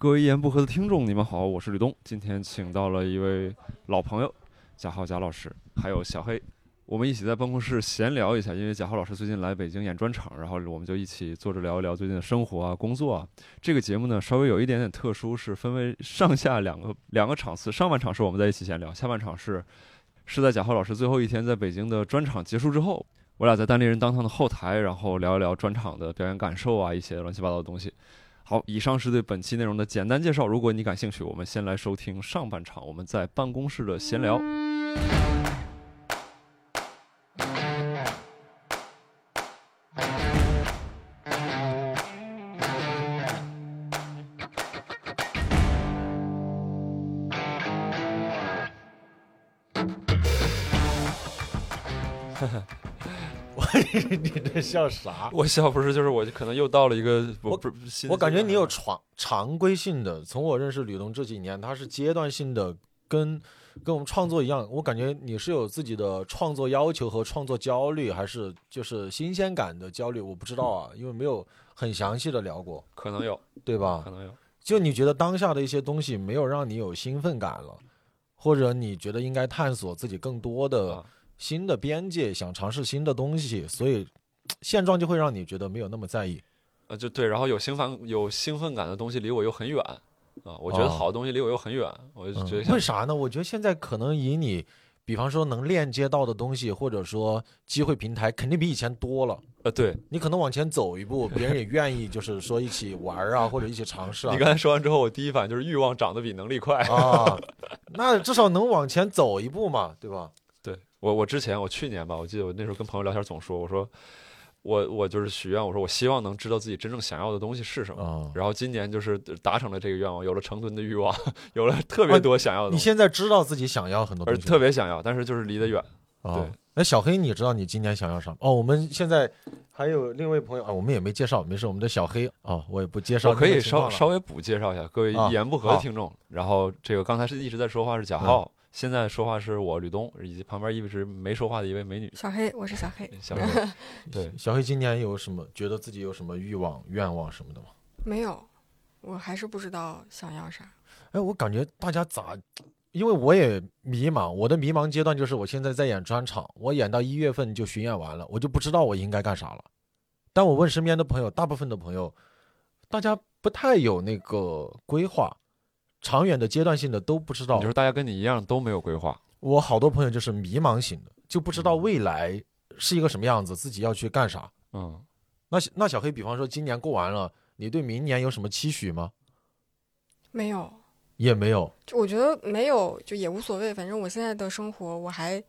各位一言不合的听众，你们好，我是吕东。今天请到了一位老朋友，贾浩贾老师，还有小黑，我们一起在办公室闲聊一下。因为贾浩老师最近来北京演专场，然后我们就一起坐着聊一聊最近的生活啊、工作啊。这个节目呢，稍微有一点点特殊，是分为上下两个两个场次。上半场是我们在一起闲聊，下半场是是在贾浩老师最后一天在北京的专场结束之后，我俩在单立人当堂的后台，然后聊一聊专场的表演感受啊，一些乱七八糟的东西。好，以上是对本期内容的简单介绍。如果你感兴趣，我们先来收听上半场我们在办公室的闲聊。笑啥？我笑不是，就是我可能又到了一个我不是我感觉你有常常规性的，从我认识吕东这几年，他是阶段性的，跟跟我们创作一样。我感觉你是有自己的创作要求和创作焦虑，还是就是新鲜感的焦虑？我不知道啊，因为没有很详细的聊过，可能有，对吧可？能有。就你觉得当下的一些东西没有让你有兴奋感了，或者你觉得应该探索自己更多的啊新的边界，想尝试新的东西，所以 现状就会让你觉得没有那么在意。呃，就对，然后有兴奋有兴奋感的东西离我又很远啊，我觉得哦好的东西离我又很远，我就觉得嗯、为啥呢？我觉得现在可能以你，比方说能链接到的东西，或者说机会平台，肯定比以前多了。呃，对你可能往前走一步，别人也愿意，就是说一起玩啊，或者一起尝试啊你。刚才说完之后，我第一反应就是欲望长得比能力快。啊，那至少能往前走一步嘛，对吧？对我，我之前我去年吧，我记得我那时候跟朋友聊天总说，我说我我就是许愿，我说我希望能知道自己真正想要的东西是什么。啊，然后今年就是达成了这个愿望，有了成吨的欲望，有了特别多想要的你现在知道自己想要很多而东西特别想要，但是就是离得远。啊对。那小黑，你知道你今年想要什么？哦，我们现在还有另一位朋友啊，我们也没介绍，没事，我们的小黑哦，我也不介绍我可以稍稍微补介绍一下各位啊一言不合的听众。然后这个刚才是一直在说话是贾嗯浩，现在说话是我吕东，以及旁边一直没说话的一位美女小黑，我是小黑，小黑。对，小黑今年有什么觉得自己有什么欲望、愿望什么的吗？没有，我还是不知道想要啥。哎，我感觉大家咋？因为我也迷茫，我的迷茫阶段就是我现在在演专场，我演到一月份就巡演完了，我就不知道我应该干啥了。但我问身边的朋友，大部分的朋友，大家不太有那个规划，长远的、阶段性的都不知道你说。大家跟你一样都没有规划，我好多朋友就是迷茫型的，就不知道未来是一个什么样子，自己要去干啥。嗯，那那小黑，比方说今年过完了，你对明年有什么期许吗？没有，也没有。就我觉得没有，就也无所谓。反正我现在的生活我还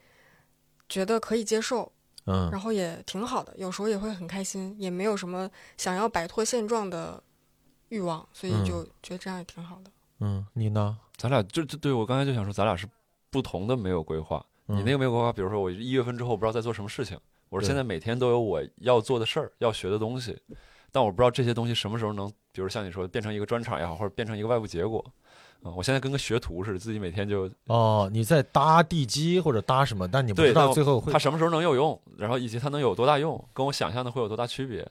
觉得可以接受，嗯然后也挺好的，有时候也会很开心，也没有什么想要摆脱现状的欲望，所以嗯就觉得这样也挺好的。嗯，你呢？咱俩就就对我刚才就想说，咱俩是不同的没有规划。嗯你那个没有规划，比如说我一月份之后不知道在做什么事情，我说现在每天都有我要做的事儿，要学的东西，但我不知道这些东西什么时候能，比如像你说变成一个专场也好，或者变成一个外部结果。嗯、我现在跟个学徒似的，自己每天就哦，你在搭地基或者搭什么，但你不知道最后会它什么时候能有用，然后以及它能有多大用，跟我想象的会有多大区别。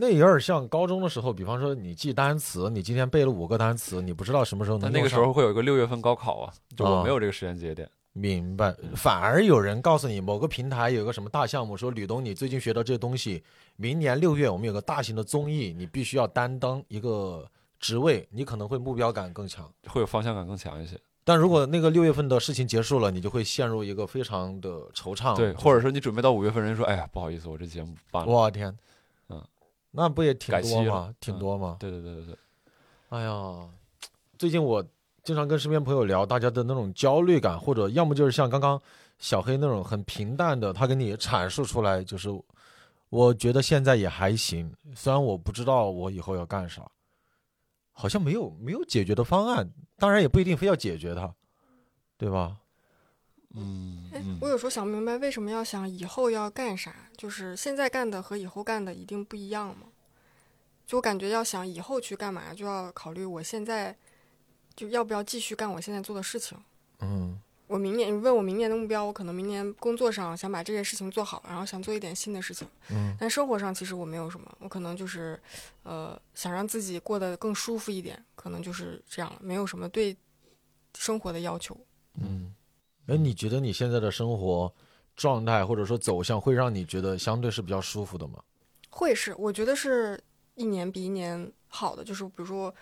那有点像高中的时候，比方说你记单词，你今天背了五个单词，你不知道什么时候能但那个时候会有一个六月份高考啊，就我啊没有这个时间节点。明白，反而有人告诉你某个平台有个什么大项目，说吕东你最近学到这些东西，明年六月我们有个大型的综艺，你必须要担当一个职位，你可能会目标感更强。会有方向感更强一些，但如果那个六月份的事情结束了，你就会陷入一个非常的惆怅。对，或者说你准备到五月份，人家说，哎呀，不好意思，我这节目办了。我天，嗯，那不也挺多吗？挺嗯多吗？对对对对对，哎呀，最近我经常跟身边朋友聊，大家的那种焦虑感，或者要么就是像刚刚小黑那种很平淡的，他给你阐述出来，就是我觉得现在也还行，虽然我不知道我以后要干啥，好像没有没有解决的方案，当然也不一定非要解决它，对吧？哎嗯嗯，我有时候想不明白，为什么要想以后要干啥？就是现在干的和以后干的一定不一样吗？就我感觉要想以后去干嘛，就要考虑我现在就要不要继续干我现在做的事情。嗯，我明年你问我明年的目标，我可能明年工作上想把这件事情做好，然后想做一点新的事情。嗯但生活上其实我没有什么，我可能就是，呃，想让自己过得更舒服一点，可能就是这样了，没有什么对生活的要求。嗯，哎，你觉得你现在的生活状态或者说走向会让你觉得相对是比较舒服的吗？会是，我觉得是一年比一年好的，就是比如说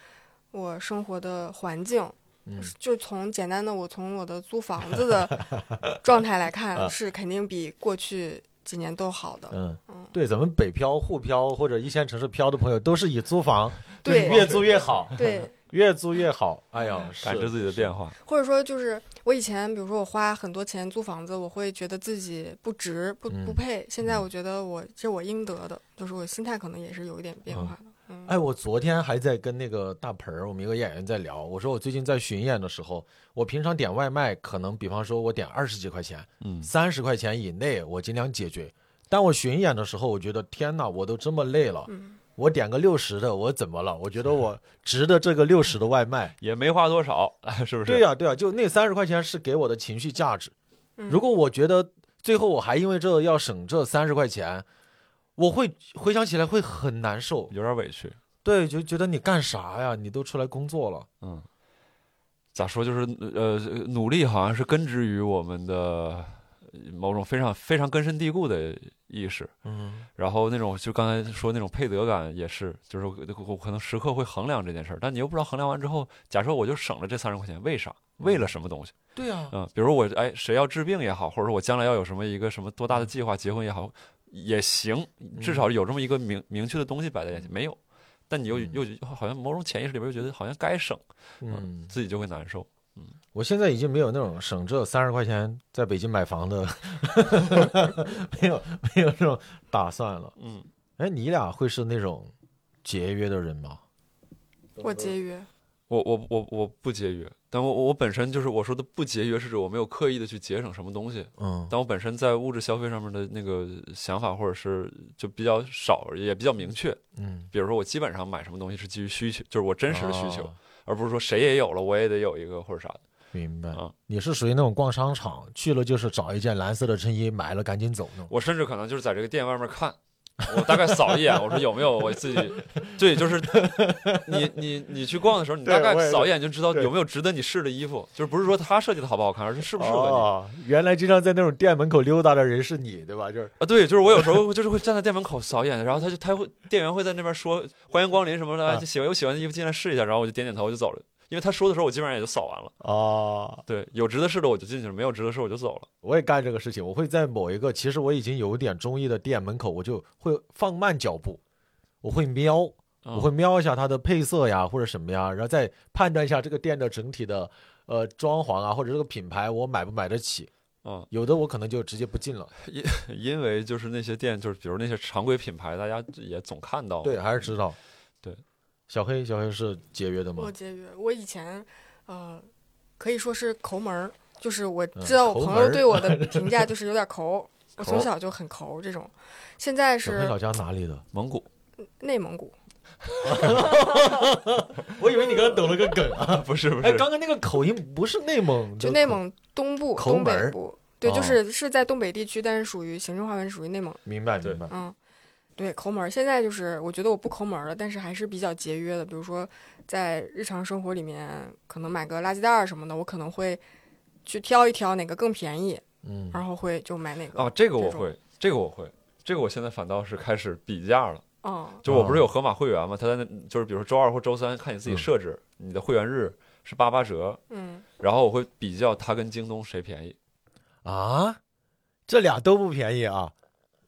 我生活的环境，嗯就从简单的我从我的租房子的 状态来看，啊是肯定比过去几年都好的。嗯嗯，对，咱们北漂、沪漂或者一线城市漂的朋友，都是以租房，对越租越好，对，越租越好。哎呀，感知自己的变化。或者说就是我以前，比如说我花很多钱租房子，我会觉得自己不值、不嗯不配。现在我觉得我这我应得的，就是我心态可能也是有一点变化的。嗯，哎，我昨天还在跟那个大盆儿，我们一个演员在聊，我说我最近在巡演的时候，我平常点外卖，可能比方说我点二十几块钱，嗯，三十块钱以内，我尽量解决。但我巡演的时候，我觉得天哪，我都这么累了，嗯我点个六十的，我怎么了？我觉得我值得这个六十的外卖。也没花多少，是不是？对呀、对呀、就那三十块钱是给我的情绪价值。嗯如果我觉得最后我还因为这要省这三十块钱，我会回想起来会很难受。有点委屈。对，就觉得你干啥呀？你都出来工作了。嗯，咋说？就是呃，努力好像是根植于我们的呃某种非常非常根深蒂固的意识。嗯然后那种就刚才说那种配得感也是，就是我我可能时刻会衡量这件事儿，但你又不知道衡量完之后，假设我就省了这三十块钱，为啥？为了什么东西？对呀、嗯，比如我哎谁要治病也好，或者说我将来要有什么一个什么多大的计划，结婚也好，也行，至少有这么一个明明确的东西摆在眼前，没有。但你又嗯又好像某种潜意识里边又觉得好像该省，嗯，自己就会难受。我现在已经没有那种省这三十块钱在北京买房的，没有没有这种打算了。嗯，哎，你俩会是那种节约的人吗？我节约，我我我我不节约，但我我本身就是我说的不节约，是指我没有刻意的去节省什么东西，嗯但我本身在物质消费上面的那个想法或者是就比较少，也比较明确。嗯，比如说我基本上买什么东西是基于需求，就是我真实的需求，哦而不是说谁也有了我也得有一个或者啥的。明白。啊你是属于那种逛商场去了就是找一件蓝色的衬衣，买了赶紧走那种。我甚至可能就是在这个店外面看，我大概扫一眼，我说有没有我自己，对，就是你你你去逛的时候，你大概扫一眼就知道有没有值得你试的衣服，就是不是说他设计的好不好看，而是适不适合你。哦，原来经常在那种店门口溜达的人是你，对吧？就是啊，对，就是我有时候就是会站在店门口扫一眼，然后他就他会店员会在那边说欢迎光临什么的，啊哎喜欢有喜欢的衣服进来试一下，然后我就点点头我就走了，因为他说的时候我基本上也就扫完了。啊，对，有值得试的我就进去了，没有值得试我就走了。我也干这个事情。我会在某一个其实我已经有点中意的店门口，我就会放慢脚步，我会瞄，嗯我会瞄一下它的配色呀或者什么呀，然后再判断一下这个店的整体的呃装潢啊或者这个品牌我买不买得起。嗯，有的我可能就直接不进了。因因为就是那些店，就是比如那些常规品牌，大家也总看到。对，还是知道。对，小黑，小黑是节约的吗我？节约。我以前，呃，可以说是抠门儿，就是我嗯知道我朋友对我的 评价就是有点抠。我从小就很抠这种，现在是小黑老家哪里的？蒙古内蒙古，我以为你刚刚抖了个梗啊。哎，不是不是，哎刚刚那个口音不是内蒙，就内蒙东部、东北部，对，哦就是是在东北地区，但是属于行政划分属于内蒙。明白明白。嗯，对，抠门儿。现在就是我觉得我不抠门儿了，但是还是比较节约的。比如说在日常生活里面，可能买个垃圾袋儿什么的，我可能会去挑一挑哪个更便宜，嗯，然后会就买哪个。啊，这个我会，这个我会，这个我现在反倒是开始比价了。哦，就我不是有盒马会员吗？他在那就是比如说周二或周三，看你自己嗯设置，你的会员日是八八折，嗯，然后我会比较它跟京东谁便宜啊，这俩都不便宜啊。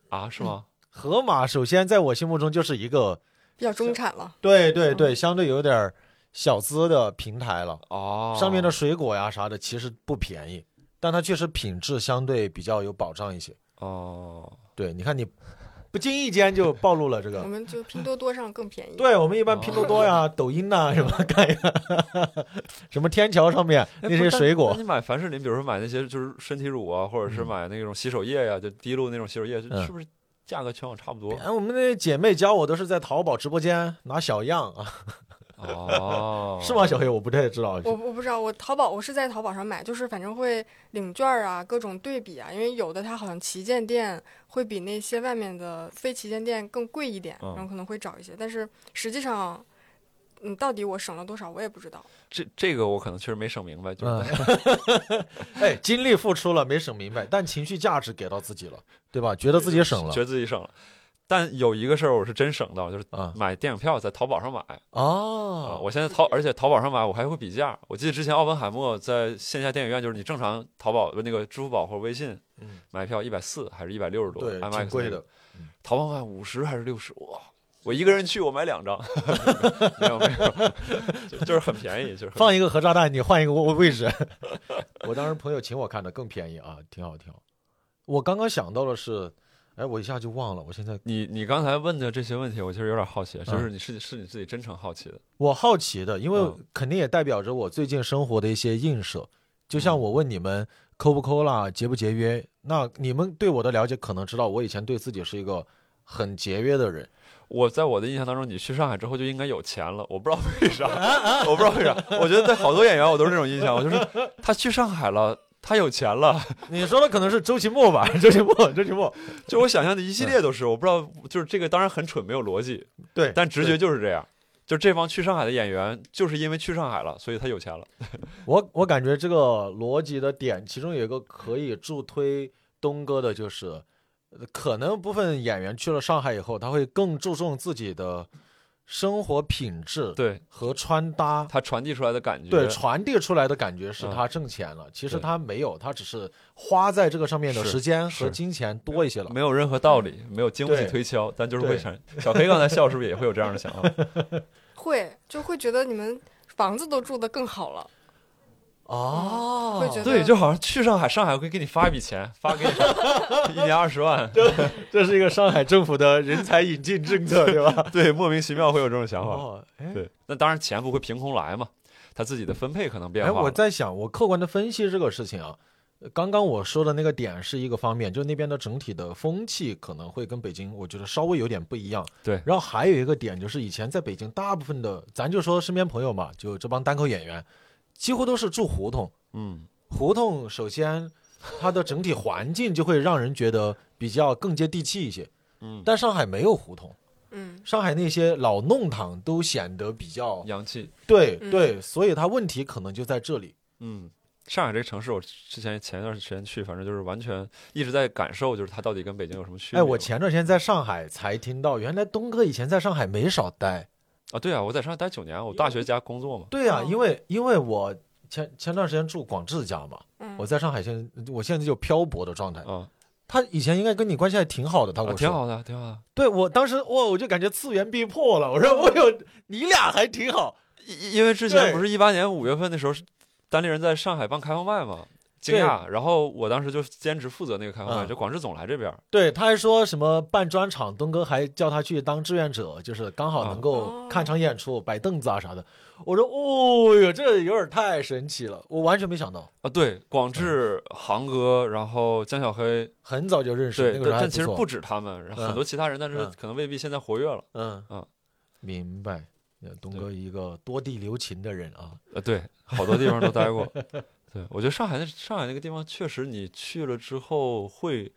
啊？是吗？盒马首先在我心目中就是一个，比较中产了。对对对，相对有点儿小资的平台了。哦，上面的水果呀啥的其实不便宜，但它确实品质相对比较有保障一些。哦，对，你看你不经意间就暴露了这个我。们就拼多多上更便宜。对我们一般拼多多呀、抖音呐、什么看一看，什么天桥上面那些水果那，你买凡士林，比如说买那些就是身体乳啊，或者是嗯买那种洗手液呀，就滴露那种洗手液，嗯是不是价格全网差不多？哎，我们那姐妹教我都是在淘宝直播间拿小样啊，哦，是吗？？小黑，我不太知道。我我不知道，我淘宝我是在淘宝上买，就是反正会领券儿啊，各种对比啊，因为有的它好像旗舰店会比那些外面的非旗舰店更贵一点，嗯然后可能会找一些，但是实际上，嗯，到底我省了多少我也不知道。这这个我可能确实没省明白，就是、嗯，哎，精力付出了没省明白，但情绪价值给到自己了，对吧？觉得自己省了觉得自己省了。但有一个事儿我是真省到，就是啊买电影票在淘宝上买啊！哦，我现在淘，而且淘宝上买我还会比价。我记得之前奥本海默在线下电影院，就是你正常淘宝那个支付宝或者微信嗯买票一百四还是一百六十多，对挺贵的那个。淘宝买五十还是六十？哇！我一个人去，我买两张，没有没有，就就是很便宜，就是放一个核炸弹，你换一个位位置。我当时朋友请我看的更便宜啊，挺好挺好。我刚刚想到的是，哎，我一下就忘了。我现在你你刚才问的这些问题，我其实有点好奇，嗯就是你是是你自己真诚好奇的，我好奇的，因为嗯肯定也代表着我最近生活的一些映射。就像我问你们抠不抠啦，节不节约，那你们对我的了解可能知道，我以前对自己是一个很节约的人。我在我的印象当中，你去上海之后就应该有钱了，我不知道为啥，我不知道为啥，我觉得对好多演员我都是这种印象，我就是他去上海了。他有钱了，你说的可能是周奇墨吧？周奇墨，周奇墨，就我想象的一系列都是，我不知道，就是这个当然很蠢，没有逻辑，对，但直觉就是这样。就这帮去上海的演员，就是因为去上海了，所以他有钱了。我我感觉这个逻辑的点，其中有一个可以助推东哥的，就是呃可能部分演员去了上海以后，他会更注重自己的生活品质对和穿搭。他传递出来的感觉，对，传递出来的感觉是嗯他挣钱了，其实他没有，他只是花在这个上面的时间和金钱多一些了。没有任何道理，没有经不起推敲，但就是会对产。小黑刚才笑是不是也会有这样的想法？会就会觉得你们房子都住得更好了，哦会觉得对，就好像去上海，上海会给你发一笔钱，发给你 一年二十万，这是一个上海政府的人才引进政策，对吧？对，莫名其妙会有这种想法。哦，哎，对，那当然钱不会凭空来嘛，他自己的分配可能变哎，化哎。我在想，我客观的分析这个事情啊，呃刚刚我说的那个点是一个方面，就那边的整体的风气可能会跟北京，我觉得稍微有点不一样。对然后还有一个点就是，以前在北京，大部分的咱就说身边朋友嘛，就这帮单口演员，几乎都是住胡同。嗯，胡同首先它的整体环境就会让人觉得比较更接地气一些。嗯但上海没有胡同，嗯，上海那些老弄堂都显得比较洋气。嗯对对，所以它问题可能就在这里。嗯，上海这个城市，我之前前一段时间去，反正就是完全一直在感受，就是它到底跟北京有什么区别。哎，我前段时间在上海才听到，原来东哥以前在上海没少待。啊，对啊，我在上海待九年，我大学加工作嘛。对呀、哦因为因为我前前段时间住广志家嘛，嗯我在上海现在我现在就漂泊的状态。啊，他以前应该跟你关系还挺好的，他跟啊我说。挺好的，挺好的。对我当时哇，我就感觉次元壁破了。我说我有你俩还挺好。因因为之前不是一八年五月份的时候，是单立人在上海办开放麦嘛，惊讶。然后我当时就兼职负责那个开放麦，嗯就广志总来这边。对，他还说什么办专场，东哥还叫他去当志愿者，就是刚好能够哦看场演出、摆凳子啊啥的。我说哦哟，这有点太神奇了，我完全没想到，啊，对，广志、航哥，然后江小黑，很早就认识，对，那个但但其实不止他们，然后嗯很多其他人，但是嗯可能未必现在活跃了。嗯嗯，明白。呃东哥一个多地留情的人啊，呃，对，好多地方都待过。对，我觉得上海那上海那个地方确实，你去了之后会，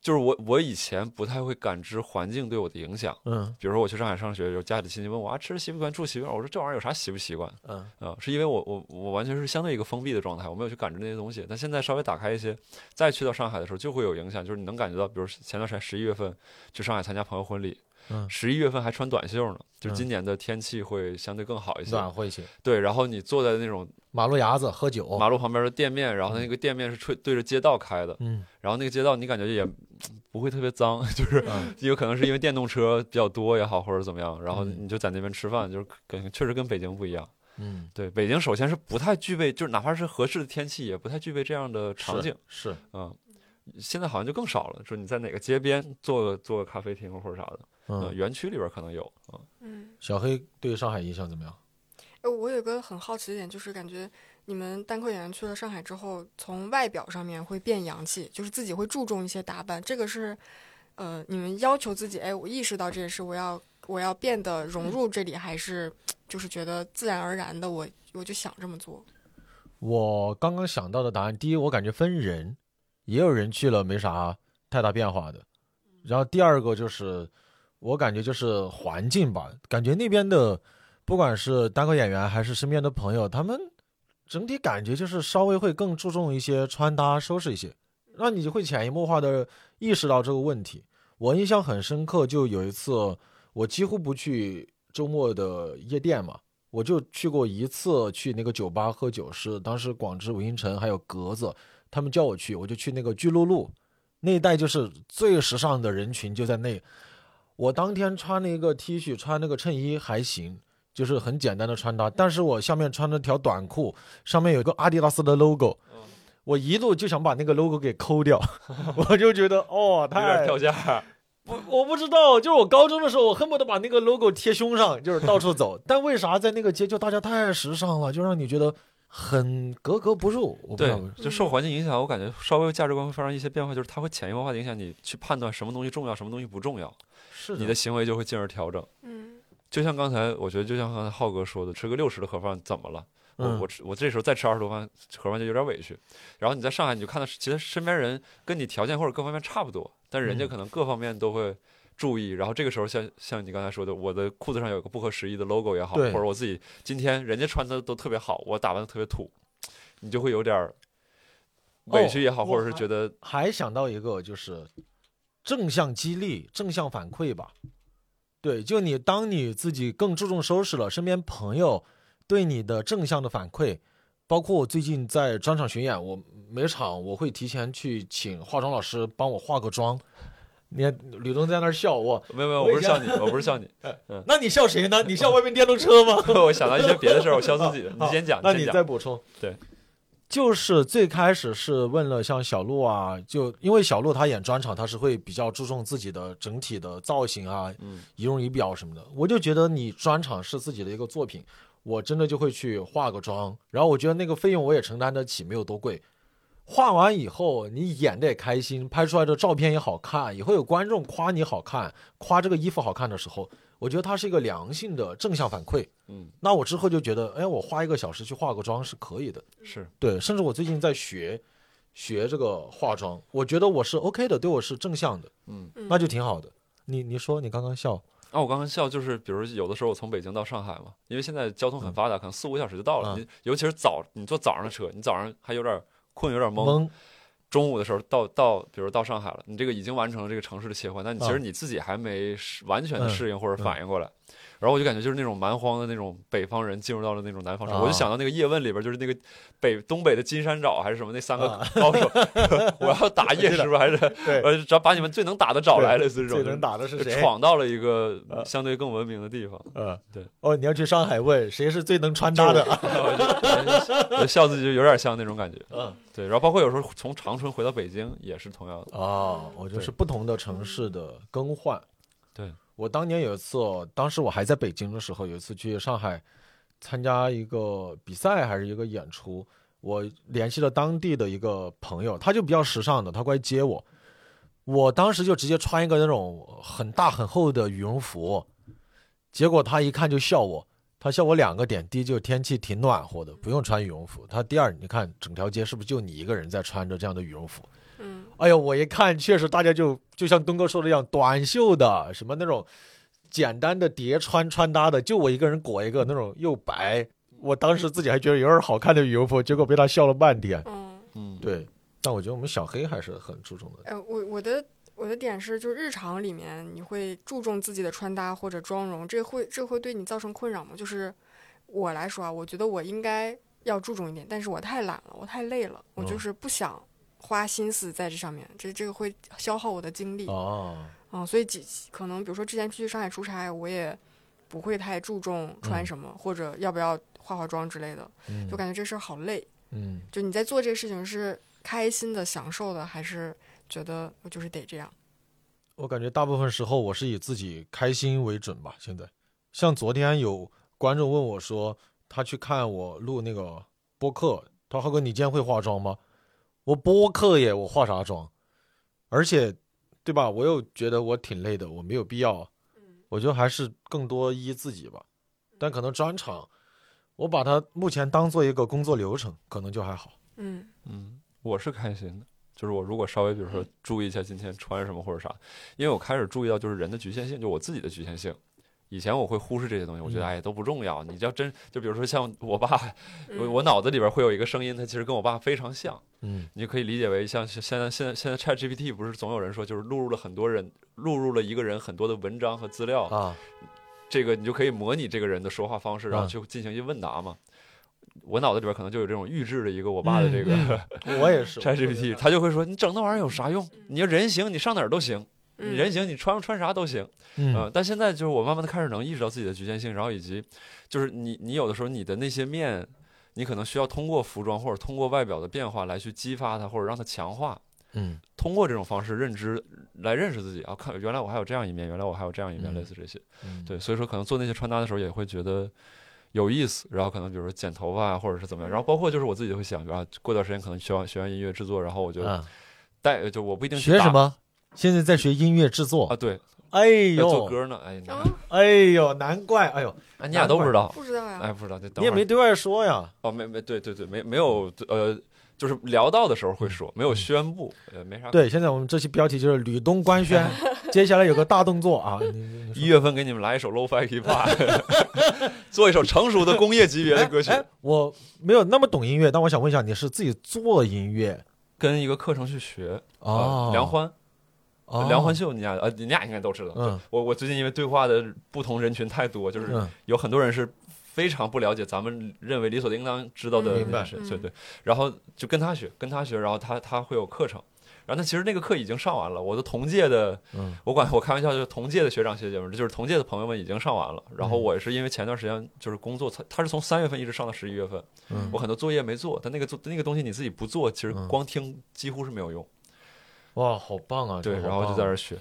就是我我以前不太会感知环境对我的影响。嗯比如说我去上海上学，有家里亲戚问我啊，吃习不习惯，住习惯，我说这玩意儿有啥习不习惯嗯啊？是因为我我我完全是相对一个封闭的状态，我没有去感知那些东西。但现在稍微打开一些，再去到上海的时候就会有影响，就是你能感觉到，比如前段时间十一月份去上海参加朋友婚礼，嗯，十一月份还穿短袖呢，就今年的天气会相对更好一些。暖和一些。对，然后你坐在那种马路牙子喝酒，马路旁边的店面，然后那个店面是吹对着街道开的，嗯然后那个街道你感觉也不会特别脏，就是嗯有可能是因为电动车比较多也好，或者怎么样，然后嗯你就在那边吃饭，就是跟确实跟北京不一样。嗯，对，北京首先是不太具备，就是哪怕是合适的天气，也不太具备这样的场景。是嗯，现在好像就更少了，说你在哪个街边做个做个咖啡厅或者啥的，嗯，嗯。园区里边可能有啊。嗯，小黑对上海印象怎么样？哎，我有个很好奇的点，就是感觉你们单口演员去了上海之后，从外表上面会变洋气，就是自己会注重一些打扮。这个是，呃，你们要求自己，哎，我意识到这件事，我要我要变得融入这里，还是就是觉得自然而然的我我就想这么做？我刚刚想到的答案，第一，我感觉分人，也有人去了没啥太大变化的。然后第二个就是，我感觉就是环境吧，感觉那边的不管是单口演员还是身边的朋友，他们整体感觉就是稍微会更注重一些穿搭收拾一些，让你就会潜移默化的意识到这个问题。我印象很深刻，就有一次我几乎不去周末的夜店嘛，我就去过一次去那个酒吧喝酒，是当时广智、韦星辰还有格子他们叫我去，我就去那个巨鹿路那一带，就是最时尚的人群就在那。我当天穿了一个 T 恤，穿那个衬衣还行，就是很简单的穿搭，但是我下面穿了条短裤，上面有一个阿迪达斯的 logo，我一度就想把那个 logo 给抠掉，我就觉得哦，有太点掉价。我我不知道，就是我高中的时候，我恨不得把那个 logo 贴胸上，就是到处走。但为啥在那个街就大家太时尚了，就让你觉得很格格不入？我不知对道为，就受环境影响，我感觉稍微价值观会发生一些变化，就是它会潜移默化的影响你去判断什么东西重要，什么东西不重要，是你的行为就会进而调整。嗯就像刚才，我觉得就像刚才浩哥说的，吃个六十的盒饭怎么了？我嗯我吃我这时候再吃二十多饭盒饭就有点委屈。然后你在上海，你就看到其实身边人跟你条件或者各方面差不多，但人家嗯可能各方面都会注意。然后这个时候像像你刚才说的，我的裤子上有个不合时宜的 logo 也好，或者我自己今天人家穿的都特别好，我打扮的特别土，你就会有点儿委屈也好，哦或者是觉得还想到一个，就是正向激励、正向反馈吧。对，就你当你自己更注重收拾了，身边朋友对你的正向的反馈，包括我最近在专场巡演，我每场我会提前去请化妆老师帮我化个妆。你看吕东在那儿笑我，没有没有，我不是笑你，我不是笑你，那你笑谁呢？你笑外面电动车吗？我想到一些别的事儿，我笑自己的。你先讲，那你再补充。对，就是最开始是问了像小鹿啊，就因为小鹿他演专场，他是会比较注重自己的整体的造型啊、嗯仪容仪表什么的。我就觉得你专场是自己的一个作品，我真的就会去化个妆，然后我觉得那个费用我也承担得起，没有多贵。画完以后，你演的也开心，拍出来的照片也好看，也会有观众夸你好看，夸这个衣服好看的时候，我觉得它是一个良性的正向反馈。嗯，那我之后就觉得，哎，我花一个小时去化个妆是可以的。是对，甚至我最近在学学这个化妆，我觉得我是 OK 的，对我是正向的，嗯。嗯那就挺好的。你你说你刚刚笑，啊，我刚刚笑就是，比如有的时候我从北京到上海嘛，因为现在交通很发达，可能四五个小时就到了。嗯你尤其是早，你坐早上的车，你早上还有点困，有点懵。懵，中午的时候到到，比如到上海了，你这个已经完成了这个城市的切换，但你其实嗯你自己还没完全的嗯适应或者嗯反应过来。然后我就感觉就是那种蛮荒的那种北方人进入到了那种南方生活，我就啊想到那个叶问里边就是那个北东北的金山爪还是什么那三个啊高手，我要打叶师傅还是对，呃只要把你们最能打的找来，类似这种最能打的是？闯到了一个呃相对更文明的地方。嗯，对。哦，你要去上海问谁是最能穿搭的？我笑自己就有点像那种感觉。嗯，对，然后包括有时候从长春回到北京也是同样的。哦，我觉得是不同的城市的更换。对我当年有一次，当时我还在北京的时候，有一次去上海参加一个比赛还是一个演出，我联系了当地的一个朋友，他就比较时尚的，他过来接我。我当时就直接穿一个那种很大很厚的羽绒服，结果他一看就笑我，他笑我两个点：第一，就天气挺暖和的，不用穿羽绒服；他第二，你看整条街是不是就你一个人在穿着这样的羽绒服？嗯哎呦，我一看，确实大家就就像东哥说的一样，短袖的，什么那种简单的叠穿穿搭的，就我一个人裹一个那种又白，我当时自己还觉得有点好看的羽绒服，结果被他笑了半天。嗯，嗯，对，但我觉得我们小黑还是很注重的。呃，我我的我的点是，就是日常里面你会注重自己的穿搭或者妆容，这会这会对你造成困扰吗？就是我来说啊，我觉得我应该要注重一点，但是我太懒了，我太累了，我就嗯是不想花心思在这上面，这这个会消耗我的精力。哦，嗯，所以几可能比如说之前去上海出差，我也不会太注重穿嗯什么、或者要不要化化妆之类的，嗯就感觉这事儿好累。嗯，就你在做这个事情是开心的、享受的，还是觉得我就是得这样？我感觉大部分时候我是以自己开心为准吧。现在，像昨天有观众问我说，他去看我录那个播客，他说浩哥，你今天会化妆吗？我播客耶，我化啥妆？而且，对吧？我又觉得我挺累的，我没有必要。我觉得还是更多依自己吧，但可能专场，我把它目前当做一个工作流程，可能就还好。嗯嗯，我是开心的，就是我如果稍微比如说注意一下今天穿什么或者啥，因为我开始注意到就是人的局限性，就我自己的局限性。以前我会忽视这些东西，我觉得嗯哎都不重要。你要真就比如说像我爸，我嗯我脑子里边会有一个声音，它其实跟我爸非常像。嗯你就可以理解为像现在现在现在 Chat GPT 不是总有人说就是录入了很多人录入了一个人很多的文章和资料，啊，这个你就可以模拟这个人的说话方式，然后嗯去进行一问答嘛。我脑子里边可能就有这种预制的一个我爸的这个、嗯 我也是 Chat GPT，他就会说你整那玩意儿有啥用？你要人行，你上哪儿都行；你嗯人形，你穿穿啥都行。嗯呃，但现在就是我慢慢的开始能意识到自己的局限性，然后以及就是你你有的时候你的那些面，你可能需要通过服装或者通过外表的变化来去激发它，或者让它强化。嗯通过这种方式认知来认识自己啊，看原来我还有这样一面，原来我还有这样一面，嗯类似这些。嗯对，所以说可能做那些穿搭的时候也会觉得有意思，然后可能比如说剪头发啊，或者是怎么样，然后包括就是我自己会想啊，过段时间可能学完学完音乐制作，然后我就啊，带就我不一定学什么？现在在学音乐制作啊，。对，哎呦做呦，歌呢，哎，哎呦，难怪，哎呦，哎，你俩都不知道，不知道呀。哎，不知道，你也没对外说呀。哦，没没对对对，没没有呃，就是聊到的时候会说，没有宣布，呃，没啥。，对，现在我们这期标题就是吕东官宣，接下来有个大动作啊！一月份给你们来一首 low-fi hiphop，做一首成熟的工业级别的歌曲，哎，我没有那么懂音乐，但我想问一下，你是自己做音乐跟一个课程去学。哦呃，梁欢，哦梁欢秀，你俩呃，你俩应该都知道。嗯。我我最近因为对话的不同人群太多，就是嗯。有很多人是非常不了解咱们认为理所应当知道的嗯。明白。那些对对。然后就跟他学，跟他学，然后他他会有课程。然后他其实那个课已经上完了，我的同届的，嗯。我管我开玩笑，就是同届的学长学姐们，就是同届的朋友们已经上完了。然后嗯。我是因为前段时间就是工作，他他是从三月份一直上到十一月份，嗯。我很多作业没做，但那个做那个东西你自己不做，其实嗯。光听几乎是没有用。哇，好棒啊！对，然后就在这儿学。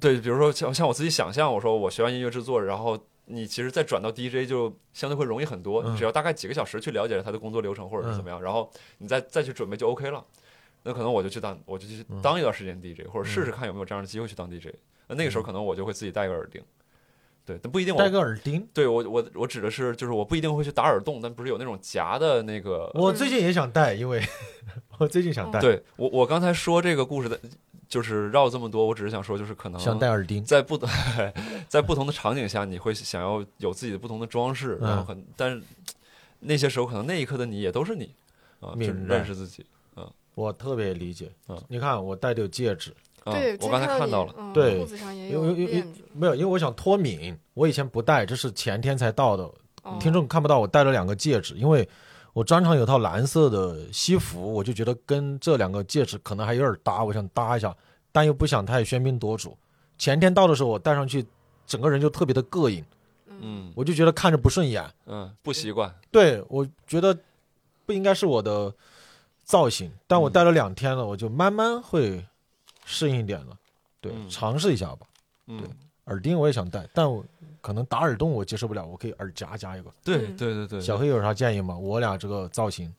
对，比如说像像我自己想象，我说我学完音乐制作，然后你其实再转到 DJ 就相对会容易很多，嗯你只要大概几个小时去了解他的工作流程或者是怎么样，然后你再再去准备就 OK 了。那可能我就去当，我就去嗯当一段时间 DJ，、或者试试看有没有这样的机会去当 DJ。那那个时候可能我就会自己戴个耳钉，对，但不一定我戴个耳钉。对我我我指的是就是我不一定会去打耳洞，但不是有那种夹的那个我最近也想戴，因为我最近想戴，对我我刚才说这个故事的，就是绕这么多，我只是想说就是可能想戴耳钉。在不 在不同的场景下，你会想要有自己的不同的装饰，嗯然后很，但是那些时候可能那一刻的你也都是你啊，就是认识自己啊。我特别理解嗯。你看，我戴的有戒指，啊对，我刚才看到了，嗯对裤子上也因为因为。没有，因为我想脱敏，我以前不戴，这是前天才到的。哦听众看不到我戴了两个戒指，因为我专场有套蓝色的西服，我就觉得跟这两个戒指可能还有点搭，我想搭一下，但又不想太喧宾夺主。前天到的时候，我戴上去，整个人就特别的膈应，嗯我就觉得看着不顺眼。嗯，不习惯，对我觉得不应该是我的造型，但我嗯戴了两天了，我就慢慢会适应一点了。对，嗯尝试一下吧。嗯对，耳钉我也想戴，但我可能打耳洞我接受不了，我可以耳夹加一个。对嗯对对对，小黑有啥建议吗？我俩这个造型，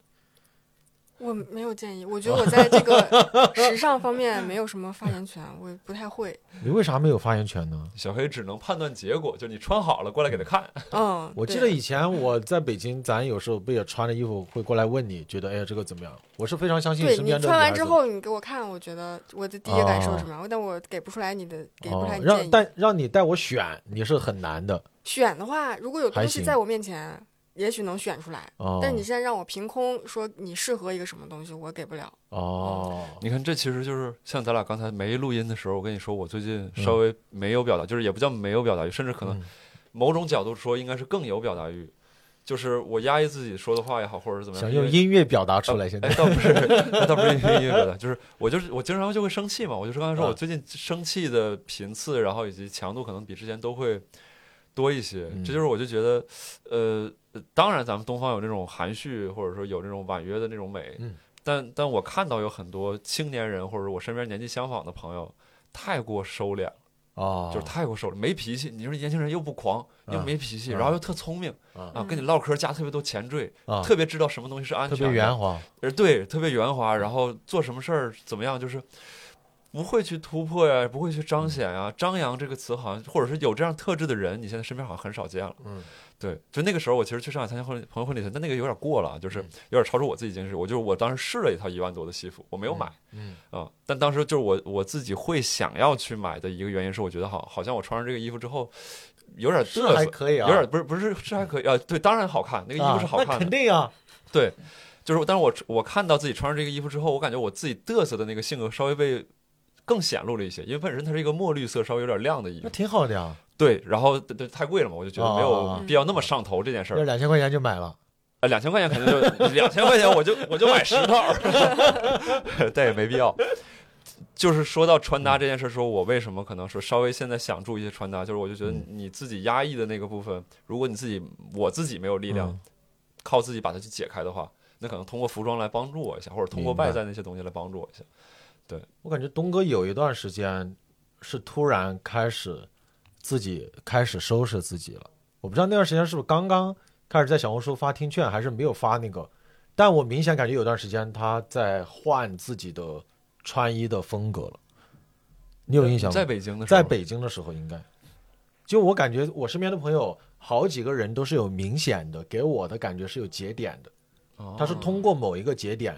我没有建议，我觉得我在这个 时尚方面没有什么发言权，我不太会。你为啥没有发言权呢？小黑只能判断结果，就你穿好了过来给他看。嗯，我记得以前我在北京，咱有时候不也穿着衣服会过来问你，觉得哎呀这个怎么样？我是非常相信对你身边的穿完之后，你给我看，我觉得我的第一感受是什么样，但我给不出来你的，给不出来建议。但让你带我选，你是很难的选的话，如果有东西在我面前，也许能选出来。哦。但你现在让我凭空说你适合一个什么东西，我给不了。哦，你看，这其实就是像咱俩刚才没录音的时候，我跟你说，我最近嗯稍微没有表达，就是也不叫没有表达欲，甚至可能嗯某种角度说应该是更有表达欲，就是我压抑自己说的话也好，或者是怎么样，想用音乐表达出来，现在哎，倒不是，倒不是用音乐表达，就是我就是我经常就会生气嘛。我就是刚才说，啊我最近生气的频次，然后以及强度可能比之前都会多一些。嗯这就是我就觉得，呃，当然咱们东方有那种含蓄，或者说有那种婉约的那种美，嗯但但我看到有很多青年人或者我身边年纪相仿的朋友太过收敛了。哦，就是太过收敛，没脾气。你说年轻人又不狂，又啊没脾气，啊然后又特聪明啊啊，跟你唠嗑加特别多前缀，啊，特别知道什么东西是安全特，别圆滑，呃，对，特别圆滑，然后做什么事儿怎么样，就是不会去突破呀，不会去彰显呀。张扬这个词好像，或者是有这样特质的人，你现在身边好像很少见了。嗯，对，就那个时候，我其实去上海参加婚礼朋友婚礼的，但那个有点过了，就是嗯有点超出我自己经济。我就是我当时试了一套一万多的西服，我没有买嗯啊、但当时就是我我自己会想要去买的一个原因是，我觉得好，好像我穿上这个衣服之后有点是嘚瑟，还可以啊，有点不是不是是还可以啊，对，当然好看，那个衣服是好看的肯，定啊，对，就是，但是我我看到自己穿上这个衣服之后，我感觉我自己嘚瑟的那个性格稍微被更显露了一些，因为本身它是一个墨绿色，稍微有点亮的衣服那服。挺好的呀，对，然后对对太贵了嘛，我就觉得没哦有必要那么上头这件事要儿。两千块钱就买了。呃，两千块钱肯定就两千块钱，我就我就买十套，但也没必要。就是说到穿搭这件事，说我为什么可能说稍微现在想注意一些穿搭，就是我就觉得嗯你自己压抑的那个部分，如果你自己我自己没有力量，嗯靠自己把它去解开的话，那可能通过服装来帮助我一下，或者通过外在那些东西来帮助我一下。我感觉东哥有一段时间是突然开始自己开始收拾自己了。我不知道那段时间是不是刚刚开始在小红书发听劝，还是没有发那个，但我明显感觉有段时间他在换自己的穿衣的风格了。你有印象吗？在北京的时候，在北京的时候，应该就我感觉我身边的朋友好几个人都是有明显的，给我的感觉是有节点的。哦他是通过某一个节点，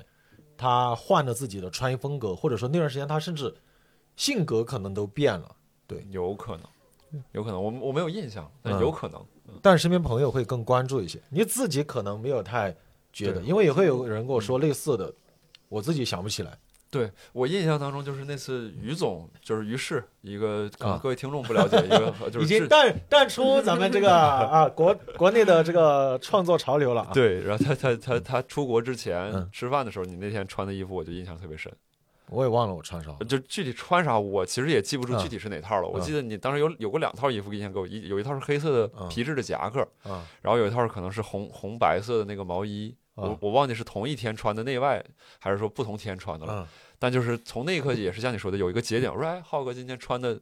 他换了自己的穿衣风格，或者说那段时间他甚至性格可能都变了。对有可能，有可能，我我没有印象，有可能。但是身边朋友会更关注一些，你自己可能没有太觉得，因为也会有人跟我说类似的，我自己想不起来。对我印象当中，就是那次于总，就是于适，一个可能啊各位听众不了解，一个 就是已经淡淡出咱们这个 啊国国内的这个创作潮流了啊。对，然后他他他他出国之前嗯吃饭的时候，你那天穿的衣服，我就印象特别深。我也忘了我穿啥。就具体穿啥，我其实也记不住嗯具体是哪套了。我嗯记得你当时有有过两套衣服印象给我，一有一套是黑色的嗯皮质的夹克，啊然后有一套可能是红红白色的那个毛衣。我啊我忘记是同一天穿的内外，还是说不同天穿的了。嗯但就是从那一刻也是像你说的，有一个节点，我说哎，浩哥今天穿的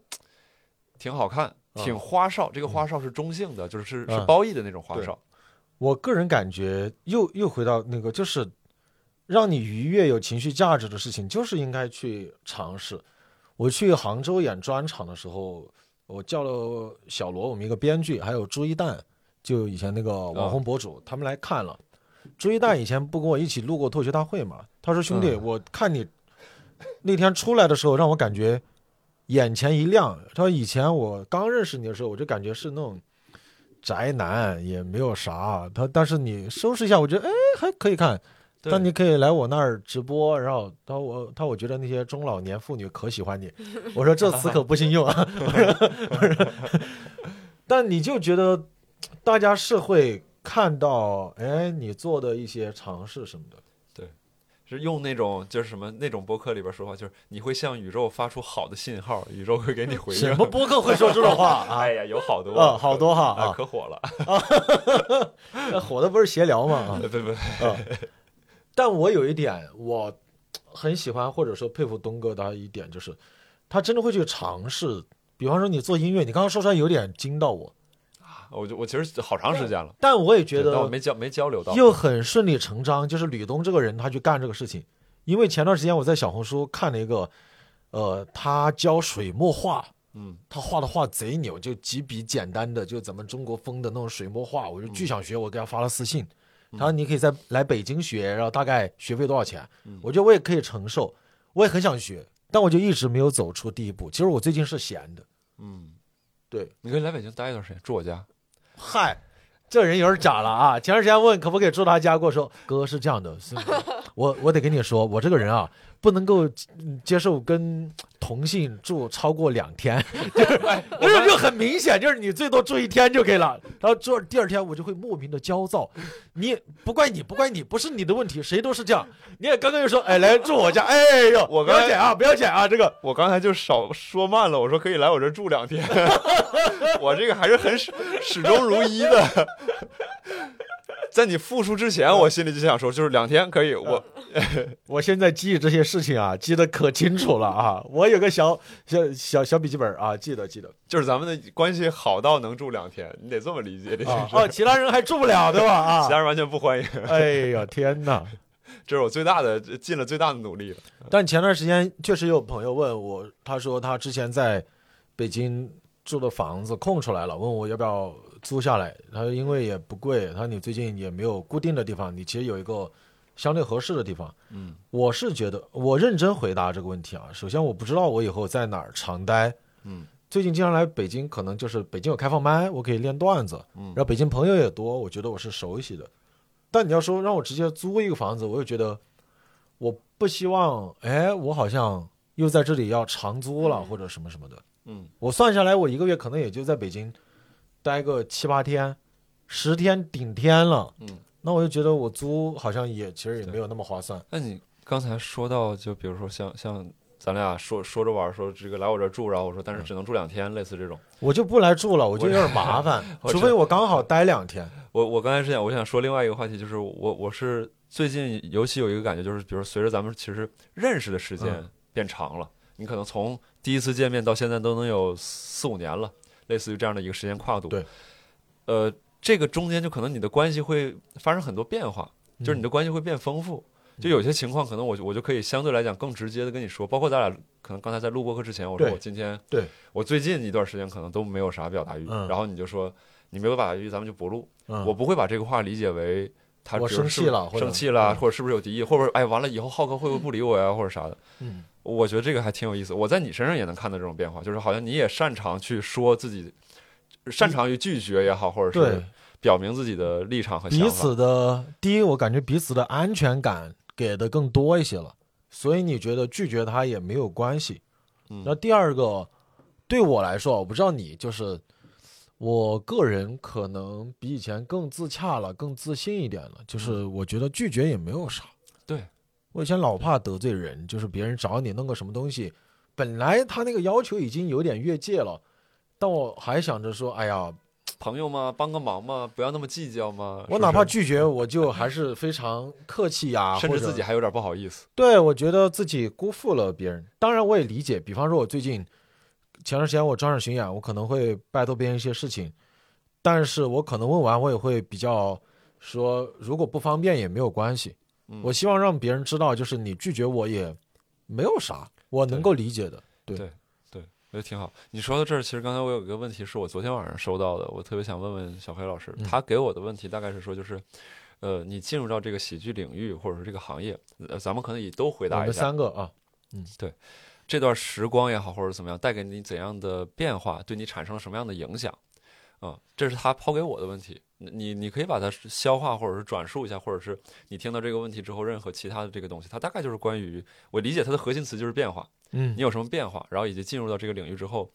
挺好看，嗯挺花哨。这个花哨是中性的，就是是褒义的那种花对哨。我个人感觉又又回到那个，就是让你愉悦、有情绪价值的事情，就是应该去尝试。我去杭州演专场的时候，我叫了小罗，我们一个编剧，还有朱一蛋，就以前那个网红博主，他们来看了。朱一蛋以前不跟我一起录过脱口秀大会嘛？他说：“兄弟，嗯我看你那天出来的时候，让我感觉眼前一亮。他说以前我刚认识你的时候，我就感觉是那种宅男，也没有啥。他但是你收拾一下，我觉得哎还可以看。对但你可以来我那儿直播，然后他我他我觉得那些中老年妇女可喜欢你。我说这词可不行用啊。我说我说 但你就觉得大家是会看到哎你做的一些尝试什么的。对是用那种就是什么那种播客里边说话，就是你会向宇宙发出好的信号，宇宙会给你回应。什么播客会说这种话 啊哎？呀，有好多啊，好多哈可火了。那火的不是闲聊吗？啊，对 对，啊，但我有一点我很喜欢或者说佩服东哥的一点，就是他真的会去尝试。比方说你做音乐，你刚刚说出来有点惊到我，我就我其实好长时间了，但我也觉得没交没交流到。又很顺理成章，就是吕东这个人他去干这个事情。因为前段时间我在小红书看了一个，呃，他教水墨画，嗯，他画的画贼牛，就几笔简单的，就咱们中国风的那种水墨画，我就巨想学，我给他发了私信，嗯他说你可以在来北京学，然后大概学费多少钱嗯？我觉得我也可以承受，我也很想学，但我就一直没有走出第一步。其实我最近是闲的，嗯，对，你可以来北京待一段时间，住我家。嗨，这人有点假了啊！前段时间问可不可以住他家，跟我说哥是这样的，是 我我得跟你说，我这个人啊，不能够嗯接受跟同性住超过两天，就是就很明显，就是你最多住一天就可以了。然后住第二天我就会莫名的焦躁，你不怪你，不怪你，不是你的问题，谁都是这样。你也刚刚又说，哎，来住我家，哎呦，我刚才不要剪啊，不要剪啊，这个我刚才就少说慢了，我说可以来我这住两天，我这个还是很始始终如一的。在你复述之前，我心里就想说，就是两天可以。我 我现在记这些事情啊，记得可清楚了啊！我有个小小小小笔记本啊，记得记得就是咱们的关系好到能住两天，你得这么理解这件事。啊哦，其他人还住不了对吧？啊，其他人完全不欢迎。哎呀天哪！这是我最大的尽了最大的努力了。但前段时间确实有朋友问我，他说他之前在北京住的房子空出来了，问我要不要租下来。他说因为也不贵，他说你最近也没有固定的地方，你其实有一个相对合适的地方。嗯我是觉得，我认真回答这个问题啊。首先，我不知道我以后在哪儿常待。嗯最近经常来北京，可能就是北京有开放麦，我可以练段子，嗯然后北京朋友也多，我觉得我是熟悉的。但你要说让我直接租一个房子，我又觉得我不希望，哎，我好像又在这里要长租了或者什么什么的。嗯我算下来，我一个月可能也就在北京待个七八天，十天顶天了。嗯。那我就觉得我租好像也其实也没有那么划算。那你刚才说到，就比如说像像咱俩说说着玩儿，说这个来我这儿住，然后我说但是只能住两天，类似这种。我就不来住了，我就有点麻烦，除非我刚好待两天。我我刚才是想，我想说另外一个话题，就是我我是最近尤其有一个感觉，就是比如随着咱们其实认识的时间嗯变长了，你可能从第一次见面到现在都能有四五年了，类似于这样的一个时间跨度。对，呃，这个中间就可能你的关系会发生很多变化，就是你的关系会变丰富。就有些情况，可能我我就可以相对来讲更直接的跟你说，包括咱俩可能刚才在录播课之前，我说我今天对。我最近一段时间可能都没有啥表达欲，嗯。然后你就说你没有表达欲，咱们就不录。嗯，我不会把这个话理解为他我生气了生气了，嗯。或者是不是有敌意，或者哎完了以后浩哥会不会不理我呀，或者啥的。嗯我觉得这个还挺有意思。我在你身上也能看到这种变化，就是好像你也擅长去说自己，擅长于拒绝也好，或者是表明自己的立场和想法。彼此的第一，我感觉彼此的安全感给的更多一些了，所以你觉得拒绝他也没有关系。嗯那第二个，对我来说，我不知道你，就是我个人可能比以前更自洽了，更自信一点了。就是我觉得拒绝也没有啥。对我以前老怕得罪人，就是别人找你弄个什么东西，本来他那个要求已经有点越界了，但我还想着说，哎呀，朋友嘛，帮个忙嘛，不要那么计较嘛。我哪怕拒绝，我就还是非常客气呀、甚至自己还有点不好意思。对我觉得自己辜负了别人。当然，我也理解，比方说，我最近前段时间我专场巡演，我可能会拜托别人一些事情，但是我可能问完，我也会比较说，如果不方便也没有关系。嗯我希望让别人知道，就是你拒绝我也没有啥，我能够理解的。对对我觉得挺好。你说到这儿，其实刚才我有一个问题是我昨天晚上收到的，我特别想问问小黑老师，嗯他给我的问题大概是说，就是，呃，你进入到这个喜剧领域或者说这个行业，呃，咱们可能也都回答一下，三个啊，嗯，对这段时光也好，或者怎么样，带给你怎样的变化，对你产生了什么样的影响？啊、这是他抛给我的问题，你你可以把它消化或者是转述一下，或者是你听到这个问题之后，任何其他的这个东西，它大概就是关于我理解它的核心词就是变化，嗯。你有什么变化，然后以及进入到这个领域之后，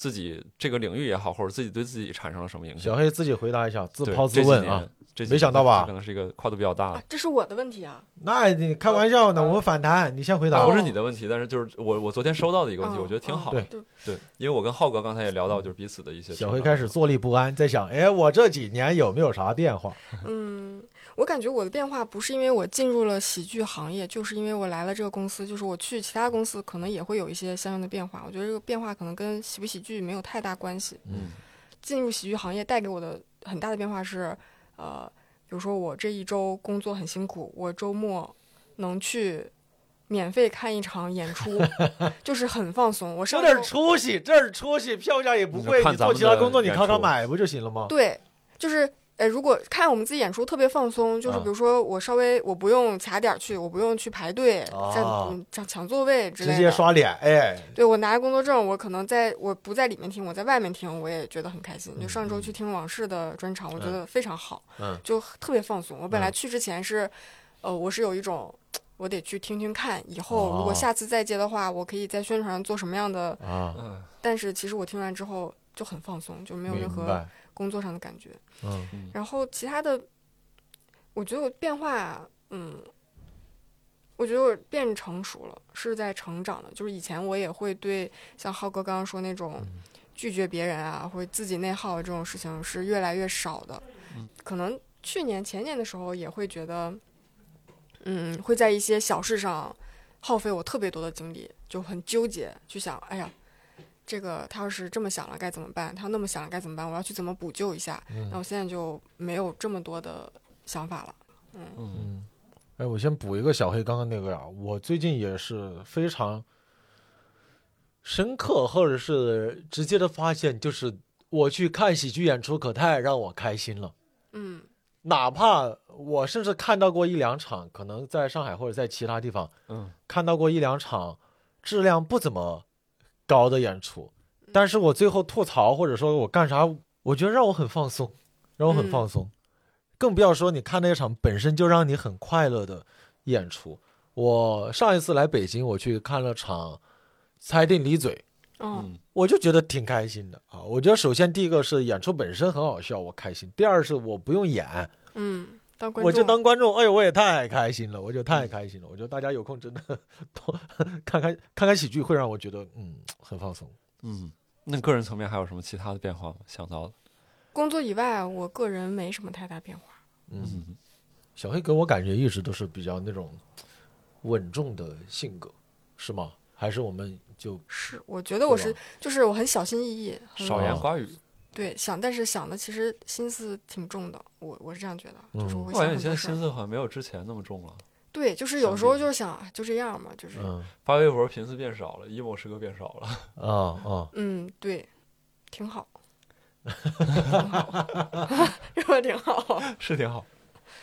自己这个领域也好，或者自己对自己产生了什么影响小。黑自己回答一下，自抛自问啊。这没想到吧可能是一个跨度比较大的，，啊这是我的问题啊。那你开玩笑呢？我们反弹，你先回答。不是你的问题，但是就是我我昨天收到的一个问题，嗯我觉得挺好。对对，对，因为我跟浩哥刚才也聊到，就是彼此的一些小黑开始坐立不安，在想，哎，我这几年有没有啥变化？嗯，我感觉我的变化不是因为我进入了喜剧行业，就是因为我来了这个公司，就是我去其他公司可能也会有一些相应的变化。我觉得这个变化可能跟喜不喜剧没有太大关系。嗯进入喜剧行业带给我的很大的变化是，呃，比如说我这一周工作很辛苦，我周末能去免费看一场演出，就是很放松。我上有点周出息，这儿出息，票价也不贵，你做其他工作你演出靠它买不就行了吗？对，就是呃，如果看我们自己演出特别放松，就是啊比如说我稍微我不用卡点儿去，我不用去排队，在抢抢座位之类的直。接刷脸，哎，对我拿着工作证，我可能在我不在里面听，我在外面听，我也觉得很开心。就上周去听往事的专场，我觉得非常好，嗯就特别放松。我本来嗯去之前是，呃，我是有一种。我得去听听看，以后如果哦下次再接的话，我可以在宣传上做什么样的？啊，嗯但是其实我听完之后就很放松，就没有任何工作上的感觉。嗯然后其他的，我觉得我变化，嗯，我觉得我变成熟了，是在成长的。就是以前我也会对像浩哥刚刚说那种拒绝别人啊，或者自己内耗这种事情是越来越少的。嗯可能去年前年的时候也会觉得，嗯，会在一些小事上耗费我特别多的精力，就很纠结，去想，哎呀。这个他要是这么想了该怎么办？他要那么想了该怎么办？我要去怎么补救一下？那嗯我现在就没有这么多的想法了。嗯嗯，哎，我先补一个小黑刚刚那个呀，我最近也是非常深刻或者是直接的发现，就是我去看喜剧演出可太让我开心了。嗯哪怕我甚至看到过一两场，可能在上海或者在其他地方嗯看到过一两场质量不怎么高的演出，但是我最后吐槽或者说我干啥，我觉得让我很放松，让我很嗯放松。更不要说你看那场本身就让你很快乐的演出。我上一次来北京，我去看了场《猜定离嘴》，哦嗯。我就觉得挺开心的。啊。我觉得首先第一个是演出本身很好笑，我开心；第二是我不用演，嗯，当观众我就当观众，哎呦，我也太开心了，我就太开心了。我觉得大家有空真的 多看看看看喜剧，会让我觉得嗯很放松。嗯，那个人层面还有什么其他的变化吗？想到的？工作以外，我个人没什么太大变化。嗯，嗯小黑给我感觉一直都是比较那种稳重的性格，是吗？还是我们就是我觉得我是就是我很小心翼翼，很少言寡语。对想，但是想的其实心思挺重的。我我是这样觉得，就是我我感觉你现在。心思好像没有之前那么重了。对，就是有时候就是想啊就这样嘛，就是嗯发微博频次变少了，emo 时刻变少了。啊啊嗯，对，挺好，挺好，是吧？挺好。是挺好，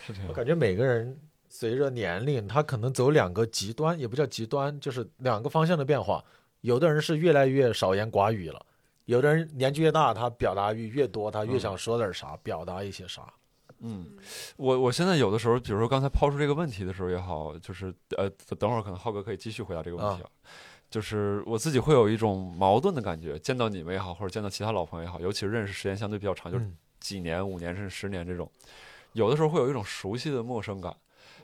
是挺好。我感觉每个人随着年龄，他可能走两个极端，也不叫极端，就是两个方向的变化。有的人是越来越少言寡语了，有的人年纪越大，他表达欲越多，他越嗯想说点啥，表达一些啥。嗯，我我现在有的时候，比如说刚才抛出这个问题的时候也好，就是呃，等会儿可能浩哥可以继续回答这个问题啊。就是我自己会有一种矛盾的感觉，见到你们也好，或者见到其他老朋友也好，尤其是认识时间相对比较长，就是嗯几年、五年甚至十年这种，有的时候会有一种熟悉的陌生感。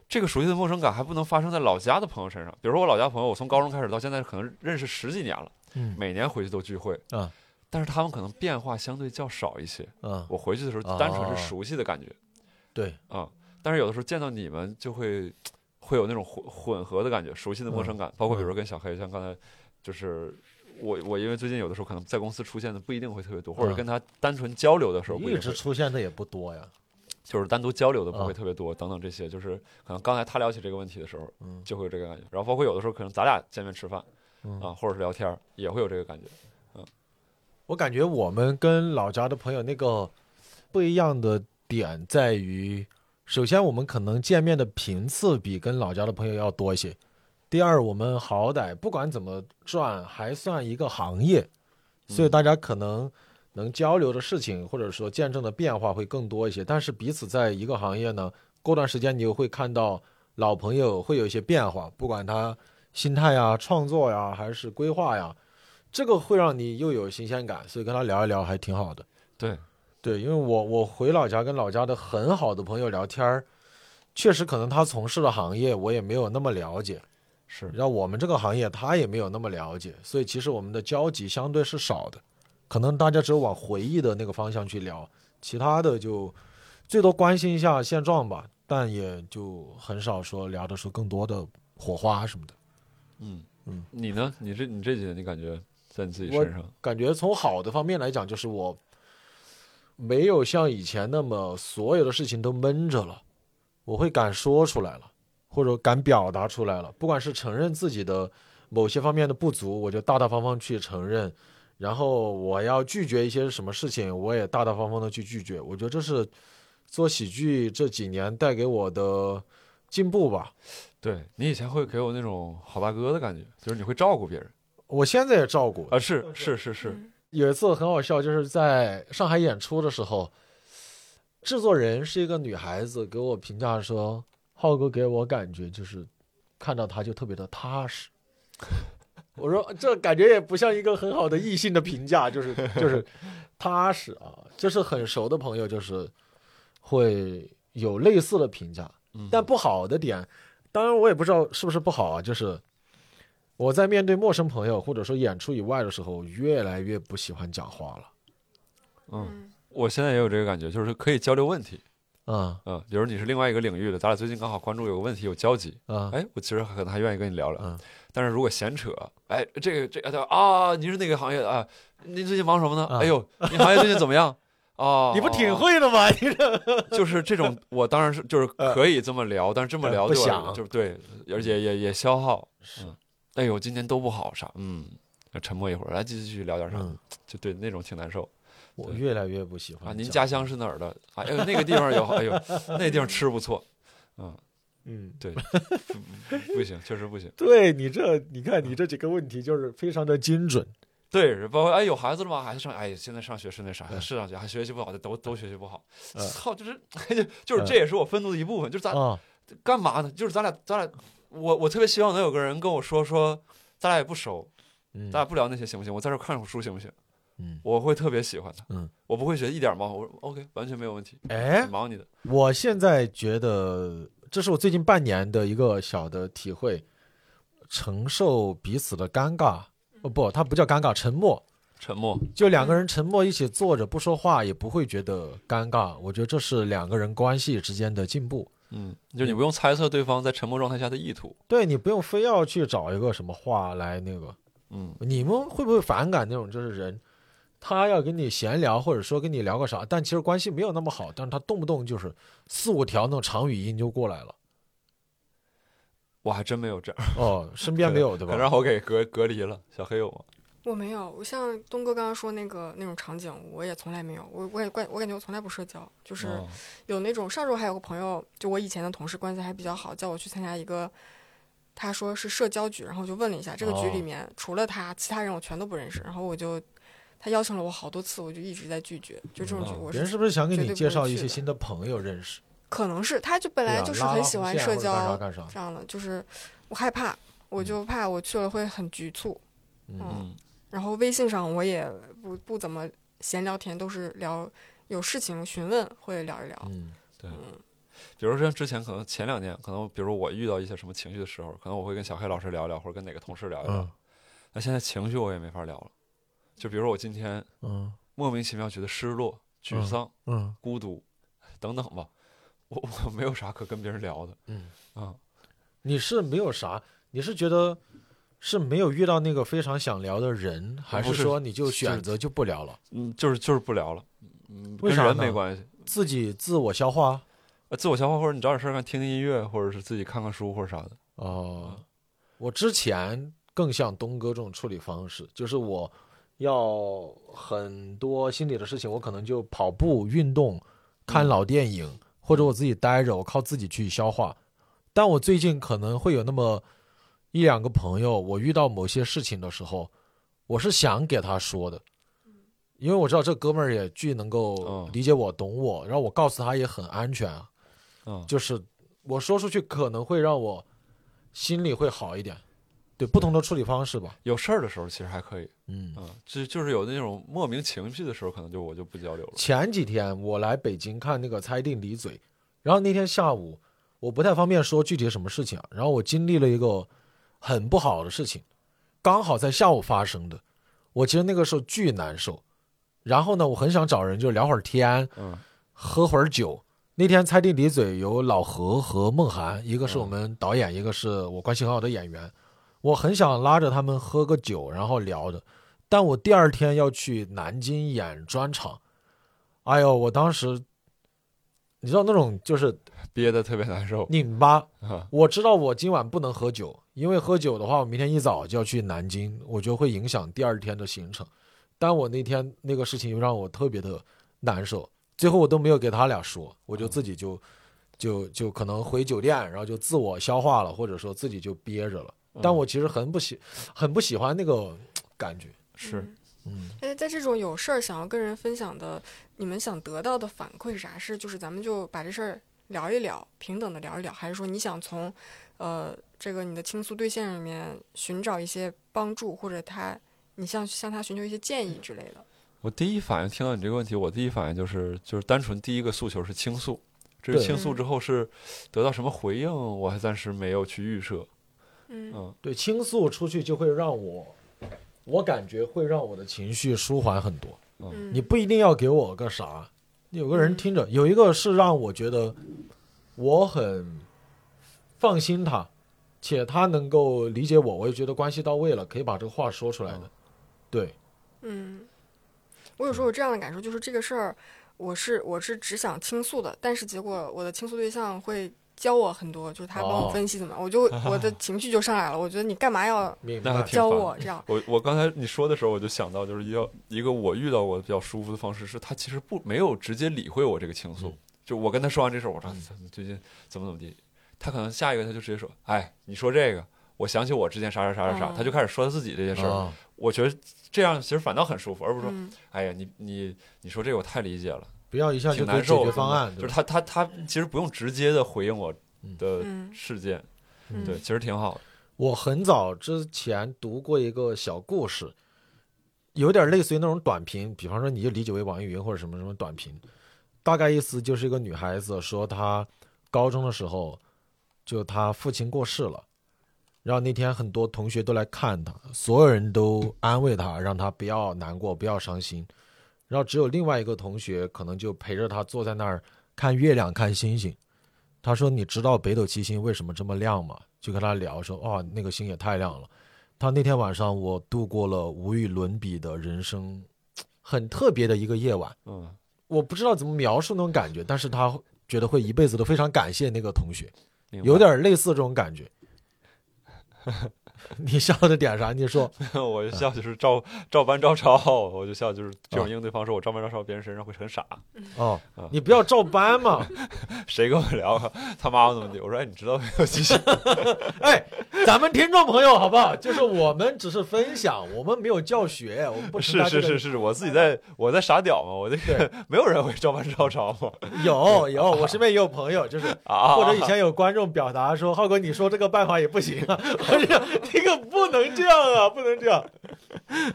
这个熟悉的陌生感还不能发生在老家的朋友身上，比如说我老家朋友，我从高中开始到现在可能认识十几年了，嗯每年回去都聚会啊，但是他们可能变化相对较少一些。嗯，我回去的时候哦单纯是熟悉的感觉。对，啊、但是有的时候见到你们就会 会有那种混混合的感觉，熟悉的陌生感，包括比如说跟小黑，像刚才就是我我因为最近有的时候可能在公司出现的不一定会特别多，或者嗯跟他单纯交流的时候不一一直，出现的也不多呀。就是单独交流的不会嗯特别多，等等这些，就是可能刚才他聊起这个问题的时候嗯。就会有这个感觉，然后包括有的时候可能咱俩见面吃饭嗯。啊，或者是聊天也会有这个感觉。我感觉我们跟老家的朋友那个不一样的点在于，首先我们可能见面的频次比跟老家的朋友要多一些。第二，我们好歹不管怎么转，还算一个行业，所以大家可能能交流的事情或者说见证的变化会更多一些。但是彼此在一个行业呢，过段时间你又会看到老朋友会有一些变化，不管他心态呀、创作呀，还是规划呀，这个会让你又有新鲜感，所以跟他聊一聊还挺好的。对，对，因为我我回老家跟老家的很好的朋友聊天儿，确实可能他从事的行业我也没有那么了解，是然后我们这个行业他也没有那么了解，所以其实我们的交集相对是少的，可能大家只有往回忆的那个方向去聊，其他的就最多关心一下现状吧，但也就很少说聊得出更多的火花什么的。嗯嗯，你呢？你这你这几年你感觉在你自己身上？感觉从好的方面来讲，就是我没有像以前那么所有的事情都闷着了，我会敢说出来了，或者敢表达出来了。不管是承认自己的某些方面的不足，我就大大方方去承认；然后我要拒绝一些什么事情，我也大大方方的去拒绝。我觉得这是做喜剧这几年带给我的进步吧。对你以前会给我那种好大哥的感觉，就是你会照顾别人我现在也照顾，啊，是是是是，嗯有一次很好笑，就是在上海演出的时候，制作人是一个女孩子，给我评价说，浩哥给我感觉就是看到他就特别的踏实。我说这感觉也不像一个很好的异性的评价，就是就是踏实啊，就是很熟的朋友，就是会有类似的评价。嗯但不好的点，当然我也不知道是不是不好啊，就是我在面对陌生朋友或者说演出以外的时候，越来越不喜欢讲话了。嗯，嗯我现在也有这个感觉，就是可以交流问题，嗯嗯，比如你是另外一个领域的，咱俩最近刚好关注有个问题有交集，嗯哎，我其实可能还愿意跟你聊聊，嗯但是如果闲扯，哎，这个这个啊，你是哪个行业的啊？您最近忙什么呢？啊哎呦，你行业最近怎么样？哦，你不挺会的吗？你这 就是这种，我当然是就是可以这么聊，但是这么呃聊对我不想就是对，而且也也消耗。是嗯，哎呦，今天都不好啥，嗯，沉默一会儿，来继续继续聊点啥，嗯，就对那种挺难受我越来越不喜欢啊。您家乡是哪儿的？哎呦，那个地方有，哎呦，那地方吃不错，嗯，嗯，对，不不行，确实不行。对你这，你看你这几个问题就是非常的精准。对，包括哎有孩子了吗？孩子上哎现在上学是那啥，嗯是上学还学习不好的都都学习不好，嗯操，就是 就就是嗯这也是我愤怒的一部分，就是咱啊，干嘛呢？就是咱俩咱俩，我我特别希望能有个人跟我说说，咱俩也不熟，嗯咱俩不聊那些行不行？我在这儿看会儿书行不行？嗯，我会特别喜欢他，嗯，我不会觉得一点忙，我说 OK，完全没有问题，哎你，忙你的，我现在觉得这是我最近半年的一个小的体会，承受彼此的尴尬，哦不，它不叫尴尬，沉默。沉默，就两个人沉默一起坐着不说话，也不会觉得尴尬。我觉得这是两个人关系之间的进步。嗯，就你不用猜测对方在沉默状态下的意图，对你不用非要去找一个什么话来那个。嗯，你们会不会反感那种就是人，他要跟你闲聊，或者说跟你聊个啥，但其实关系没有那么好，但是他动不动就是四五条那种长语音就过来了。我还真没有这样，哦，身边没有对吧？可 让我给隔隔离了。小黑有吗？我没有，我像东哥刚刚说那个那种场景，我也从来没有。我我也感我感觉我从来不社交，就是哦有那种上周还有个朋友，就我以前的同事关系还比较好，叫我去参加一个，他说是社交局，然后我就问了一下，这个局哦里面、除了他，其他人我全都不认识，然后我就他邀请了我好多次，我就一直在拒绝，就这种局哦我别人是不是想给你介绍一些新的朋友认识？可能是他就本来就是很喜欢社交干啥？这样的，就是我害怕，我就怕我去了会很局促，嗯嗯，然后微信上我也不不怎么闲聊天，都是聊有事情询问会聊一聊，嗯对。比如说之前可能前两年，可能比如我遇到一些什么情绪的时候，可能我会跟小黑老师聊聊，或者跟哪个同事聊一聊。嗯那现在情绪我也没法聊了，就比如说我今天嗯莫名其妙觉得失落、沮嗯丧、嗯孤独等等吧，我我没有啥可跟别人聊的嗯，啊。你是没有啥？你是觉得是没有遇到那个非常想聊的人，还是说你就选择就不聊了？嗯，就是就是不聊了，嗯，跟为啥没关系。自己自我消化？呃，自我消化，或者你找点事儿干，听听音乐，或者是自己看看书或者啥的。哦，我之前更像东哥这种处理方式，就是我要很多心里的事情，我可能就跑步、运动、看嗯老电影，或者我自己待着，我靠自己去消化。但我最近可能会有那么一两个朋友，我遇到某些事情的时候，我是想给他说的，因为我知道这哥们儿也巨能够嗯理解我、懂我，然后我告诉他也很安全啊。嗯，就是我说出去可能会让我心里会好一点。对，不同的处理方式吧。有事儿的时候其实还可以，嗯，嗯，就就是有那种莫名情绪的时候，可能就我就不交流了。前几天我来北京看那个猜定离嘴，然后那天下午我不太方便说具体什么事情啊，然后我经历了一个很不好的事情，刚好在下午发生的，我其实那个时候巨难受，然后呢，我很想找人就聊会儿天，嗯喝会儿酒。那天猜地离嘴有老何和梦涵，一个是我嗯们导演，一个是我关系很好的演员。我很想拉着他们喝个酒，然后聊的，但我第二天要去南京演专场。哎呦，我当时，你知道那种就是憋得特别难受拧巴。啊。我知道我今晚不能喝酒，因为喝酒的话，我明天一早就要去南京，我觉得会影响第二天的行程。但我那天那个事情又让我特别的难受，最后我都没有给他俩说，我就自己就就就可能回酒店，然后就自我消化了，或者说自己就憋着了。但我其实很不喜很不喜欢那个感觉。是嗯嗯哎，在这种有事儿想要跟人分享的，你们想得到的反馈是啥？是就是咱们就把这事儿聊一聊，平等的聊一聊，还是说你想从呃这个你的倾诉对象里面寻找一些帮助，或者他你向向他寻求一些建议之类的？我第一反应听到你这个问题，我第一反应就是就是单纯第一个诉求是倾诉，至于倾诉之后是得到什么回应，我还暂时没有去预设。嗯嗯对，倾诉出去就会让我，我感觉会让我的情绪舒缓很多。嗯，你不一定要给我个啥，有个人听着，有一个是让我觉得我很放心他，且他能够理解我，我也觉得关系到位了，可以把这个话说出来的。对，嗯，我有时候有这样的感受，就是这个事儿，我是我是只想倾诉的，但是结果我的倾诉对象会教我很多，就是他帮我哦分析怎么样，我就 我的情绪就上来了。我觉得你干嘛要明白。教我这样？我我刚才你说的时候，我就想到，就是要一个我遇到过比较舒服的方式，是他其实不没有直接理会我这个倾诉，嗯就我跟他说完这事儿，我说最近怎么怎么地，他可能下一个他就直接说，哎，你说这个，我想起我之前啥啥啥啥啥，哦他就开始说他自己这些事儿。啊我觉得这样其实反倒很舒服，而不是说，嗯哎呀，你你你说这个我太理解了，不要一下就挺给解决难受的方案，就是他他他其实不用直接的回应我的嗯事件，嗯，对，其实挺好的。我很早之前读过一个小故事，有点类似于那种短评，比方说你就理解为网易云或者什么什么短评，大概意思就是一个女孩子说她高中的时候，就他父亲过世了，然后那天很多同学都来看他，所有人都安慰他，让他不要难过，不要伤心，然后只有另外一个同学可能就陪着他坐在那儿看月亮、看星星。他说：“你知道北斗七星为什么这么亮吗？”就跟他聊说：“哦，那个星也太亮了。”他那天晚上我度过了无与伦比的人生，很特别的一个夜晚。嗯，我不知道怎么描述那种感觉，但是他觉得会一辈子都非常感谢那个同学，有点类似这种感觉。你笑的点啥？你说 我就笑就是照照搬照抄，我就笑就是这种啊应对方式，我照搬照抄别人身上会很傻。哦啊，你不要照搬嘛。谁跟我聊他妈妈怎么地？我说哎，你知道没有？其实哎，咱们听众朋友好不好？就是我们只是分享，我们没有教学，我们不是是是是，我自己在我在傻屌嘛，我这个没有人会照搬照抄嘛。有有，我身边也有朋友，就是啊，或者以前有观众表达说：“浩哥，你说这个办法也不行啊，我就想这个不能这样啊，不能这样。”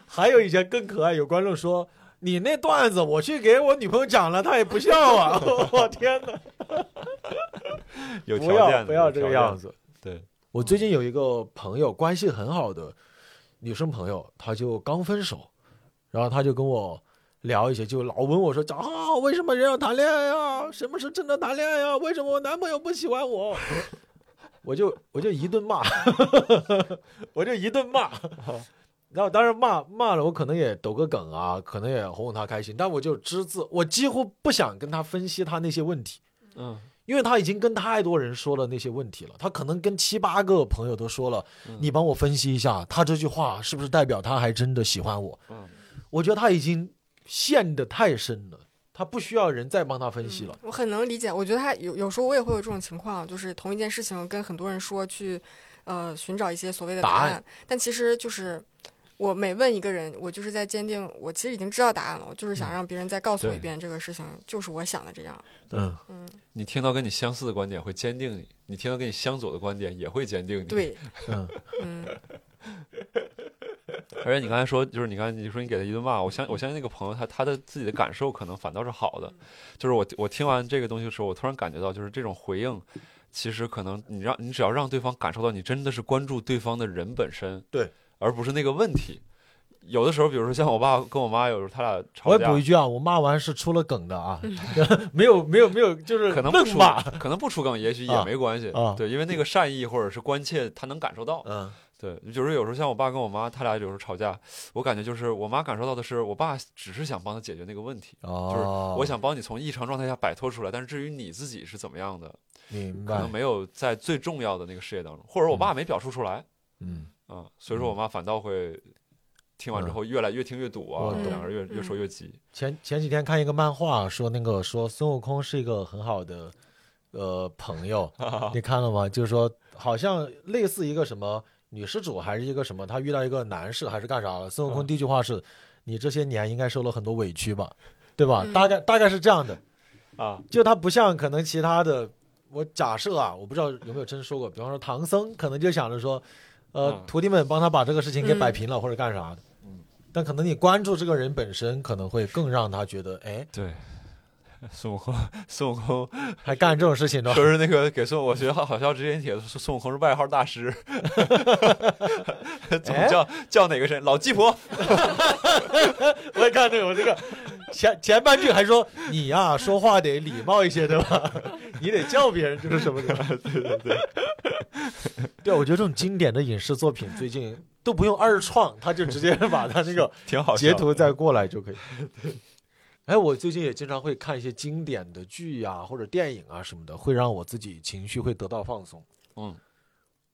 还有以前更可爱，有观众说：“你那段子我去给我女朋友讲了，她也不笑啊！” 我天哪，有不要条件的不要这个样。子。对，我最近有一个朋友，关系很好的女生朋友，她就刚分手，然后她就跟我聊一些，就老问我说：“讲啊，为什么人要谈恋爱呀？什么是真的谈恋爱呀？为什么我男朋友不喜欢我？”我就我就一顿骂，我就一顿骂，然后当然骂骂了，我可能也抖个梗啊，可能也哄哄他开心，但我就只字，我几乎不想跟他分析他那些问题。嗯。因为他已经跟太多人说了那些问题了，他可能跟七八个朋友都说了，嗯。你帮我分析一下，他这句话是不是代表他还真的喜欢我？嗯，我觉得他已经陷得太深了，他不需要人再帮他分析了。我很能理解，我觉得他有有时候我也会有这种情况，就是同一件事情跟很多人说去，呃，寻找一些所谓的答答案案，但其实就是我每问一个人，我就是在坚定，我其实已经知道答案了，我就是想让别人再告诉我一遍这个事情就是我想的这样。嗯，嗯，你听到跟你相似的观点会坚定你，你听到跟你相左的观点也会坚定你。，对，嗯，嗯 而且你刚才说，就是你刚才你说你给他一顿骂，我相我相信那个朋友他他的自己的感受可能反倒是好的，就是我我听完这个东西的时候，我突然感觉到，就是这种回应，其实可能你让你只要让对方感受到你真的是关注对方的人本身，对，而不是那个问题。有的时候，比如说像我爸跟我妈，有时候他俩吵架我也补一，句啊，我骂完是出了梗的啊，没有没有没有，就是可能不出骂。可能不出梗，也许也啊没关系，啊对，因为那个善意或者是关切，他能感受到。嗯对，就是有时候像我爸跟我妈，他俩有时候吵架，我感觉就是我妈感受到的是，我爸只是想帮他解决那个问题，哦，我想帮你从异常状态下摆脱出来，但是至于你自己是怎么样的，明白可能，没有在最重要的那个事业当中，或者我爸没表述出来嗯，啊、所以说我妈反倒会听完之后越来越听越堵啊两个人越越说越急。前前几天看一个漫画，说那个说孙悟空是一个很好的呃朋友，你看了吗？就是说好像类似一个什么女施主还是一个什么，他遇到一个男士还是干啥了？孙悟空嗯第一句话是：“你这些年应该受了很多委屈吧，对吧？”嗯大概大概是这样的，啊，就他不像可能其他的，我假设啊，我不知道有没有真说过，比方说唐僧可能就想着说，呃，嗯徒弟们帮他把这个事情给摆嗯平了、或者干啥的。嗯但可能你关注这个人本身，可能会更让他觉得，哎，对。孙悟空，孙悟空 还干这种事情呢？就是那个给孙，我学好好笑之前帖子说孙悟空是外号大师，怎么哎叫叫哪个神？老鸡婆，我也看这个，我这个前前半句还说你呀、说话得礼貌一些，对吧？你得叫别人就是什么的。对对对，对，我觉得这种经典的影视作品最近都不用二创，他就直接把他那个挺好。截图再过来就可以。哎，我最近也经常会看一些经典的剧呀、或者电影啊什么的，会让我自己情绪会得到放松。嗯，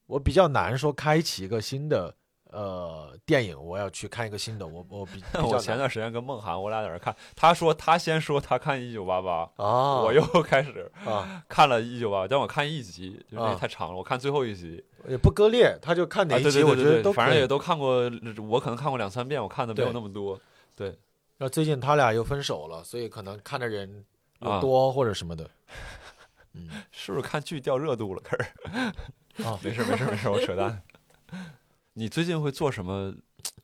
我比较难说开启一个新的呃电影，我要去看一个新的，我我比比 我前段时间跟梦涵，我俩在那儿看，他说他先说他看一九八八，啊，我又开始啊看了一九八八，但我看一集，就是那啊个太长了，我看最后一集。也不割裂，他就看哪啊，一集，对对对对对，我觉得都反正也都看过，我可能看过两三遍，我看的没有那么多。那最近他俩又分手了，所以可能看的人又啊多或者什么的。嗯是不是看剧掉热度了？开始啊，没事没事没事，我扯淡。你最近会做什么，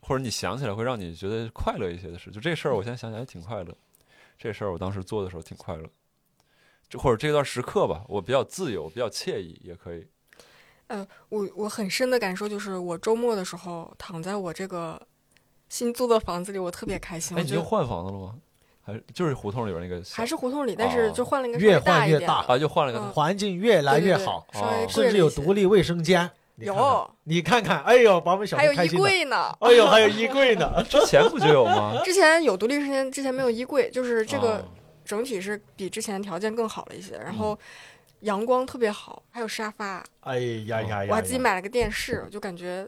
或者你想起来会让你觉得快乐一些的事？就这事儿，我现在想起来挺快乐。这事儿我当时做的时候挺快乐，就或者这段时刻吧，我比较自由，比较惬意，也可以。我我很深的感受就是，我周末的时候躺在我这个新租的房子里，我特别开心。哎，你又换房子了吗？还是就是胡同里边那个？还是胡同里，但是就换了一个越换越大的啊，就换了一个嗯环境越来越好，甚至有独立卫生间。有，你看看，哎呦，把我们小还有衣。柜呢。哎呦，还有衣柜呢。之前不就有吗？之前有独立卫生间，之前没有衣柜，就是这个哦整体是比之前条件更好了一些，嗯然后阳光特别好，还有沙发，哎呀呀呀！我还自己买了个电视，就感觉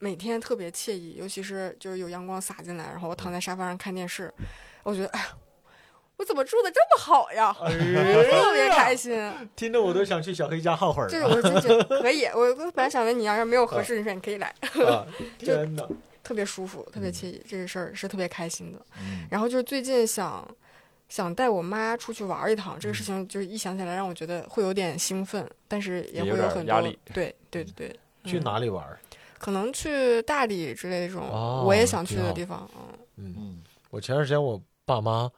每天特别惬意，尤其是就是有阳光洒进来，然后我躺在沙发上看电视，我觉得哎呀，我怎么住的这么好呀，哎 特别开，心。听得我都想去小黑家耗会儿这了。个我真觉得 可以，我我本来想问你要是没有合适人选，你可以来，啊天哪！特别舒服，特别惬意，这个事儿是特别开心的。嗯然后就是最近想想带我妈出去玩一趟，这个事情就是一想起来让我觉得会有点兴奋，但是也会有很多压力对对对对，去嗯哪里玩儿？可能去大理之类这种哦我也想去的地方。嗯，嗯，嗯我前段时间我爸妈、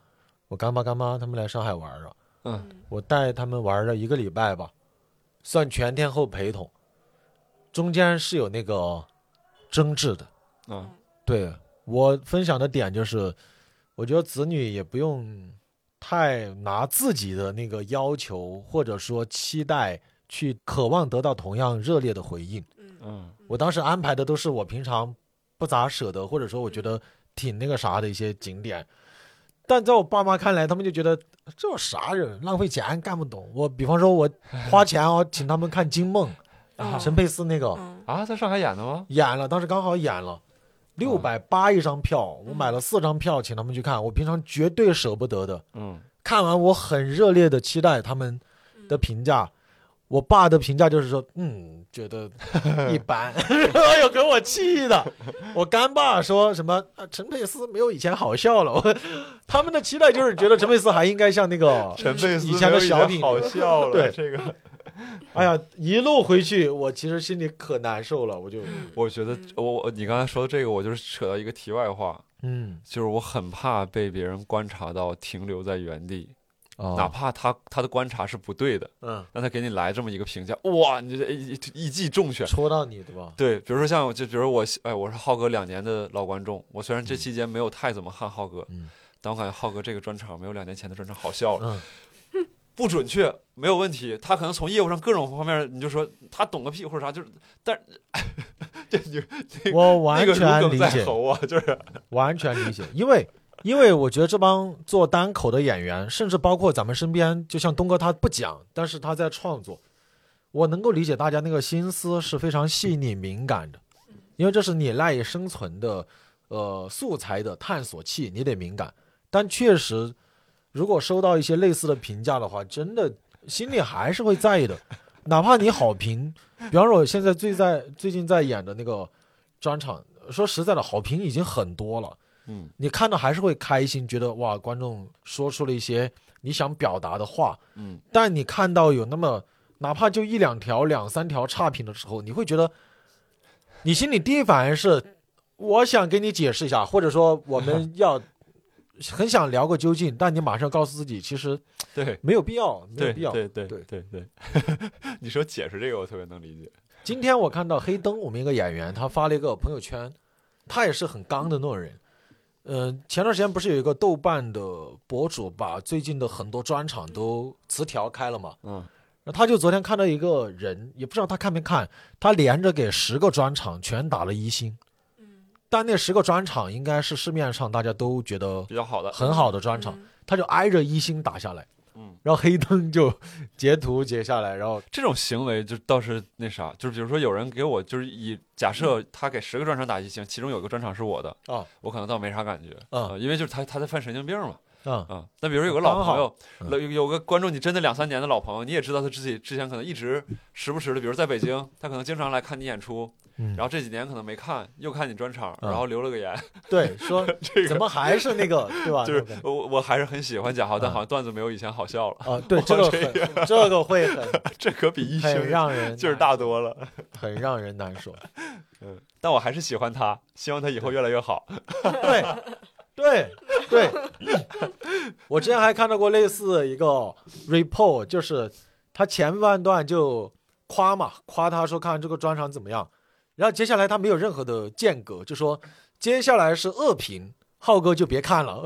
我干爸干妈他们来上海玩了，嗯，我带他们玩了一个礼拜吧，算全天候陪同，中间是有那个争执的。嗯对我分享的点就是，我觉得子女也不用太拿自己的那个要求或者说期待去渴望得到同样热烈的回应。嗯我当时安排的都是我平常不咋舍得，或者说我觉得挺那个啥的一些景点，但在我爸妈看来，他们就觉得这有啥人浪费钱干不懂。我比方说，我花钱哦，请他们看《惊梦 》嗯陈佩斯那个嗯啊，在上海演的吗？演了，当时刚好演了。六百八一张票，我买了四张票，请他们去看。我平常绝对舍不得的。嗯看完，我很热烈的期待他们的评价。我爸的评价就是说，嗯，觉得 一般，哎呦，给我气的。我干爸说什么，啊陈佩斯没有以前好笑了。我 他们的期待就是觉得陈佩斯还应该像那个，陈佩斯以前的小品好笑了，对这个 哎呀，一路回去，我其实心里可难受了。我就，我觉得我我你刚才说的这个，我就是扯到一个题外话，嗯，就是我很怕被别人观察到停留在原地，哪啊，怕他他的观察是不对的，嗯，让他给你来这么一个评价，哇，你这一一记重拳。戳到你对吧？对，比如说像就比如我哎，我是浩哥两年的老观众，我虽然这嗯期间没有太怎么看浩哥，嗯但我感觉浩哥这个专场没有两年前的专场好笑了。嗯，不准确没有问题，他可能从业务上各种方面，你就说他懂个屁或者啥，就是，但 这你我完那个全理解。啊，就是 完全理解，因为因为我觉得这帮做单口的演员，甚至包括咱们身边，就像东哥他不讲，但是他在创作，我能够理解大家那个心思是非常细腻敏感的，因为这是你赖以生存的呃素材的探索器，你得敏感。但确实，如果收到一些类似的评价的话，真的心里还是会在意的，哪怕你好评，比方说我现在最在最近在演的那个专场，说实在的，好评已经很多了。嗯你看到还是会开心，觉得哇，观众说出了一些你想表达的话。嗯但你看到有那么哪怕就一两条、两三条差评的时候，你会觉得，你心里第一反应是，我想给你解释一下，或者说我们 要很想聊个究竟，但你马上告诉自己，其实对没有必要，没有必要。对对对对对，你说解释这个我特别能理解，今天我看到黑灯，我们一个演员，他发了一个朋友圈，他也是很刚的那种人。嗯、前段时间不是有一个豆瓣的博主把最近的很多专场都词条开了嘛？嗯。然后他就昨天看到一个人，也不知道他看没看，他连着给十个专场全打了一星。但那十个专场应该是市面上大家都觉得比较好的，很好的专场，嗯。他就挨着一星打下来，嗯，然后黑灯就截图截下来，然后这种行为就倒是那啥，就是比如说有人给我就是以假设他给十个专场打一星，其中有个专场是我的啊，我可能倒没啥感觉啊。呃因为就是他他在犯神经病嘛啊。啊。那比如有个老朋友，嗯有有个观众，你真的两三年的老朋友，你也知道他自己之前可能一直时不时的，比如在北京，他可能经常来看你演出，嗯然后这几年可能没看，又看你专场，嗯然后留了个言，对说 这个怎么还是那个对吧？就是我我还是很喜欢贾浩，但嗯好像段子没有以前好笑了，啊，对这个这很 这个会很这可比一很星让人劲儿大多了。很让人难受。嗯，但我还是喜欢他，希望他以后越来越好。对，对，对。我之前还看到过类似一个 report，就是他前半段就夸嘛，夸他说看这个专场怎么样，然后接下来他没有任何的间隔，就说接下来是恶评，浩哥就别看了，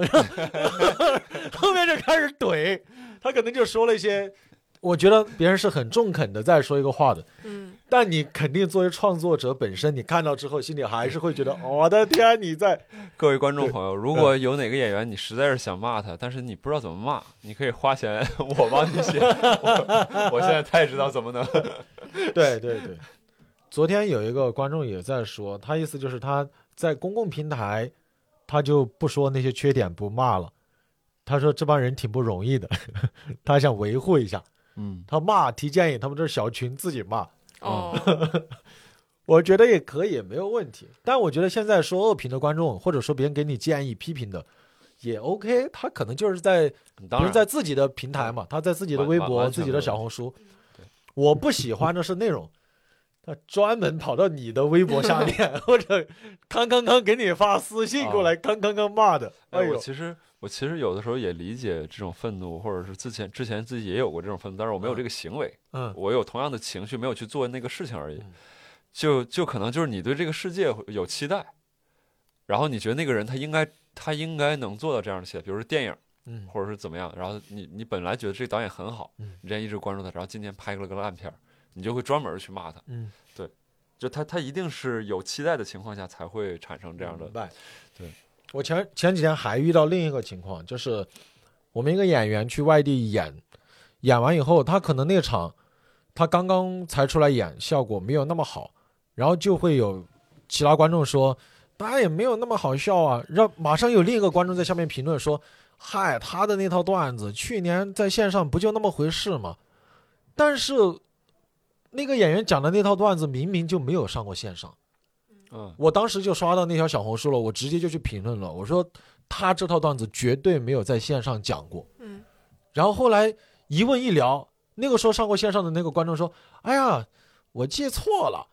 后面就开始怼，他可能就说了一些。我觉得别人是很中肯的在说一个话的，嗯，但你肯定作为创作者本身，你看到之后心里还是会觉得，我的天，你在各位观众朋友，如果有哪个演员你实在是想骂他，但是你不知道怎么骂，你可以花钱 我帮你写。我我现在太知道怎么能。对对对，昨天有一个观众也在说，他意思就是他在公共平台，他就不说那些缺点，不骂了。他说这帮人挺不容易的，他想维护一下。嗯，他骂提建议，他们这是小群自己骂，哦，我觉得也可以，没有问题。但我觉得现在说恶评的观众，或者说别人给你建议、批评的，也 OK。他可能就是在比如当然在自己的平台嘛，他在自己的微博、自己的小红书。我不喜欢的是那种，他专门跑到你的微博下面，或者康康康给你发私信过来，康康康骂的。哎，哎，我其实我其实有的时候也理解这种愤怒，或者是之前之前自己也有过这种愤怒，但是我没有这个行为，嗯我有同样的情绪，没有去做那个事情而已嗯。就就可能就是你对这个世界有期待，然后你觉得那个人他应该他应该能做到这样的期待，比如说电影。嗯或者是怎么样，然后你你本来觉得这个导演很好，嗯你之前一直关注他，然后今天拍了个烂片儿，你就会专门去骂他。嗯，对就他他一定是有期待的情况下才会产生这样的。对，我前前几天还遇到另一个情况，就是我们一个演员去外地演，演完以后，他可能那场他刚刚才出来演，效果没有那么好，然后就会有其他观众说，大家也没有那么好笑啊。让马上有另一个观众在下面评论说，嗨，他的那套段子去年在线上不就那么回事吗？但是那个演员讲的那套段子明明就没有上过线上。嗯，我当时就刷到那条小红书了，我直接就去评论了，我说他这套段子绝对没有在线上讲过。嗯，然后后来一问一聊，那个时候上过线上的那个观众说：“哎呀，我记错了。”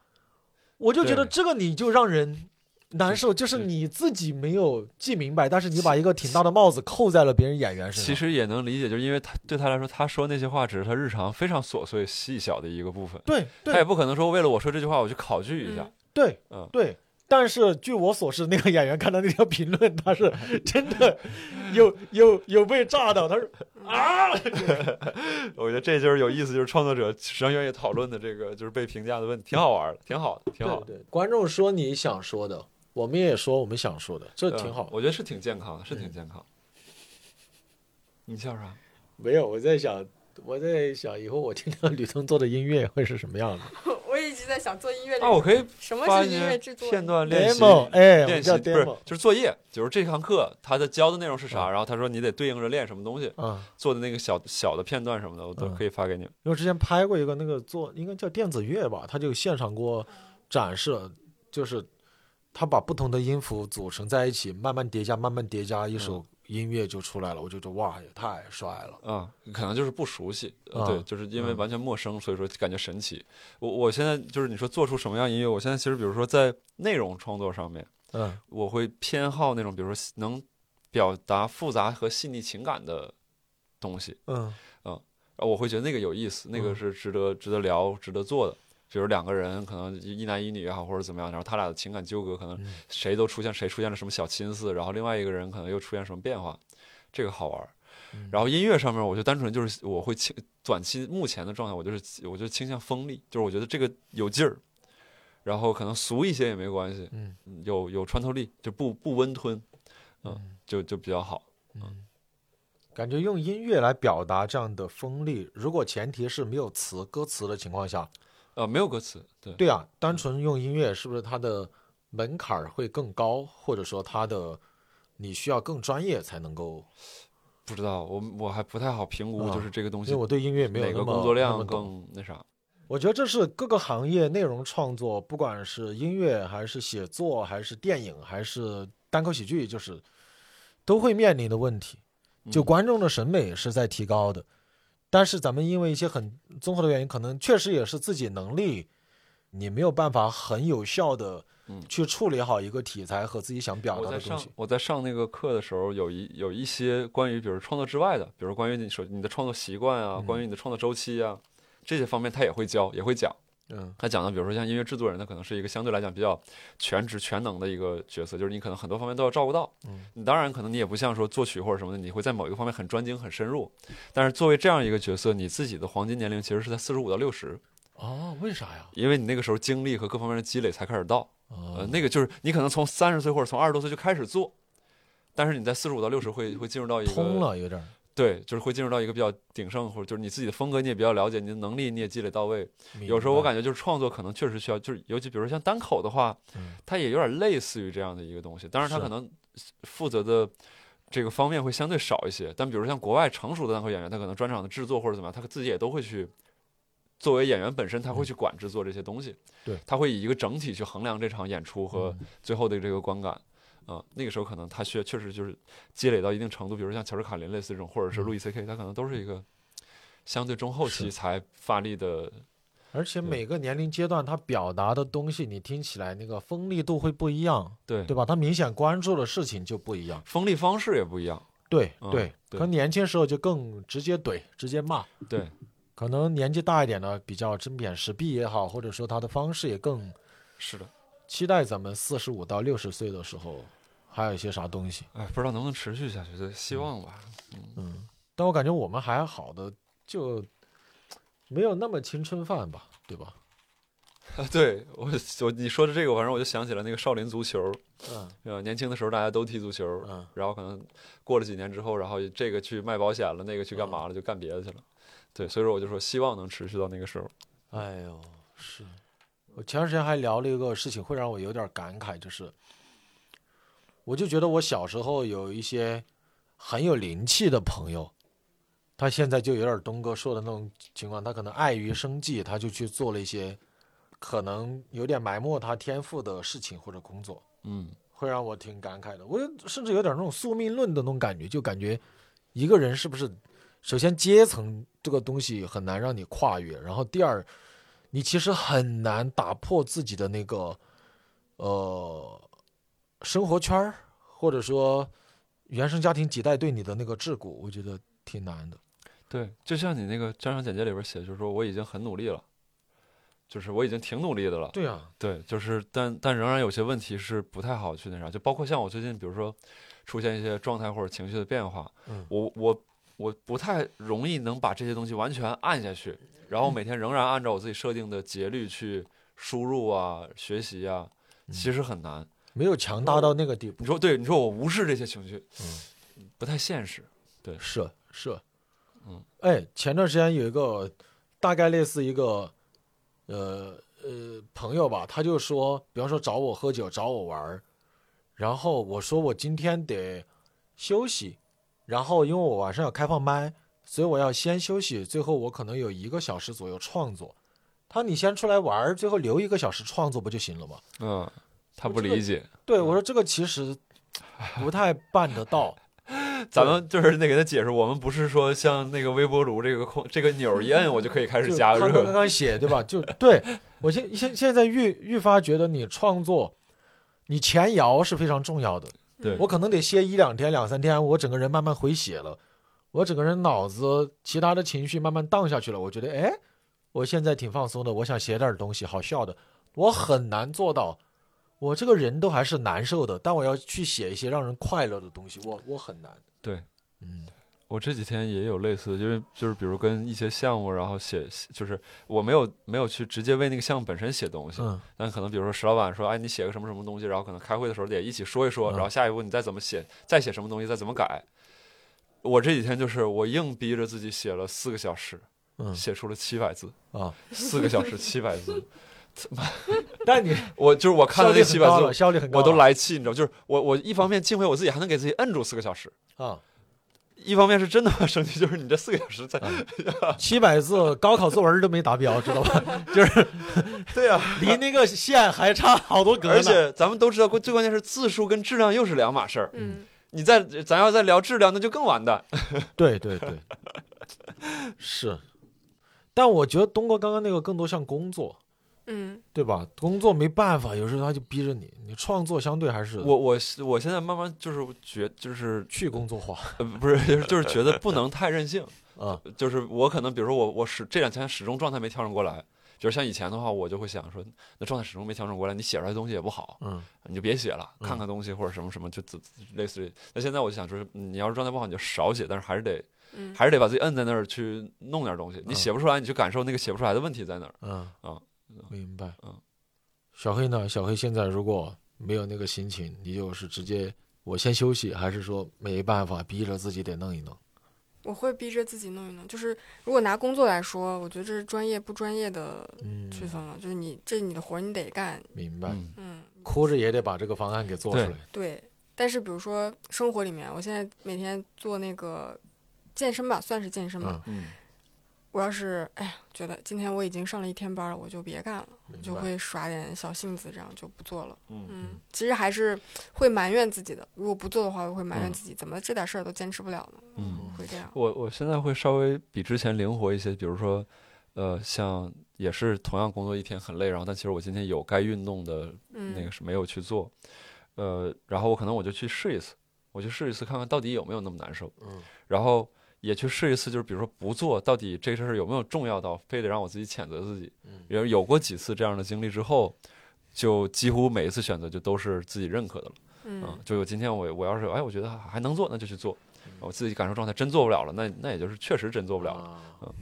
我就觉得这个你就让人难受，就是是你自己没有记明白，但是你把一个挺大的帽子扣在了别人演员身上。其实也能理解，就是因为他对他来说，他说那些话只是他日常非常琐碎细小的一个部分，对他也不可能说为了我说这句话我去考据一下。对嗯对。但是据我所知，那个演员看到那条评论，他是 真的有有有被炸到，他说 啊，我觉得这就是有意思，就是创作者实际上愿意讨论的这个就是被评价的问题，挺好玩的，挺好的，挺好的。对对，观众说你想说的，我们也说我们想说的，这嗯挺好。我觉得是挺健康的，是挺嗯健康。你笑啥？没有，我在想，我在想以后我听到吕东做的音乐会是什么样子。我也一直在想做音乐啊，我可以什么是音乐制作？片段练习。demo，哎，我练习不是 demo，就是作业，就是这堂课他的教的内容是啥，嗯然后他说你得对应着练什么东西，嗯，做的那个小小的片段什么的，我都嗯可以发给你。因为我之前拍过一个那个做，应该叫电子乐吧，他就现场给我展示，就是他把不同的音符组成在一起，慢慢叠加，慢慢叠加，一首音乐就出来了。我就觉得哇，也太帅了。啊、可能就是不熟悉，对，就是因为嗯完全陌生，所以说感觉神奇。我我现在就是你说做出什么样音乐，我现在其实比如说在内容创作上面，嗯我会偏好那种比如说能表达复杂和细腻情感的东西，嗯嗯我会觉得那个有意思，那个嗯是值得值得聊、值得做的。比如两个人可能一男一女也好，或者怎么样，然后他俩的情感纠葛，可能嗯。谁都出现谁出现了什么小心思，然后另外一个人可能又出现什么变化，这个好玩然后音乐上面，我就单纯就是我会倾短期目前的状态，我就是我就倾向锋利，就是我觉得这个有劲儿，然后可能俗一些也没关系，嗯。有有穿透力，就不不温吞，嗯嗯就就比较好。嗯，感觉用音乐来表达这样的锋利，如果前提是没有词歌词的情况下，呃，没有歌词，对，对啊，单纯用音乐是不是它的门槛儿会更高，或者说它的你需要更专业才能够？不知道，我我还不太好评估，啊就是这个东西因为我对音乐没有哪个工作量更那啥。我觉得这是各个行业内容创作，不管是音乐还是写作，还是电影，还是单口喜剧，就是都会面临的问题。就嗯观众的审美是在提高的，但是咱们因为一些很综合的原因，可能确实也是自己能力，你没有办法很有效的嗯去处理好一个题材和自己想表达的东西。我在上那个课的时候，有一有一些关于比如创作之外的，比如关于你手你的创作习惯啊，嗯关于你的创作周期啊，这些方面他也会教，也会讲。嗯他讲的，比如说像音乐制作人，他可能是一个相对来讲比较全职全能的一个角色，就是你可能很多方面都要照顾到。嗯你当然可能你也不像说作曲或者什么的，你会在某一个方面很专精很深入。但是作为这样一个角色，你自己的黄金年龄其实是在四十五到六十，哦，为啥呀？因为你那个时候精力和各方面的积累才开始到。呃，哦，那个就是你可能从三十岁或者从二十多岁就开始做，但是你在四十五到六十会会进入到一个通了有点儿。对，就是会进入到一个比较鼎盛，或者就是你自己的风格你也比较了解，你的能力你也积累到位。有时候我感觉就是创作可能确实需要，就是尤其比如说像单口的话，嗯它也有点类似于这样的一个东西，当然它可能负责的这个方面会相对少一些。但比如像国外成熟的单口演员，他可能专场的制作或者怎么样，他自己也都会去。作为演员本身，他会去管制作这些东西，对他会以一个整体去衡量这场演出和嗯最后的这个观感。啊、那个时候可能他需确实就是积累到一定程度，比如像乔治卡林类似这种，或者是嗯路易 C K，他可能都是一个相对中后期才发力的。而且每个年龄阶段，他表达的东西，你听起来那个锋利度会不一样，对对吧？他明显关注的事情就不一样。锋利方式也不一样。嗯对对，对可能年轻时候就更直接怼，直接骂。对，可能年纪大一点的，比较针砭时弊也好，或者说他的方式也更是的。期待咱们四十五到六十岁的时候，还有一些啥东西。哎，不知道能不能持续下去，就希望吧。嗯，但我感觉我们还好的，就没有那么青春饭吧，对吧？啊，对我我你说的这个，反正我就想起了那个少林足球。嗯呃，年轻的时候大家都踢足球，嗯，然后可能过了几年之后，然后这个去卖保险了，那个去干嗯嘛了，就干别的去了。对，所以说我就说希望能持续到那个时候。哎呦，是我前段时间还聊了一个事情，会让我有点感慨，就是我就觉得我小时候有一些很有灵气的朋友，他现在就有点东哥说的那种情况，他可能碍于生计，他就去做了一些可能有点埋没他天赋的事情或者工作。嗯，会让我挺感慨的。我甚至有点那种宿命论的那种感觉，就感觉一个人是不是，首先阶层这个东西很难让你跨越，然后第二，你其实很难打破自己的那个呃生活圈儿，或者说原生家庭几代对你的那个桎梏，我觉得挺难的。对，就像你那个专场简介里边写，就是说我已经很努力了，就是我已经挺努力的了。对啊，对，就是但但仍然有些问题是不太好去那啥，就包括像我最近，比如说出现一些状态或者情绪的变化，嗯我我我不太容易能把这些东西完全按下去，然后每天仍然按照我自己设定的节律去输入啊、学习啊，其实很难。没有强大到那个地步你。说对，你说我无视这些情绪，嗯不太现实。对是是，嗯，哎，前段时间有一个大概类似一个呃呃朋友吧，他就说，比方说找我喝酒，找我玩儿，然后我说我今天得休息，然后因为我晚上要开放麦，所以我要先休息，最后我可能有一个小时左右创作。他说你先出来玩儿，最后留一个小时创作不就行了吗？嗯，他不这个理解。对我说这个其实不太办得到。咱们就是得给他解释，我们不是说像那个微波炉这个空这个钮一摁，我就可以开始加热刚。刚写对吧？就对 我现现现在愈愈发觉得你创作，你前摇是非常重要的。对我可能得歇一两天、两三天，我整个人慢慢回血了，我整个人脑子其他的情绪慢慢荡下去了。我觉得，哎，我现在挺放松的，我想写点东西好笑的。我很难做到，我这个人都还是难受的，但我要去写一些让人快乐的东西，我我很难。对，嗯，我这几天也有类似的，因为就是比如跟一些项目，然后写，就是我没有没有去直接为那个项目本身写东西，嗯但可能比如说石老板说，哎，你写个什么什么东西，然后可能开会的时候得一起说一说，嗯然后下一步你再怎么写，再写什么东西，再怎么改。我这几天就是我硬逼着自己写了四个小时，嗯写出了七百字，啊，四个小时七百字，但你 我就是我看效了那七百字，效率很高，我都来气，你知道，就是我我一方面敬佩我自己还能给自己摁住四个小时，啊。一方面是真的生气，就是你这四个小时在，七百字高考作文都没达标，知道吧？就是对呀、离那个线还差好多格呢。而且咱们都知道，最关键是字数跟质量又是两码事儿。嗯你再咱要再聊质量，那就更完蛋。对对对，是。但我觉得东哥刚刚那个更多像工作，嗯对吧？工作没办法，有时候他就逼着你，你创作相对还是我我我现在慢慢就是觉就是去工作化呃不是就是就是觉得不能太任性。啊。就是我可能比如说我我始这两天始终状态没调整过来，就是像以前的话，我就会想说，那状态始终没调整过来，你写出来的东西也不好，嗯你就别写了，嗯看看东西或者什么什么，就类似于。那现在我就想说，你要是状态不好，你就少写，但是还是得嗯还是得把自己摁在那儿去弄点东西。你嗯写不出来，你去感受那个写不出来的问题在哪儿。嗯啊明白。嗯，小黑呢？小黑现在如果没有那个心情，你就是直接我先休息，还是说没办法逼着自己得弄一弄？我会逼着自己弄一弄。就是如果拿工作来说，我觉得这是专业不专业的嗯，区分了。就是你这你的活你得干，明白。嗯嗯，哭着也得把这个方案给做出来。对。但是比如说生活里面，我现在每天做那个健身吧，算是健身吧。嗯，嗯我要是哎呀，觉得今天我已经上了一天班了，我就别干了，我就会耍点小性子，这样就不做了。嗯嗯，其实还是会埋怨自己的。如果不做的话，我会埋怨嗯自己，怎么这点事儿都坚持不了呢？嗯。会这样。我我现在会稍微比之前灵活一些，比如说，呃，像也是同样工作一天很累，然后但其实我今天有该运动的嗯，那个是没有去做，呃，然后我可能我就去试一次，我去试一次看看到底有没有那么难受，嗯然后也去试一次，就是比如说不做，到底这事儿有没有重要到非得让我自己谴责自己？嗯有有过几次这样的经历之后，就几乎每一次选择就都是自己认可的了。嗯嗯，就有今天我我要是哎，我觉得还能做，那就去做。我自己感受状态真做不了了，那那也就是确实真做不了了。啊嗯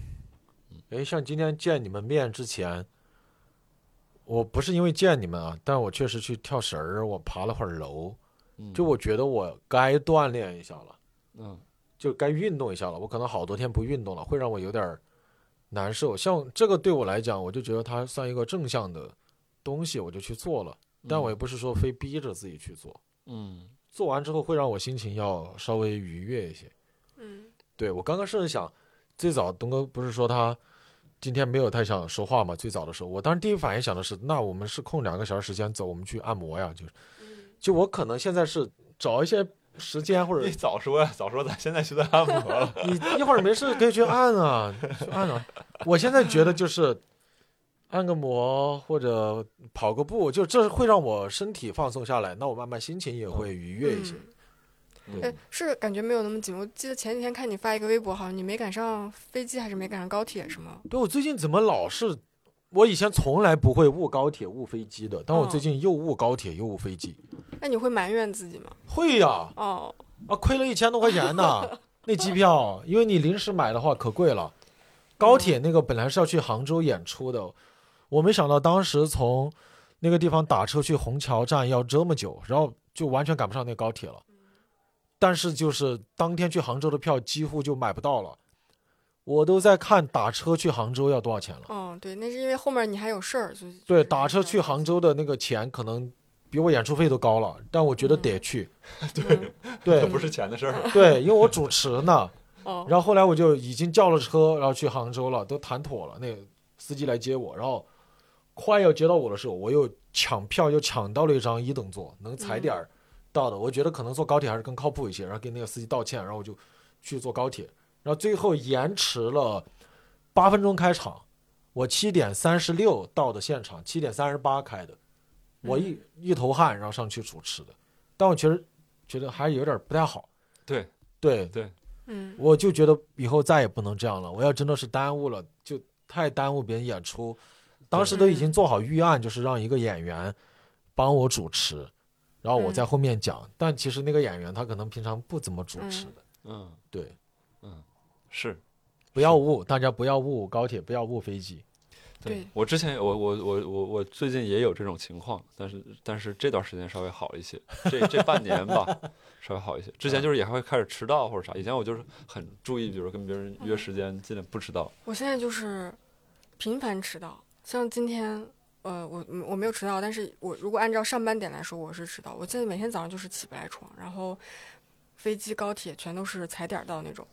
哎，像今天见你们面之前，我不是因为见你们啊，但我确实去跳绳儿，我爬了会儿楼，嗯就我觉得我该锻炼一下了，嗯就该运动一下了。我可能好多天不运动了，会让我有点儿难受。像这个对我来讲，我就觉得它算一个正向的东西，我就去做了。但我也不是说非逼着自己去做，嗯做完之后会让我心情要稍微愉悦一些。嗯对我刚刚甚至想，最早东哥不是说他今天没有太想说话嘛？最早的时候，我当时第一反应想的是，那我们是空两个小时时间走，我们去按摩呀。就是，嗯就我可能现在是找一些时间，或者你早说呀，早说咱现在就在按摩了。你一会儿没事可以去按啊，去按啊。我现在觉得就是按个摩或者跑个步，就这会让我身体放松下来，那我慢慢心情也会愉悦一些。哎，是感觉没有那么紧。我记得前几天看你发一个微博，好像你没赶上飞机，还是没赶上高铁，是吗？对我最近怎么老是，我以前从来不会误高铁误飞机的，但我哦最近又误高铁又误飞机。那你会埋怨自己吗？会呀，哦，啊，亏了一千多块钱呢，那机票，因为你临时买的话可贵了。高铁那个本来是要去杭州演出的，我没想到当时从那个地方打车去虹桥站要这么久，然后就完全赶不上那个高铁了。但是就是当天去杭州的票几乎就买不到了，我都在看打车去杭州要多少钱了。嗯，对，那是因为后面你还有事儿，就对，打车去杭州的那个钱可能比我演出费都高了，但我觉得得去。对，对 这不是钱的事儿。对，因为我主持呢。哦，然后后来我就已经叫了车，然后去杭州了，都谈妥了，那个司机来接我，然后快要接到我的时候，我又抢票又抢到了一张一等座，能踩点儿到的。我觉得可能坐高铁还是更靠谱一些，然后跟那个司机道歉，然后我就去坐高铁，然后最后延迟了八分钟开场，我七点三十六到的现场，七点三十八开的，我一、一头汗，然后上去主持的，但我其实觉得还是有点不太好。对对，对，嗯，我就觉得以后再也不能这样了。我要真的是耽误了，就太耽误别人演出。当时都已经做好预案，就是让一个演员帮我主持，然后我在后面讲。但其实那个演员他可能平常不怎么主持的，嗯，对。是不要误，大家不要误高铁，不要误飞机。对我之前我我我我我最近也有这种情况，但是但是这段时间稍微好一些，这这半年吧 稍微好一些。之前就是也还会开始迟到或者啥，以前我就是很注意，比如跟别人约时间，尽量不迟到。我现在就是频繁迟到，像今天，呃，我我没有迟到，但是我如果按照上班点来说，我是迟到。我现在每天早上就是起不来床，然后飞机、高铁全都是踩点儿到那种。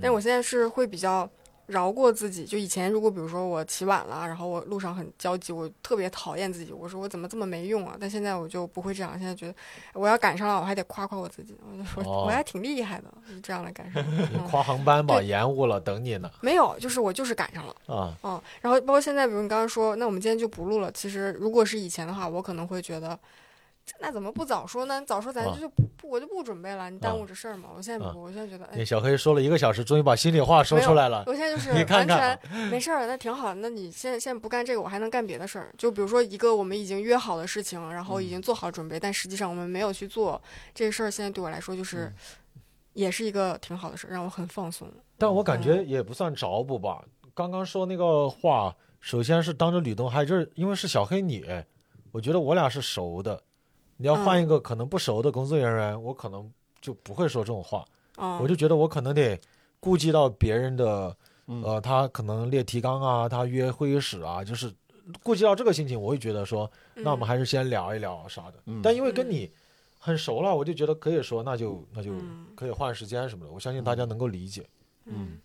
但我现在是会比较饶过自己，就以前如果比如说我起晚了，然后我路上很焦急，我特别讨厌自己，我说我怎么这么没用啊？但现在我就不会这样，现在觉得我要赶上了，我还得夸夸我自己，我就说、哦我还挺厉害的，是这样的感受。嗯、跨航班吧，延误了，等你呢。没有，就是我就是赶上了。啊，嗯，然后包括现在，比如你刚刚说，那我们今天就不录了。其实如果是以前的话，我可能会觉得，这那怎么不早说呢？早说咱啊就不不，我就不准备了，你耽误啊这事儿嘛。我现在我现在觉得，哎那，小黑说了一个小时，终于把心里话说出来了。我现在就是 完看全没事儿，那挺好。那你现在现在不干这个，我还能干别的事儿。就比如说一个我们已经约好的事情，然后已经做好准备，但实际上我们没有去做这个事儿。现在对我来说，就是、嗯也是一个挺好的事儿，让我很放松。但我感觉也不算找补吧。刚刚说那个话，首先是当着吕东，还就是因为是小黑你，我觉得我俩是熟的。你要换一个可能不熟的工作人员，我可能就不会说这种话。嗯，我就觉得我可能得顾及到别人的，嗯呃，他可能列提纲啊，他约会议室啊，就是顾及到这个心情，我会觉得说，那我们嗯还是先聊一聊啥的。嗯但因为跟你很熟了，我就觉得可以说，那就那就嗯可以换时间什么的。我相信大家能够理解。嗯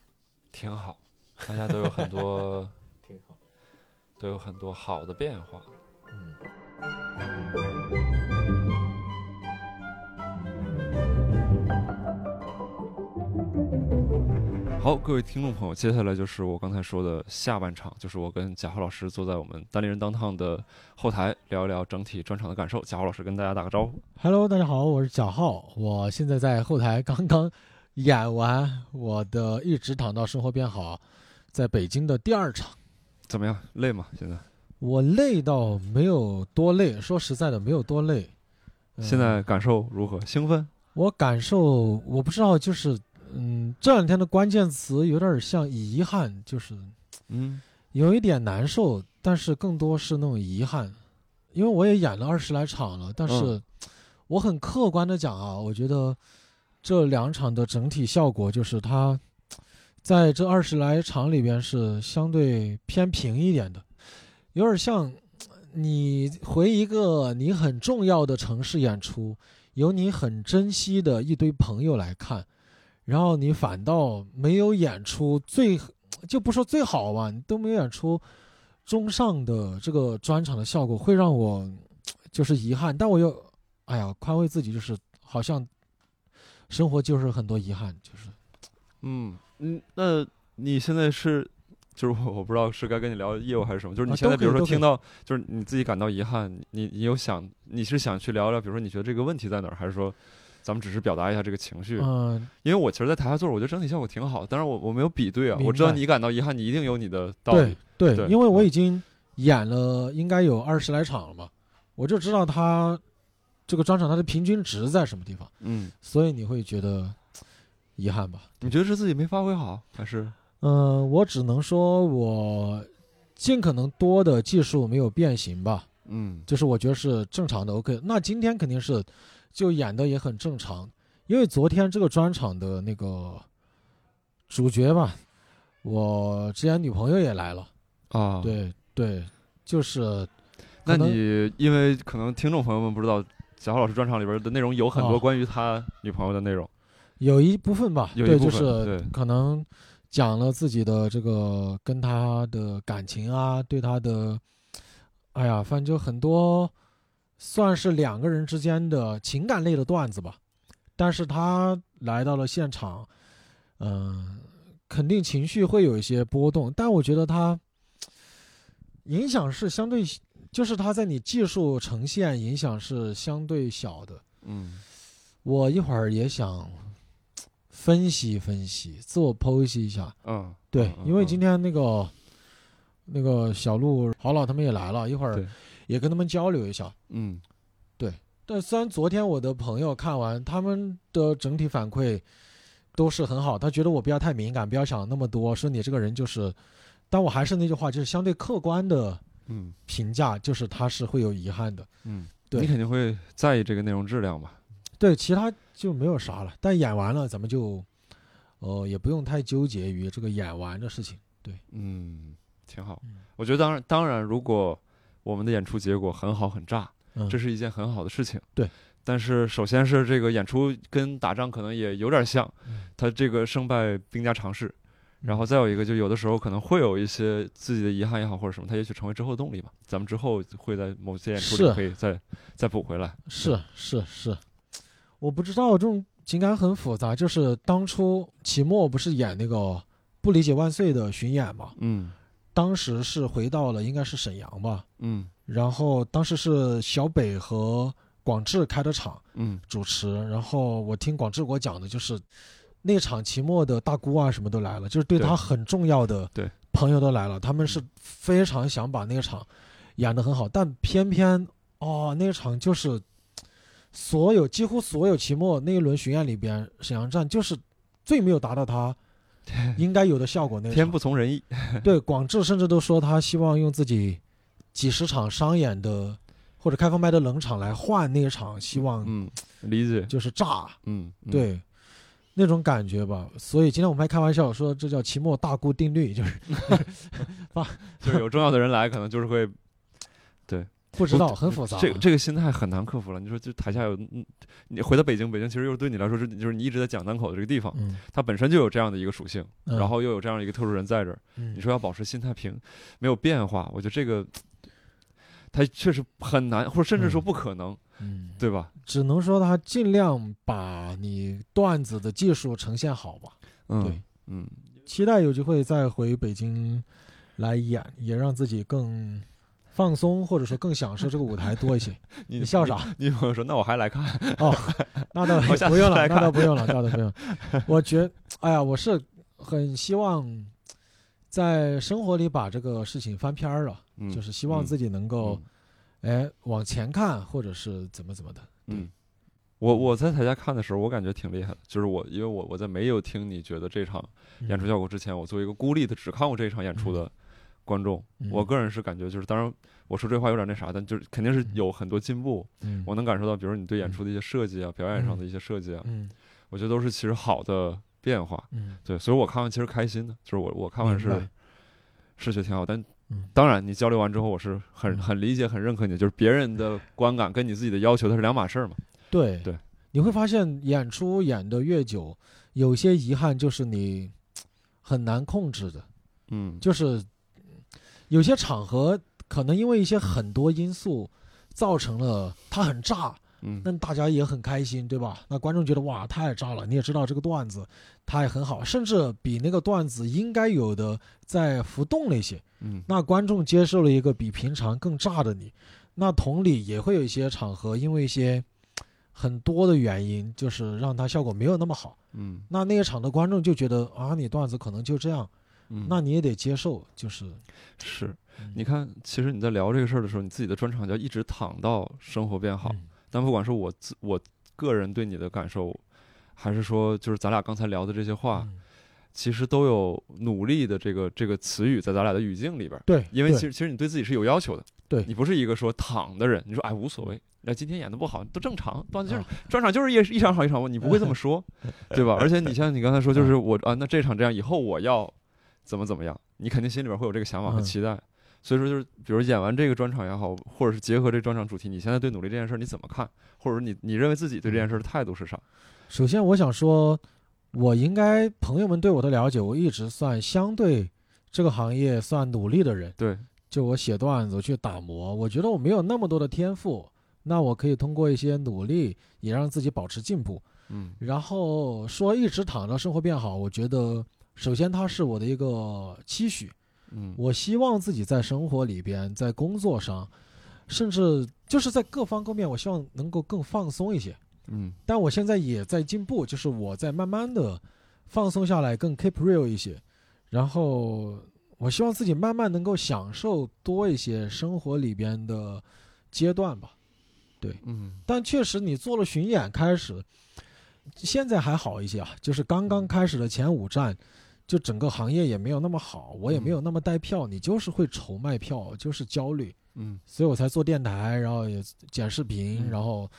挺好，大家都有很多 挺好。都有很多好的变化。嗯。好，各位听众朋友，接下来就是我刚才说的下半场，就是我跟贾浩老师坐在我们单立人当趟的后台聊一聊整体专场的感受。贾浩老师跟大家打个招呼。Hello，大家好，我是贾浩，我现在在后台刚刚演完我的《一直躺到生活变好》在北京的第二场，怎么样？累吗？现在？我累到没有多累，说实在的没有多累。嗯现在感受如何？兴奋？我感受我不知道，就是嗯，这两天的关键词有点像遗憾，就是嗯。有一点难受，但是更多是那种遗憾，因为我也演了二十来场了，但是嗯。我很客观的讲啊，我觉得这两场的整体效果就是它在这二十来场里边是相对偏平一点的，有点像你回一个你很重要的城市演出，有你很珍惜的一堆朋友来看，然后你反倒没有演出最。就不说最好吧，你都没有演出中上的这个专场的效果，会让我就是遗憾。但我又，哎呀，宽慰自己，就是好像生活就是很多遗憾，就是嗯嗯，那你现在是？就是我我不知道是该跟你聊业务还是什么，就是你啊现在比如说听到，就是你自己感到遗憾，你你有想你是想去聊聊，比如说你觉得这个问题在哪儿，还是说咱们只是表达一下这个情绪？嗯、因为我其实，在台下坐着，我觉得整体效果挺好。当然我，我没有比对啊，我知道你感到遗憾，你一定有你的道理。对对因为我已经演了应该有二十来场了嘛，我就知道他这个专场它的平均值在什么地方，嗯，所以你会觉得遗憾吧？你觉得是自己没发挥好，还是嗯、我只能说我尽可能多的技术没有变形吧。嗯就是我觉得是正常的 OK。那今天肯定是就演的也很正常，因为昨天这个专场的那个主角吧，我之前女朋友也来了，啊？。对对，就是那你因为可能听众朋友们不知道，小浩老师专场里边的内容有很多哦关于他女朋友的内容。有一部分吧，对，有一部分就是对可能讲了自己的这个跟他的感情啊，对他的，哎呀，反正就很多，算是两个人之间的情感类的段子吧。但是他来到了现场，嗯、肯定情绪会有一些波动，但我觉得他影响是相对，就是他在你技术呈现影响是相对小的。嗯我一会儿也想分析分析，自我剖析一下。嗯，对，嗯因为今天那个那个小鹿、郝老他们也来了，一会儿对也跟他们交流一下。嗯对但虽然昨天我的朋友看完，他们的整体反馈都是很好。他觉得我不要太敏感，不要想那么多，说你这个人就是。但我还是那句话，就是相对客观的嗯评价，就是他是会有遗憾的。嗯，对你肯定会在意这个内容质量吧？对，其他就没有啥了。但演完了，咱们就，呃，也不用太纠结于这个演完的事情。对嗯，挺好嗯。我觉得当然当然，如果我们的演出结果很好很炸，嗯，这是一件很好的事情。对。但是首先是这个演出跟打仗可能也有点像嗯，它这个胜败兵家常事。然后再有一个，就有的时候可能会有一些自己的遗憾也好，或者什么，它也许成为之后的动力吧。咱们之后会在某些演出里可以再再补回来。是是是，我不知道这种情感很复杂。就是当初期末不是演那个《不理解万岁》的巡演嘛，嗯当时是回到了应该是沈阳吧，嗯。然后当时是小北和广志开的场嗯。主持，然后我听广志给我讲的就是。那场期末的大姑啊，什么都来了，就是对对。他很重要的对。朋友都来了，他们是非常想把那个场演得很好，但偏偏哦，那场就是所有几乎所有期末那一轮巡演里边，沈阳站就是最没有达到他 应该有的效果。那个天不从人意。对广志甚至都说他希望用自己几十场商演的或者开放麦的冷场来换那一场，希望嗯，理解。就是炸。嗯，嗯，对，那种感觉吧。所以今天我们还开玩笑说，这叫期末大姑定律，就是 就是有重要的人来，可能就是会不知道很复杂。这个这个心态很难克服了。你说，就台下有，嗯你回到北京，北京其实又对你来说是就是你一直在讲单口的这个地方，嗯，它本身就有这样的一个属性，嗯然后又有这样一个特殊人在这儿，嗯你说要保持心态平，没有变化，我觉得这个。它确实很难，或者甚至说不可能，嗯，对吧？只能说他尽量把你段子的技术呈现好吧。嗯，对，嗯，期待有机会再回北京来演，也让自己更放松，或者说更享受这个舞台多一些。你你笑？啥？你朋友说，那我还来看。哦，那倒不用了，那倒不用了，那倒不用。我觉，哎呀，我是很希望在生活里把这个事情翻篇儿了，嗯，就是希望自己能够，哎，往前看，或者是怎么怎么的。嗯，我我在台下看的时候，我感觉挺厉害的。就是我，因为我我在没有听你觉得这场演出效果之前，我作为一个孤立的只看过这一场演出的观众，嗯。我个人是感觉就是，当然我说这话有点那啥，但就是肯定是有很多进步。嗯，我能感受到，比如你对演出的一些设计啊，表演上的一些设计啊，嗯。我觉得都是其实好的变化。嗯，对，所以我看完其实开心的，就是我我看完是是觉得挺好，但嗯。当然你交流完之后，我是很嗯。很理解、很认可你，就是别人的观感跟你自己的要求它是两码事儿嘛。对。对，你会发现演出演的越久，有些遗憾就是你很难控制的，嗯，就是有些场合可能因为一些很多因素造成了它很炸，嗯那大家也很开心，对吧？那观众觉得哇太炸了，你也知道这个段子它也很好，甚至比那个段子应该有的再浮动了一些。嗯那观众接受了一个比平常更炸的你，那同理也会有一些场合因为一些很多的原因，就是让它效果没有那么好。嗯那那一场的观众就觉得啊，你段子可能就这样，嗯，那你也得接受，就是。是嗯。你看，其实你在聊这个事儿的时候，你自己的专场叫一直躺到生活变好。嗯。但不管是我自我个人对你的感受，还是说就是咱俩刚才聊的这些话，嗯。其实都有努力的这个这个词语在咱俩的语境里边儿。对，因为其实其实你对自己是有要求的，对。你不是一个说躺的人，你说哎无所谓，那今天演的不好都正常，段子就是啊专场就是一一场好一场不，你不会这么说，对吧？而且你像你刚才说，就是我啊，那这场这样以后我要怎么怎么样，你肯定心里边会有这个想法和嗯期待。所以说，就是比如演完这个专场也好，或者是结合这专场主题，你现在对努力这件事儿你怎么看？或者说你你认为自己对这件事儿的态度是啥？首先，我想说，我应该朋友们对我的了解，我一直算相对这个行业算努力的人。对，就我写段子，我去打磨，我觉得我没有那么多的天赋，那我可以通过一些努力，也让自己保持进步。嗯然后说一直躺着生活变好，我觉得首先它是我的一个期许，嗯我希望自己在生活里边，在工作上，甚至就是在各方各面，我希望能够更放松一些。嗯但我现在也在进步，就是我在慢慢的放松下来，更 keep real 一些。然后我希望自己慢慢能够享受多一些生活里边的阶段吧。对嗯但确实，你做了巡演开始，现在还好一些啊，就是刚刚开始的前五站，就整个行业也没有那么好，我也没有那么带票，你就是会愁卖票，就是焦虑，嗯所以我才做电台，然后也剪视频，嗯然后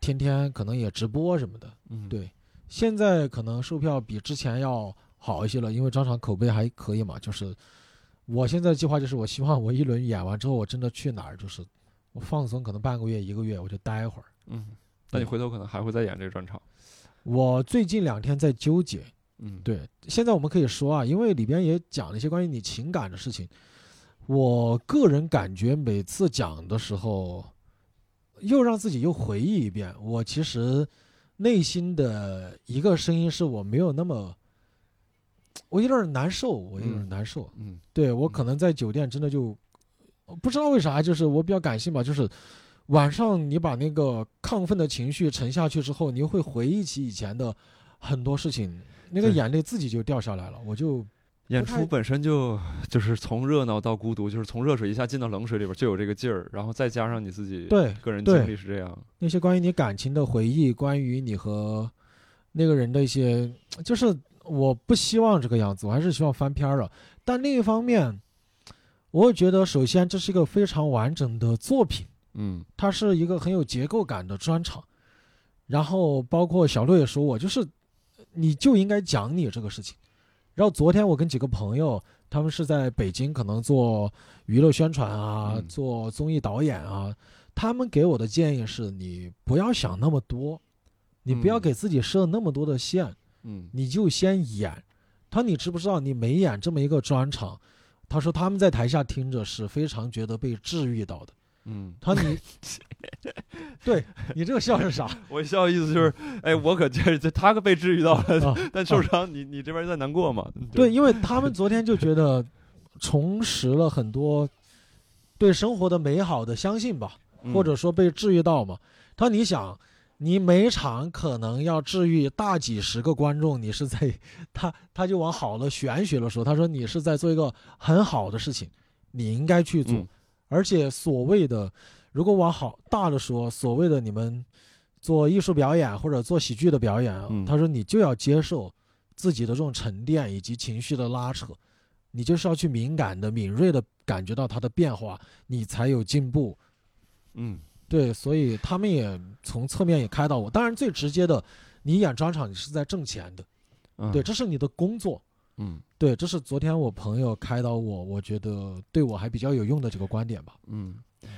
天天可能也直播什么的。嗯，对现在可能售票比之前要好一些了，因为专场口碑还可以嘛。就是我现在计划就是，我希望我一轮演完之后，我真的去哪儿，就是我放松，可能半个月、一个月，我就待会儿。嗯，那你回头可能还会再演这个专场。我最近两天在纠结，嗯，对，现在我们可以说啊，因为里边也讲了一些关于你情感的事情。我个人感觉每次讲的时候，又让自己又回忆一遍。我其实内心的一个声音是我没有那么，我有点难受，我有点嗯难受。嗯对我可能在酒店真的就不知道为啥，就是我比较感性吧，就是晚上你把那个亢奋的情绪沉下去之后，你又会回忆起以前的很多事情，那个眼泪自己就掉下来了。我就演出本身就就是从热闹到孤独，就是从热水一下进到冷水里边就有这个劲儿，然后再加上你自己对个人经历是这样。那些关于你感情的回忆，关于你和那个人的一些，就是我不希望这个样子，我还是希望翻篇儿了。但另一方面，我也觉得，首先这是一个非常完整的作品。嗯它是一个很有结构感的专场，然后包括小六也说我就是，你就应该讲你这个事情。然后昨天我跟几个朋友，他们是在北京，可能做娱乐宣传啊，嗯做综艺导演啊，他们给我的建议是你不要想那么多，你不要嗯给自己设那么多的线，嗯你就先演。他说你知不知道你每演这么一个专场，他说他们在台下听着是非常觉得被治愈到的。嗯，他说你，对你这个笑是啥？我笑意思就是，哎，我可这这他可被治愈到了，啊，但受伤你你这边在难过嘛？对，，因为他们昨天就觉得重拾了很多对生活的美好的相信吧，嗯或者说被治愈到嘛。他说你想，你每场可能要治愈大几十个观众，你是在他他就往好了玄学了说，他说你是在做一个很好的事情，你应该去做。嗯而且所谓的，如果往好大的说，所谓的你们做艺术表演或者做喜剧的表演他说你就要接受自己的这种沉淀以及情绪的拉扯，你就是要去敏感的、敏锐的感觉到它的变化，你才有进步。嗯对，所以他们也从侧面也开导我。当然，最直接的，你演专场你是在挣钱的，嗯，对，这是你的工作。嗯对，这是昨天我朋友开导我，我觉得对我还比较有用的这个观点吧。嗯，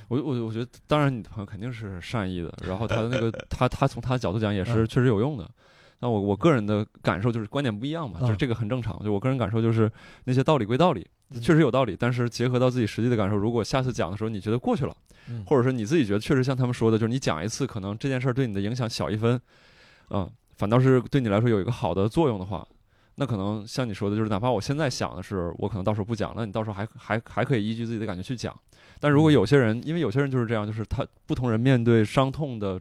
我我我觉得，当然你的朋友肯定是善意的，然后他的那个 他他从他的角度讲也是嗯确实有用的。那我我个人的感受就是观点不一样嘛，就是嗯这个很正常。就我个人感受就是那些道理归道理，确实有道理，但是结合到自己实际的感受，如果下次讲的时候你觉得过去了，嗯，或者说你自己觉得确实像他们说的，就是你讲一次，可能这件事儿对你的影响小一分，啊、反倒是对你来说有一个好的作用的话，那可能像你说的，就是哪怕我现在想的是我可能到时候不讲，那你到时候还还还可以依据自己的感觉去讲。但如果有些人，因为有些人就是这样，就是他不同人面对伤痛的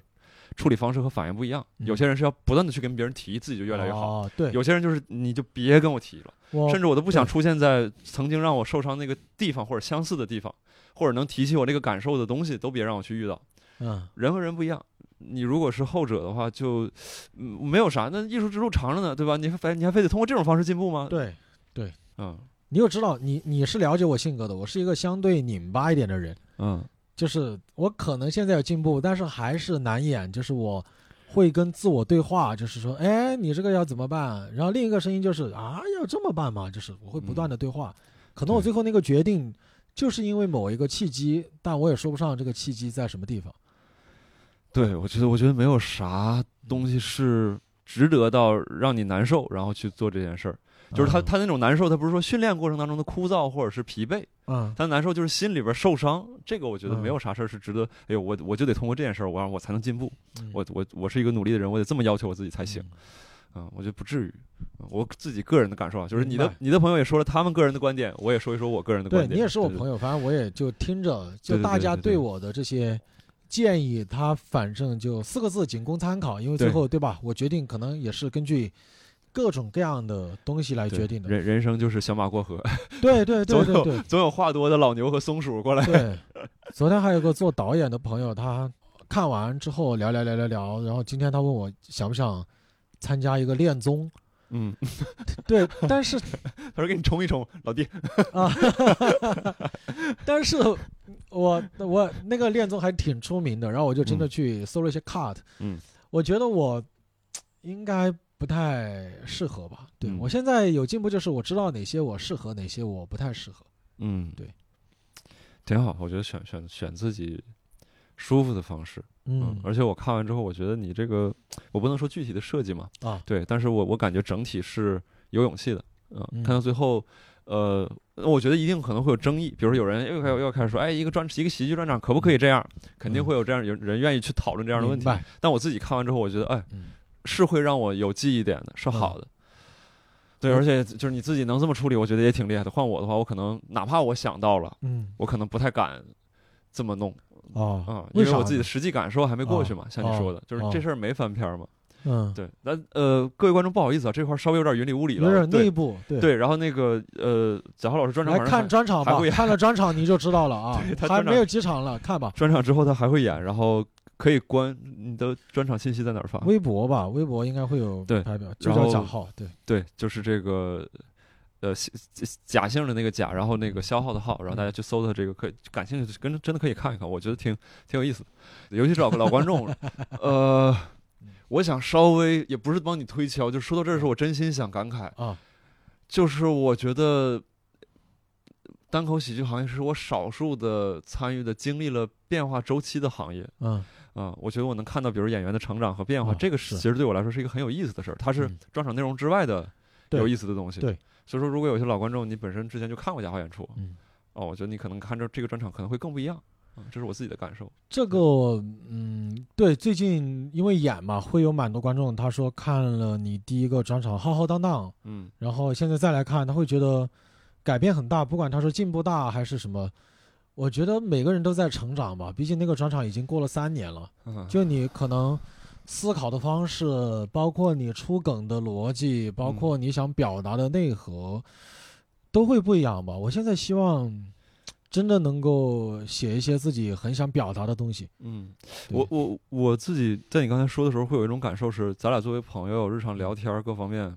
处理方式和反应不一样，嗯有些人是要不断的去跟别人提，自己就越来越好。哦、对，有些人就是你就别跟我提了，甚至我都不想出现在曾经让我受伤那个地方或者相似的地方，或者能提起我这个感受的东西，都别让我去遇到。嗯人和人不一样，你如果是后者的话，就嗯没有啥。那艺术之路长着呢，对吧？你还非你还非得通过这种方式进步吗？，对，对嗯你又知道你你是了解我性格的，我是一个相对拧巴一点的人，嗯就是我可能现在有进步，但是还是难演，就是我会跟自我对话，就是说，哎，你这个要怎么办？然后另一个声音就是啊，要这么办吗？就是我会不断的对话，可能我最后那个决定就是因为某一个契机，但我也说不上这个契机在什么地方。对，我觉得我觉得没有啥东西是值得到让你难受，然后去做这件事儿。就是他嗯他那种难受，他不是说训练过程当中的枯燥或者是疲惫，嗯他难受就是心里边受伤。这个我觉得嗯没有啥事儿是值得。哎呦，我我就得通过这件事儿，我让我才能进步。嗯我我我是一个努力的人，我得这么要求我自己才行。嗯，我觉得不至于。嗯我自己个人的感受啊，就是你的你的朋友也说了他们个人的观点，我也说一说我个人的观点。对你也是我朋友，反正我也就听着，就大家对我的这些建议，他反正就四个字，仅供参考。因为最后对吧，我决定可能也是根据各种各样的东西来决定的。人人生就是小马过河，对对对总有对对总有话多的老牛和松鼠过来。对。昨天还有个做导演的朋友，他看完之后聊聊聊聊聊，然后今天他问我想不想参加一个恋综，嗯，对，但是 他说给你冲一冲，老弟，啊，但是我我那个恋综还挺出名的，然后我就真的嗯。去搜了一些 cut，嗯，我觉得我应该不太适合吧。对、嗯。我现在有进步，就是我知道哪些我适合，哪些我不太适合。嗯，对，挺好，我觉得选选选自己舒服的方式，嗯，而且我看完之后，我觉得你这个，我不能说具体的设计嘛，啊，对，但是我我感觉整体是有勇气的，嗯，嗯。看到最后，呃，我觉得一定可能会有争议，比如说有人又开又开始说，哎，一个专一个喜剧专场可不可以这样？肯定会有这样有人愿意去讨论这样的问题。但我自己看完之后，我觉得，哎，嗯。是会让我有记忆点的，是好的。对，而且就是你自己能这么处理，我觉得也挺厉害的。换我的话，我可能哪怕我想到了，嗯。我可能不太敢这么弄哦嗯，因为我自己的实际感受还没过去嘛。像你说的，就是哦这事儿没翻篇儿嘛。嗯，对，那呃，各位观众不好意思啊，这块儿稍微有点云里雾里了。有点对内部，对对，然后那个呃，贾浩老师专场看专场吧看了专场你就知道了啊对他，还没有几场了，看吧。专场之后他还会演，然后可以关你的专场信息在哪儿发？微博吧，微博应该会有对排表，就叫贾浩，对，对，就是这个呃假假姓的那个假，然后那个消耗的耗，然后大家去搜他这个可以感兴趣的跟真的可以看一看，我觉得挺挺有意思的，尤其是老老观众，呃。我想稍微也不是帮你推敲，就说到这儿的时候，我真心想感慨啊，就是我觉得单口喜剧行业是我少数的参与的经历了变化周期的行业嗯。啊、我觉得我能看到，比如演员的成长和变化，啊这个是其实对我来说是一个很有意思的事儿，它是嗯。专场内容之外的有意思的东西。对，所以说如果有些老观众你本身之前就看过贾浩演出，嗯，哦，我觉得你可能看着这个专场可能会更不一样，啊，这是我自己的感受。这个嗯，对，最近因为演嘛，会有蛮多观众他说看了你第一个专场浩浩荡荡，嗯然后现在再来看，他会觉得改变很大，不管他说进步大还是什么。我觉得每个人都在成长吧，毕竟那个专场已经过了三年了。嗯，就你可能思考的方式，包括你出梗的逻辑，包括你想表达的内核，都会不一样吧。我现在希望真的能够写一些自己很想表达的东西。嗯，我我我自己在你刚才说的时候，会有一种感受是，咱俩作为朋友，日常聊天儿各方面，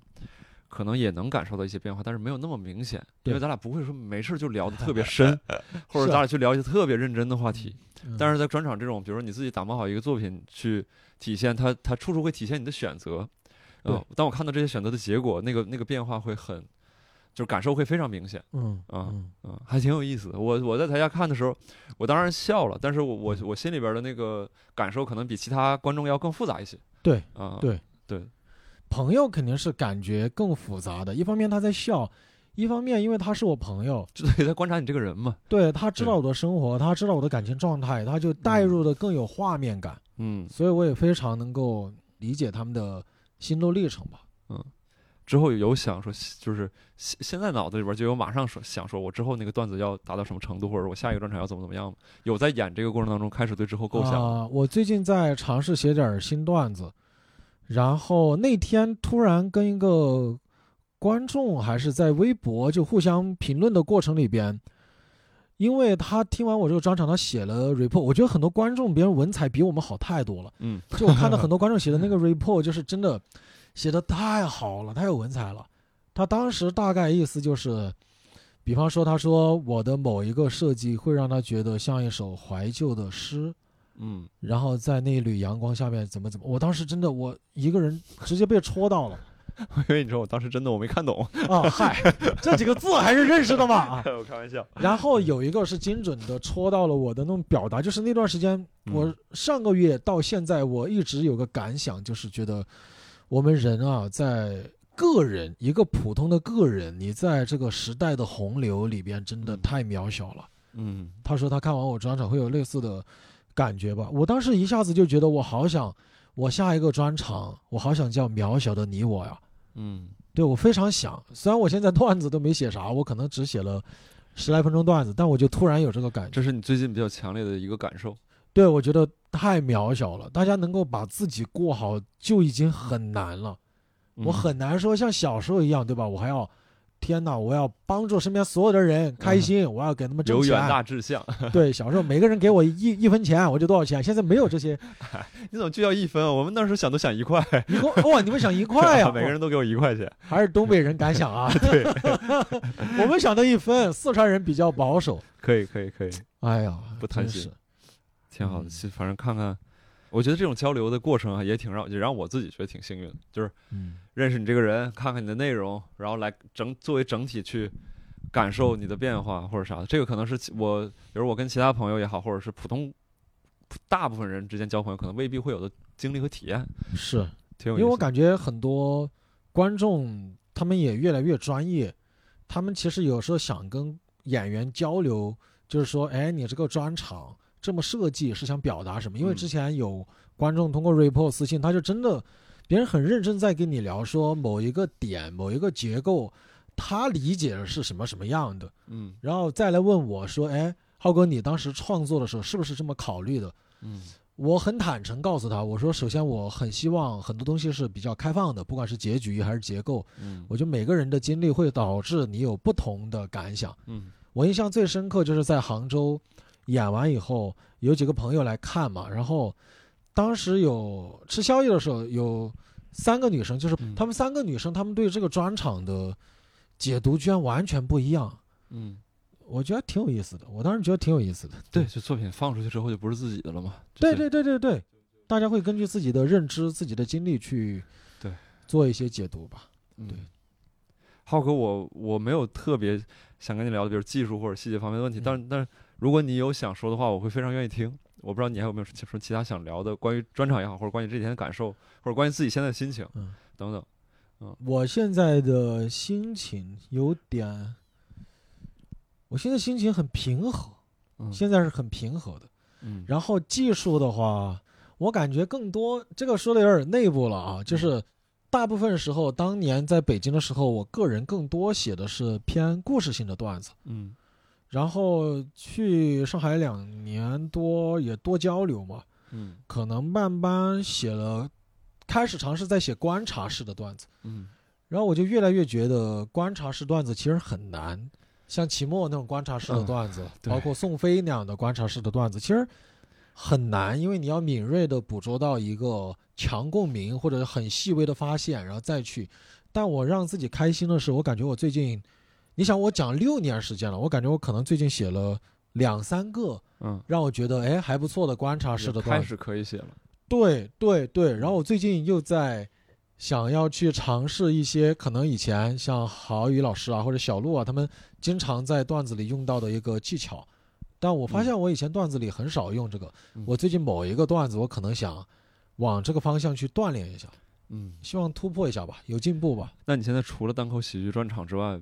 可能也能感受到一些变化，但是没有那么明显，因为咱俩不会说没事就聊得特别深，或者咱俩去聊一些特别认真的话题。嗯但是在专场这种，比如说你自己打磨好一个作品，去体现它，它处处会体现你的选择。呃对，当我看到这些选择的结果，那个那个变化会很，就是感受会非常明显。嗯啊嗯嗯，还挺有意思的。我我在台下看的时候，我当然笑了，但是我我嗯我心里边的那个感受可能比其他观众要更复杂一些。对啊，对对，朋友肯定是感觉更复杂的。一方面他在笑，一方面因为他是我朋友，就得在观察你这个人嘛。对他知道我的生活，他知道我的感情状态，他就带入的更有画面感。嗯，所以我也非常能够理解他们的心路历程吧。嗯之后有想说，就是现现在脑子里边就有马上说想说，我之后那个段子要达到什么程度，或者我下一个专场要怎么怎么样吗？有在演这个过程当中开始对之后构想吗。啊、我最近在尝试写点新段子，然后那天突然跟一个观众还是在微博就互相评论的过程里边，因为他听完我这个专场，他写了 report，我觉得很多观众别人文采比我们好太多了。嗯就我看到很多观众写的那个 report，就是真的写的太好了，太有文采了。他当时大概意思就是，比方说他说我的某一个设计会让他觉得像一首怀旧的诗，嗯，然后在那一缕阳光下面怎么怎么，我当时真的我一个人直接被戳到了 我以为你说我当时真的我没看懂，啊！嗨，这几个字还是认识的嘛啊！我开玩笑。然后有一个是精准的戳到了我的那种表达，就是那段时间，嗯我上个月到现在，我一直有个感想，就是觉得我们人啊，在个人一个普通的个人，你在这个时代的洪流里边，真的嗯太渺小了。嗯他说他看完我专场会有类似的感觉吧，我当时一下子就觉得我好想，我下一个专场，我好想叫渺小的你我呀。嗯对我非常想，虽然我现在段子都没写啥，我可能只写了十来分钟段子，但我就突然有这个感觉。这是你最近比较强烈的一个感受。对我觉得太渺小了，大家能够把自己过好就已经很难了。我嗯很难说像小时候一样，对吧？我还要天哪，我要帮助身边所有的人开心，我要给他们挣有远钱。大志向，对，小时候每个人给我一一分钱，我就多少钱。现在没有这些，你怎么就要一分啊？我们那时候想都想一块，一块哇，你们想一块呀、每个人都给我一块钱。还是东北人敢想啊？对，我们想的一分，四川人比较保守。可以，可以，可以，哎呀，不贪心挺好的。嗯其实反正看看，我觉得这种交流的过程啊，也挺让也让我自己觉得挺幸运的，就是嗯认识你这个人，看看你的内容，然后来整作为整体去感受你的变化或者啥的。这个可能是我，比如我跟其他朋友也好，或者是普通大部分人之间交朋友，可能未必会有的经历和体验，是。因为我感觉很多观众他们也越来越专业，他们其实有时候想跟演员交流，就是说，哎，你这个专场这么设计是想表达什么？因为嗯之前有观众通过 report 私信，他就真的别人很认真在跟你聊说某一个点、某一个结构，他理解的是什么什么样的，嗯然后再来问我说，哎，浩哥，你当时创作的时候是不是这么考虑的？嗯我很坦诚告诉他，我说首先我很希望很多东西是比较开放的，不管是结局还是结构，嗯我觉得每个人的经历会导致你有不同的感想。嗯我印象最深刻就是在杭州演完以后，有几个朋友来看嘛，然后当时有吃宵夜的时候，有三个女生，就是嗯她们三个女生，她们对这个专场的解读居然完全不一样，嗯，我觉得挺有意思的。我当时觉得挺有意思的。对，这作品放出去之后就不是自己的了嘛。对对对对对，大家会根据自己的认知、自己的经历去对做一些解读吧。嗯对，浩哥，我我没有特别想跟你聊的，比如技术或者细节方面的问题，但是但是如果你有想说的话，我会非常愿意听。我不知道你还有没有什么其他想聊的，关于专场也好，或者关于这几天的感受，或者关于自己现在的心情嗯，等等。我现在的心情有点，我现在心情很平和，嗯现在是很平和的。嗯，然后技术的话，我感觉更多这个说的有点内部了啊，就是大部分时候，当年在北京的时候，我个人更多写的是偏故事性的段子。嗯然后去上海两年多，也多交流嘛，嗯可能慢慢写了，开始尝试在写观察式的段子，嗯然后我就越来越觉得观察式段子其实很难，像齐墨那种观察式的嗯段子，对包括宋飞那样的观察式的段子，其实很难，因为你要敏锐的捕捉到一个强共鸣或者很细微的发现，然后再去。但我让自己开心的是，我感觉我最近，你想我讲六年时间了，我感觉我可能最近写了两三个嗯，让我觉得哎还不错的观察式的段子。开始可以写了。对对对，然后我最近又在想要去尝试一些可能以前像郝宇老师啊或者小鹿啊他们经常在段子里用到的一个技巧，但我发现我以前段子里很少用这个。嗯我最近某一个段子，我可能想往这个方向去锻炼一下，嗯，希望突破一下吧，有进步吧。那你现在除了单口喜剧专场之外，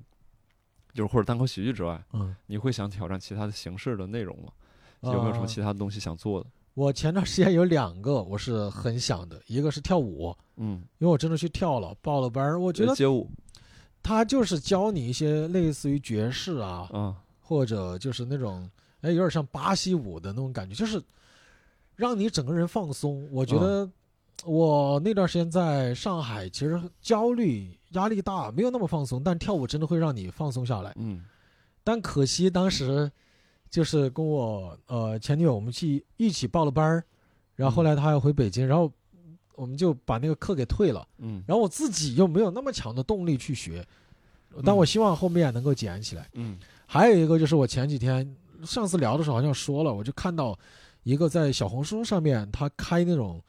就是或者单口喜剧之外，嗯，你会想挑战其他的形式的内容吗？有没有什么呃其他的东西想做的？我前段时间有两个我是很想的，一个是跳舞，嗯，因为我真的去跳了，报了班儿，我觉得街舞他就是教你一些类似于爵士啊，嗯，或者就是那种哎有点像巴西舞的那种感觉，就是让你整个人放松。我觉得我那段时间在上海，其实焦虑、压力大，没有那么放松，但跳舞真的会让你放松下来。嗯。但可惜当时就是跟我呃前女友我们去一起报了班儿，然后后来她要回北京，然后我们就把那个课给退了，嗯。然后我自己又没有那么强的动力去学，但我希望后面能够捡起来。嗯。还有一个就是我前几天上次聊的时候好像说了，我就看到一个在小红书上面他开那种，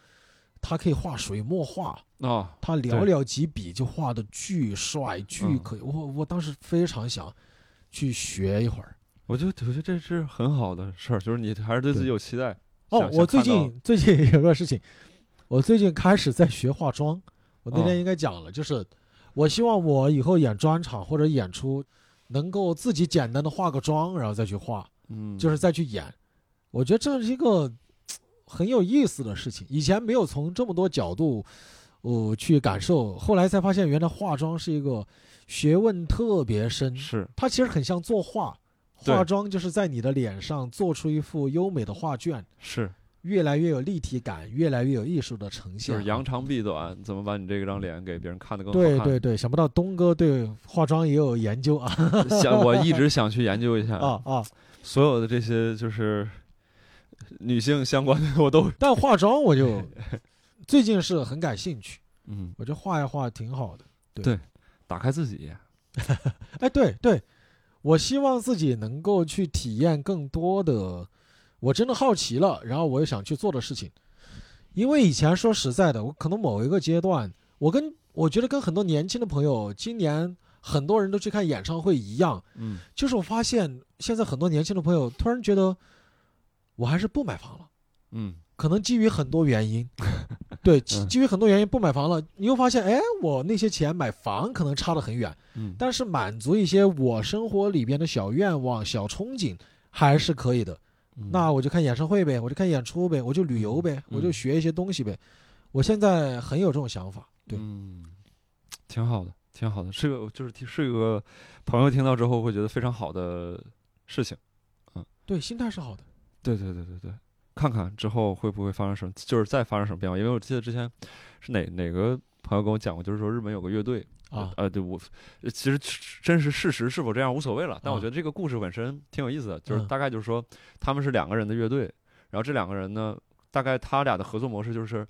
他可以画水墨画，啊，他寥寥几笔就画的巨帅巨嗯可以，我我当时非常想去学一会儿。我就我觉得这是很好的事儿，就是你还是对自己有期待。哦，我最近最近有个事情，我最近开始在学化妆。我那哦天应该讲了，就是我希望我以后演专场或者演出，能够自己简单的化个妆，然后再去画。嗯，就是再去演。我觉得这是一个很有意思的事情，以前没有从这么多角度，呃，去感受，后来才发现原来化妆是一个学问特别深，是它其实很像作画。化妆就是在你的脸上做出一幅优美的画卷，是，越来越有立体感，越来越有艺术的呈现啊。就是扬长避短，怎么把你这张脸给别人看得更好看？对对对，想不到东哥对化妆也有研究啊想我一直想去研究一下 啊啊！所有的这些就是女性相关的，我都 但化妆我就 最近是很感兴趣，嗯，我觉得画一画挺好的。对打开自己，哎，对对，我希望自己能够去体验更多的，我真的好奇了，然后我又想去做的事情。因为以前说实在的，我可能某一个阶段，我跟我觉得跟很多年轻的朋友，今年很多人都去看演唱会一样，嗯就是我发现现在很多年轻的朋友突然觉得，我还是不买房了。嗯可能基于很多原因，对，基于很多原因不买房了，你又发现，哎，我那些钱买房可能差得很远，嗯，但是满足一些我生活里边的小愿望、小憧憬还是可以的。嗯那我就看演唱会呗，我就看演出呗，我就旅游呗，嗯我就学一些东西呗。我现在很有这种想法，对，嗯，挺好的，挺好的，是个就是听是个朋友听到之后会觉得非常好的事情。对，心态是好的。对对对对对，看看之后会不会发生什么，就是再发生什么变化。因为我记得之前是哪哪个朋友跟我讲过，就是说日本有个乐队啊呃，对我呃其实真实事实是否这样无所谓了，但我啊觉得这个故事本身挺有意思的，就是嗯大概就是说他们是两个人的乐队，然后这两个人呢，大概他俩的合作模式就是。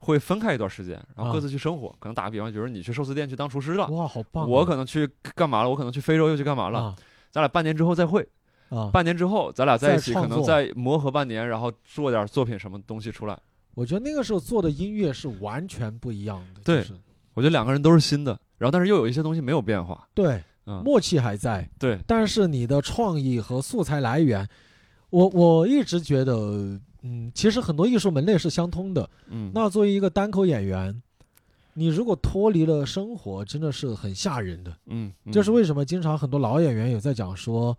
会分开一段时间，然后各啊自去生活。可能打个比方，比如说你去寿司店去当厨师了，哇，好棒啊！我可能去干嘛了？我可能去非洲又去干嘛了？啊咱俩半年之后再会，啊，半年之后咱俩在一起，可能再磨合半年，然后做点作品什么东西出来。我觉得那个时候做的音乐是完全不一样的，对就是我觉得两个人都是新的，然后但是又有一些东西没有变化。对，嗯，默契还在，对，但是你的创意和素材来源，我我一直觉得，嗯，其实很多艺术门类是相通的。嗯，那作为一个单口演员，你如果脱离了生活，真的是很吓人的。嗯，嗯这是为什么经常很多老演员有在讲说，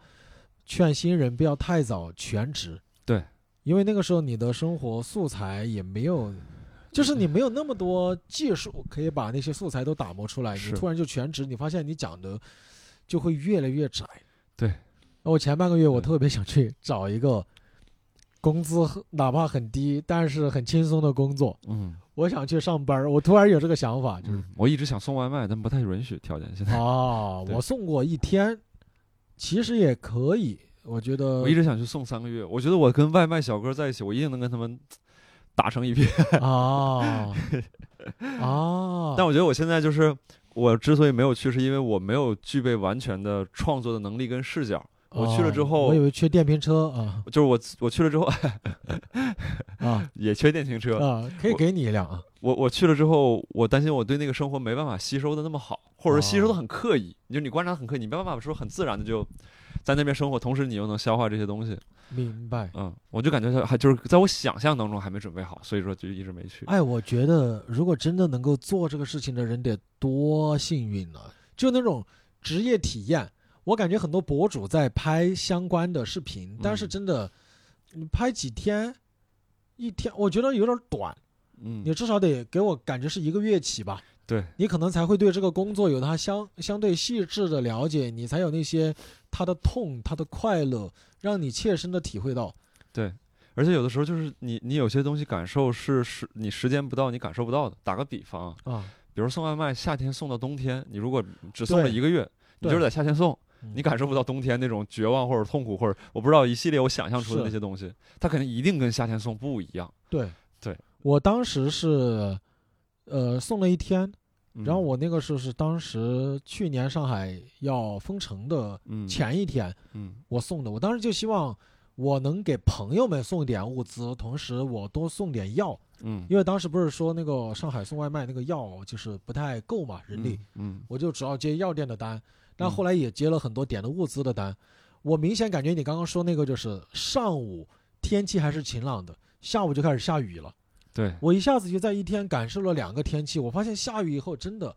劝新人不要太早全职。对，因为那个时候你的生活素材也没有。就是你没有那么多技术可以把那些素材都打磨出来，你突然就全职，你发现你讲的就会越来越窄。对，那我前半个月我特别想去找一个工资哪怕很低，但是很轻松的工作。嗯，我想去上班，我突然有这个想法，就是嗯，我一直想送外卖，但不太允许条件。现在 哦，我送过一天，其实也可以，我觉得我一直想去送三个月，我觉得我跟外卖小哥在一起，我一定能跟他们打成一片。啊啊，但我觉得我现在就是我之所以没有去，是因为我没有具备完全的创作的能力跟视角。我去了之哦后我以为缺电瓶车啊就是我我去了之后啊 也缺电瓶车，啊，可以给你一辆啊我我去了之后，我担心我对那个生活没办法吸收的那么好，或者说吸收的很刻意。你就你观察很刻意，你没办法说很自然的就在那边生活，同时你又能消化这些东西。明白。嗯，我就感觉还就是在我想象当中还没准备好，所以说就一直没去。哎，我觉得如果真的能够做这个事情的人得多幸运啊！就那种职业体验，我感觉很多博主在拍相关的视频，但是嗯真的，你拍几天，一天，我觉得有点短。嗯你至少得给我感觉是一个月起吧，对，你可能才会对这个工作有它相相对细致的了解，你才有那些它的痛、它的快乐，让你切身的体会到。对，而且有的时候就是你你有些东西感受是是你时间不到你感受不到的。打个比方，啊，比如送外卖，夏天送到冬天，你如果只送了一个月，你就是在夏天送，嗯你感受不到冬天那种绝望或者痛苦，或者我不知道一系列我想象出的那些东西，它肯定一定跟夏天送不一样。对。对，我当时是，呃，送了一天，嗯。然后我那个时候是当时去年上海要封城的嗯。前一天嗯。我送的，我当时就希望我能给朋友们送点物资，同时我多送点药，嗯。因为当时不是说那个上海送外卖那个药就是不太够嘛，人力，嗯我就主要接药店的单，但嗯后来也接了很多点的物资的单。我明显感觉你刚刚说那个就是上午天气还是晴朗的，下午就开始下雨了。对我一下子就在一天感受了两个天气，我发现下雨以后真的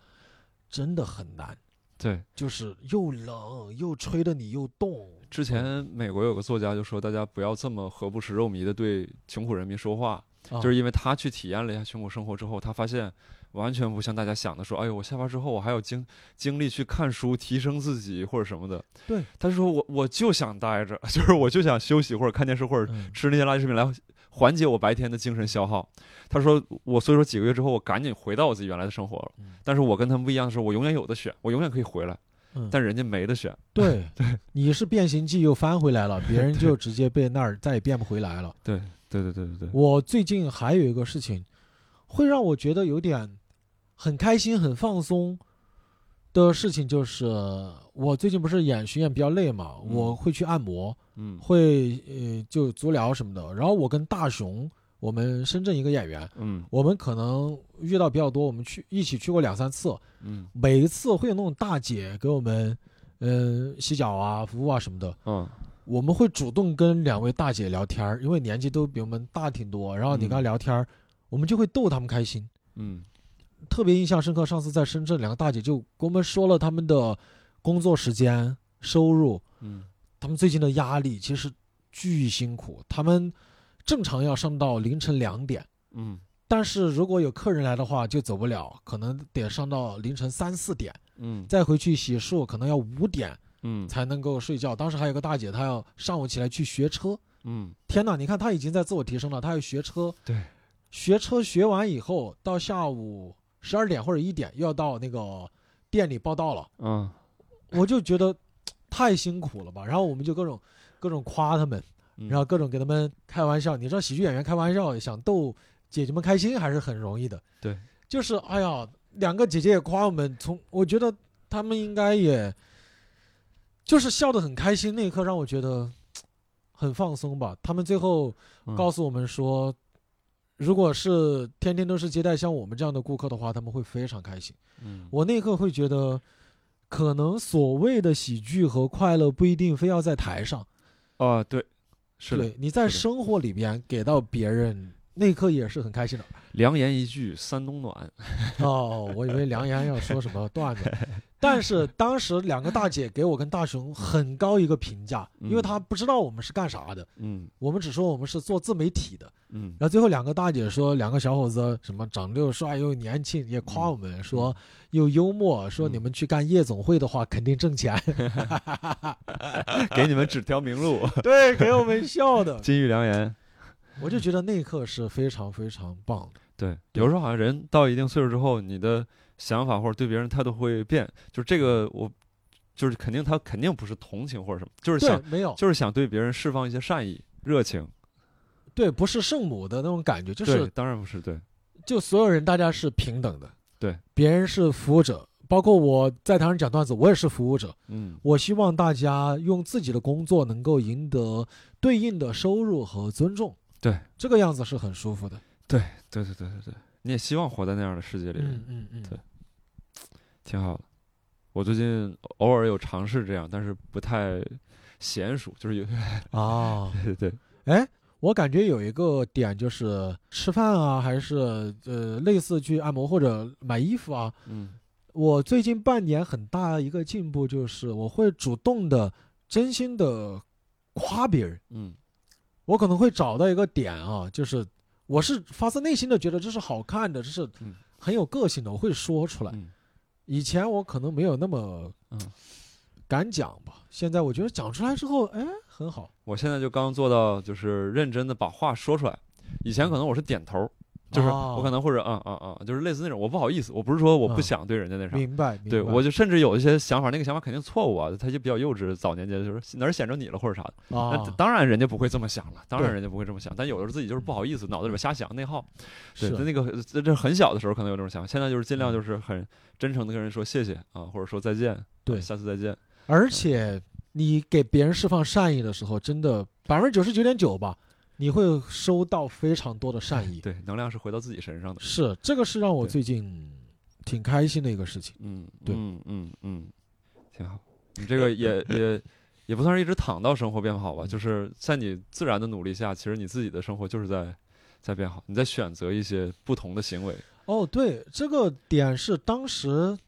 真的很难，对。就是又冷又吹得你又冻。之前美国有个作家就说，大家不要这么何不食肉糜的对穷苦人民说话，啊就是因为他去体验了一下穷苦生活之后，他发现完全不像大家想的说，哎呦，我下班之后我还有精精力去看书、提升自己或者什么的。对，他说我我就想待着，就是我就想休息或者看电视或者嗯吃那些垃圾食品来缓解我白天的精神消耗。他说我所以说几个月之后我赶紧回到我自己原来的生活了嗯，但是我跟他们不一样的是，我永远有的选，我永远可以回来，嗯但人家没得选。对，你是变形记又翻回来了，别人就直接被那儿再也变不回来了。对对对对对对，我最近还有一个事情，会让我觉得有点很开心、很放松的事情，就是我最近不是演巡演比较累嘛，嗯我会去按摩，嗯会呃就足疗什么的。然后我跟大熊，我们深圳一个演员，嗯我们可能遇到比较多，我们去一起去过两三次，嗯每一次会有那种大姐给我们嗯、洗脚啊、服务啊什么的。嗯我们会主动跟两位大姐聊天儿，因为年纪都比我们大挺多。然后你跟她聊天儿，我们就会逗她们开心。嗯特别印象深刻，上次在深圳，两个大姐就跟我们说了他们的工作时间、收入，嗯他们最近的压力其实巨辛苦。他们正常要上到凌晨两点，嗯但是如果有客人来的话就走不了，可能得上到凌晨三四点，嗯再回去洗漱，可能要五点嗯才能够睡觉。当时还有个大姐，她要上午起来去学车。嗯天哪！你看她已经在自我提升了，她要学车，对，学车学完以后，到下午十二点或者一点又要到那个店里报道了，嗯我就觉得太辛苦了吧。然后我们就各种各种夸他们，嗯，然后各种给他们开玩笑。你知道喜剧演员开玩笑想逗姐姐们开心还是很容易的。对，就是哎呀，两个姐姐也夸我们，从我觉得他们应该也，就是笑得很开心那一刻让我觉得很放松吧。他们最后嗯告诉我们说，如果是天天都是接待像我们这样的顾客的话，他们会非常开心。嗯我那一刻会觉得，可能所谓的喜剧和快乐不一定非要在台上，啊对，是的，对，你在生活里边给到别人，那一刻也是很开心的。良言一句三冬暖。哦，我以为良言要说什么段子，但是当时两个大姐给我跟大雄很高一个评价，因为嗯她不知道我们是干啥的，嗯我们只说我们是做自媒体的。嗯然后最后两个大姐说，两个小伙子什么长得又帅又年轻，也夸我们说又幽默，说嗯你们去干夜总会的话肯定挣钱。给你们指条明路。对，给我们笑的，金玉良言。我就觉得那一刻是非常非常棒的。对，有时候好像人到一定岁数之后，你的想法或者对别人态度会变。就是这个，我就是肯定他肯定不是同情或者什么，就是想，没有，就是想对别人释放一些善意、热情。对，不是圣母的那种感觉，就是当然不是对。就所有人大家是平等的，对，别人是服务者，包括我在台上讲段子，我也是服务者。嗯我希望大家用自己的工作能够赢得对应的收入和尊重。对，这个样子是很舒服的。对对对对对对，你也希望活在那样的世界里，嗯嗯嗯，对挺好的。我最近偶尔有尝试这样，但是不太娴熟，就是有 啊，对对对，哎，我感觉有一个点就是吃饭啊，还是呃类似去按摩或者买衣服啊。嗯我最近半年很大一个进步就是我会主动的、真心的夸别人。嗯我可能会找到一个点啊，就是我是发自内心的觉得这是好看的，这是嗯很有个性的，我会说出来。嗯以前我可能没有那么嗯，敢讲吧，现在我觉得讲出来之后，哎，很好。我现在就刚做到，就是认真的把话说出来。以前可能我是点头，就是哦我可能或者嗯嗯嗯，就是类似那种，我不好意思，我不是说我不嗯想对人家那啥，明白，明白。对我就甚至有一些想法，那个想法肯定错误啊，他就比较幼稚，早年间就是哪儿显着你了或者啥的。当然人家不会这么想了，当然人家不会这么想，但有的时候自己就是不好意思，脑子里边瞎想内耗。对，是在那个这这很小的时候可能有这种想法，现在就是尽量嗯就是很真诚的跟人说谢谢啊，或者说再见，对下次再见。而且你给别人释放善意的时候，真的百分之九十九点九吧，你会收到非常多的善意。对，能量是回到自己身上的。是这个是让我最近挺开心的一个事情。嗯，对嗯嗯嗯，挺好。你这个也也 也不算是一直躺到生活变好吧，就是在你自然的努力下，其实你自己的生活就是在在变好，你在选择一些不同的行为。哦，对，这个点是当时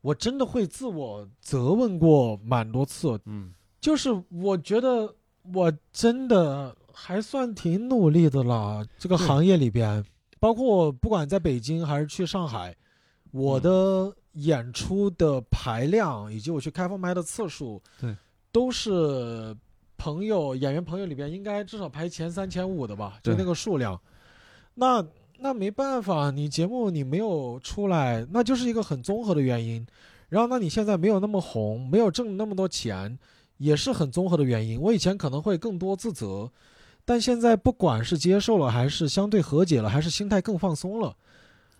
我真的会自我责问过蛮多次，嗯就是我觉得我真的还算挺努力的啦，这个行业里边，包括不管在北京还是去上海，我的演出的排量以及我去开放麦的次数，对，都是朋友演员朋友里边应该至少排前三前五的吧，就那个数量。那那没办法，你节目你没有出来，那就是一个很综合的原因。然后，那你现在没有那么红，没有挣那么多钱，也是很综合的原因。我以前可能会更多自责，但现在不管是接受了，还是相对和解了，还是心态更放松了，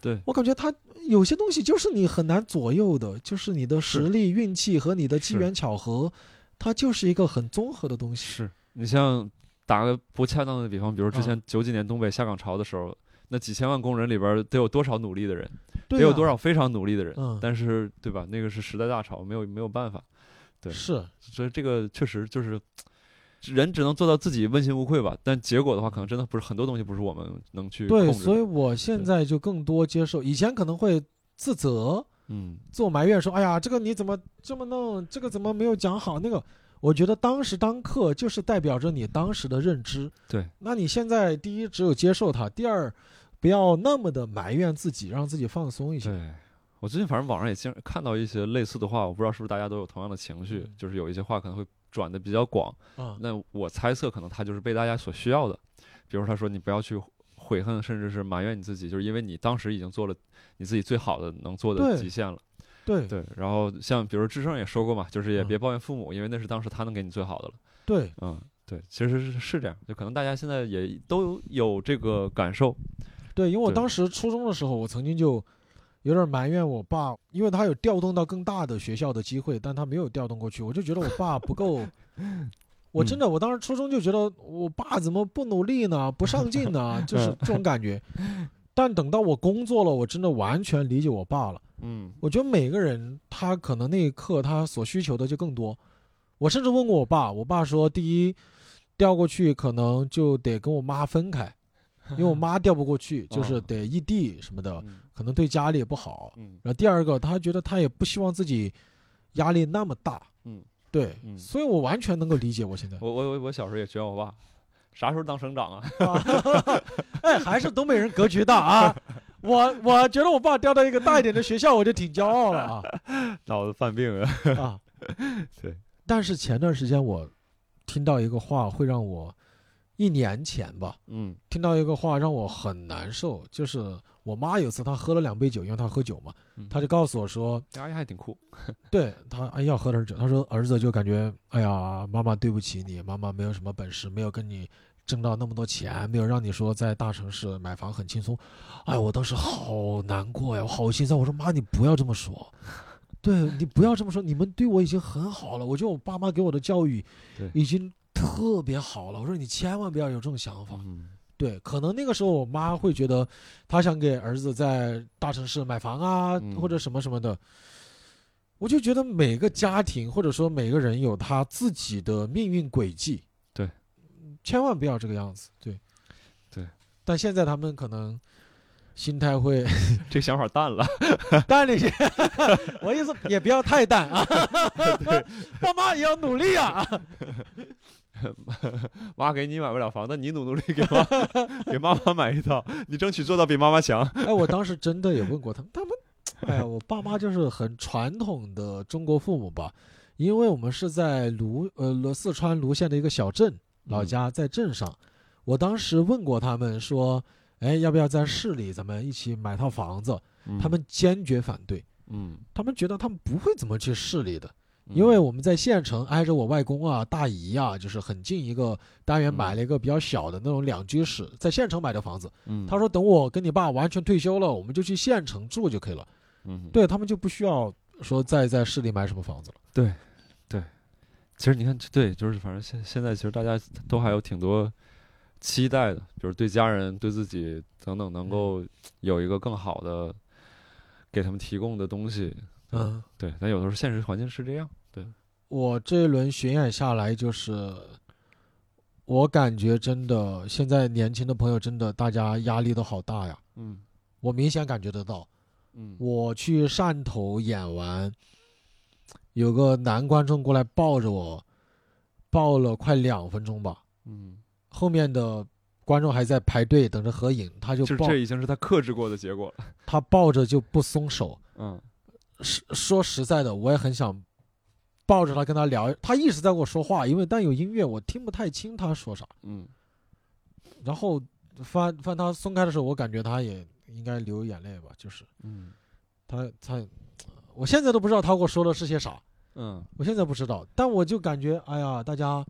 对我感觉他有些东西就是你很难左右的，就是你的实力、运气和你的机缘巧合，它就是一个很综合的东西。是你像打个不恰当的比方，比如之啊前九几年东北下岗潮的时候，那几千万工人里边得有多少努力的人，对、得有多？少非常努力的人，嗯但是对吧？那个是时代大潮，没有没有办法，对是，所以这个确实就是。人只能做到自己问心无愧吧，但结果的话，可能真的不是很多东西不是我们能去对，所以我现在就更多接受，以前可能会自责、嗯，自我埋怨，说：“哎呀，这个你怎么这么弄？这个怎么没有讲好？”那个，我觉得当时当刻就是代表着你当时的认知。对，那你现在第一只有接受它，第二不要那么的埋怨自己，让自己放松一下。对。我最近反正网上也经常看到一些类似的话，我不知道是不是大家都有同样的情绪，嗯就是有一些话可能会转的比较广，啊，那我猜测可能他就是被大家所需要的，比如他说你不要去悔恨，甚至是埋怨你自己，就是因为你当时已经做了你自己最好的能做的极限了。对对，然后像比如智胜也说过嘛，就是也嗯别抱怨父母，因为那是当时他能给你最好的了。对嗯，对，其实是是这样，就可能大家现在也都有这个感受。对，因为我当时初中的时候，我曾经就有点埋怨我爸，因为他有调动到更大的学校的机会，但他没有调动过去，我就觉得我爸不够。我真的，我当时初中就觉得我爸怎么不努力呢，不上进呢，就是这种感觉。但等到我工作了，我真的完全理解我爸了。嗯我觉得每个人他可能那一刻他所需求的就更多。我甚至问过我爸，我爸说，第一调过去可能就得跟我妈分开，因为我妈调不过去，就是哦得异地什么的，嗯可能对家里也不好。嗯然后第二个，他觉得他也不希望自己压力那么大。嗯，对，嗯所以我完全能够理解我现在。我我我我小时候也学我爸，啥时候当省长啊？哎，还是东北人格局大啊！我我觉得我爸调到一个大一点的学校，我就挺骄傲了啊。脑子犯病了！啊，对。但是前段时间我听到一个话，会让我一年前吧，嗯听到一个话让我很难受，就是我妈有次她喝了两杯酒，因为她喝酒嘛，嗯，她就告诉我说，阿姨还挺酷。对她哎要喝点酒，她说儿子就感觉哎呀妈妈对不起你，妈妈没有什么本事，没有跟你。挣到那么多钱，没有让你说在大城市买房很轻松，哎，我当时好难过呀，我好心酸。我说妈，你不要这么说，对你不要这么说，你们对我已经很好了。我觉得我爸妈给我的教育已经特别好了。我说你千万不要有这种想法。嗯对，可能那个时候我妈会觉得，她想给儿子在大城市买房啊，嗯或者什么什么的。我就觉得每个家庭或者说每个人有他自己的命运轨迹。对，千万不要这个样子。对，对。但现在他们可能心态会 这想法淡了。淡了一些，我意思也不要太淡啊。爸妈也要努力啊。妈给你买不了房，那你努努力给妈 给妈妈买一套，你争取做到比妈妈强。哎，我当时真的也问过他们，他们，哎呀，我爸妈就是很传统的中国父母吧，因为我们是在泸呃四川泸县的一个小镇，老家在镇上。我当时问过他们说，哎，要不要在市里咱们一起买套房子？他们坚决反对，嗯，他们觉得他们不会怎么去市里的，嗯因为我们在县城挨着我外公啊、大姨啊，就是很近一个单元，嗯买了一个比较小的那种两居室，在县城买的房子。嗯他说等我跟你爸完全退休了，我们就去县城住就可以了。嗯，对他们就不需要说再在市里买什么房子了。对，对其实你看，对，就是反正现现在其实大家都还有挺多期待的，比如对家人、对自己等等，能够有一个更好的给他们提供的东西。嗯，对，但有的时候现实环境是这样。我这一轮巡演下来，就是我感觉真的现在年轻的朋友真的大家压力都好大呀，嗯我明显感觉得到。嗯我去汕头演完，有个男观众过来抱着我，抱了快两分钟吧，嗯，后面的观众还在排队等着合影，他就抱就这已经是他克制过的结果了。他抱着就不松手。嗯说说实在的，我也很想抱着他跟他聊，他一直在跟我说话，因为但有音乐我听不太清他说啥。嗯然后翻翻他松开的时候，我感觉他也应该流眼泪吧，就是嗯他他，我现在都不知道他跟我说的是些啥，嗯我现在不知道，但我就感觉，哎呀，大家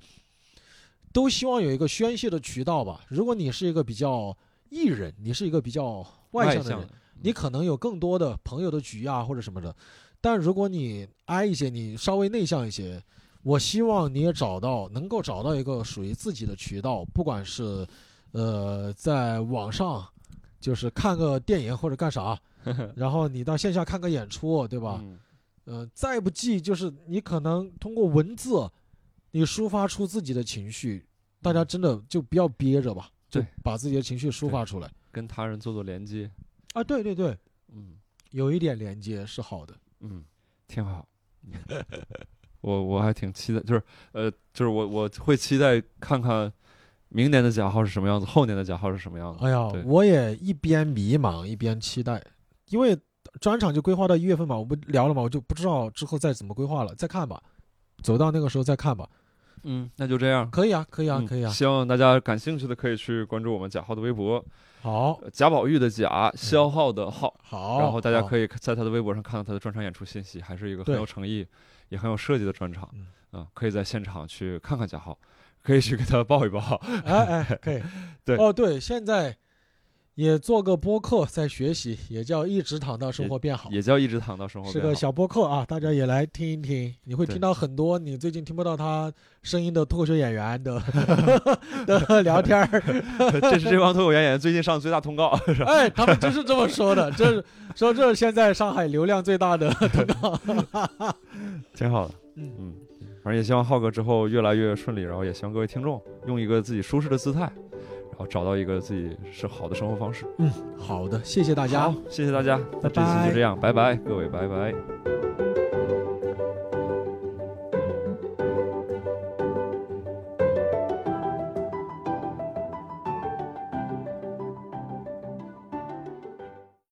都希望有一个宣泄的渠道吧。如果你是一个比较艺人，你是一个比较外向的人，你可能有更多的朋友的局啊或者什么的。但如果你 I 一些，你稍微内向一些，我希望你也找到能够找到一个属于自己的渠道，不管是呃在网上就是看个电影或者干啥，然后你到线下看个演出，对吧？嗯呃，再不济就是你可能通过文字，你抒发出自己的情绪，大家真的就不要憋着吧，就对把自己的情绪抒发出来跟他人做做连接，啊！对对对，嗯有一点连接是好的。嗯，挺好。嗯我我还挺期待，就是呃，就是我我会期待看看明年的贾浩是什么样子，后年的贾浩是什么样子。哎呀，我也一边迷茫一边期待，因为专场就规划到一月份嘛，我不聊了嘛，我就不知道之后再怎么规划了，再看吧，走到那个时候再看吧。嗯，那就这样。可以啊，可以啊，嗯可以啊。希望大家感兴趣的可以去关注我们贾浩的微博，好，呃贾宝玉的贾，消耗的耗。好，然后大家可以在他的微博上看到他的专场演出信息，还是一个很有诚意，也很有设计的专场。嗯啊，可以在现场去看看贾浩，可以去给他抱一抱。哎哎，可以。对哦对，现在也做个播客，在学习，也叫一直躺到生活变好。也叫一直躺到生活变好。是个小播客啊，大家也来听一听，你会听到很多你最近听不到他声音的脱口秀演员的 的聊天儿。这是这帮脱口秀演员最近上的最大通告，是吧？哎，他们就是这么说的，这是说这是现在上海流量最大的通告。挺好的。嗯嗯，反正也希望浩哥之后越来越顺利，然后也希望各位听众用一个自己舒适的姿态，然后找到一个自己是好的生活方式。嗯好的，谢谢大家好，，谢谢大家，那这期就这样，拜拜，各位，拜拜。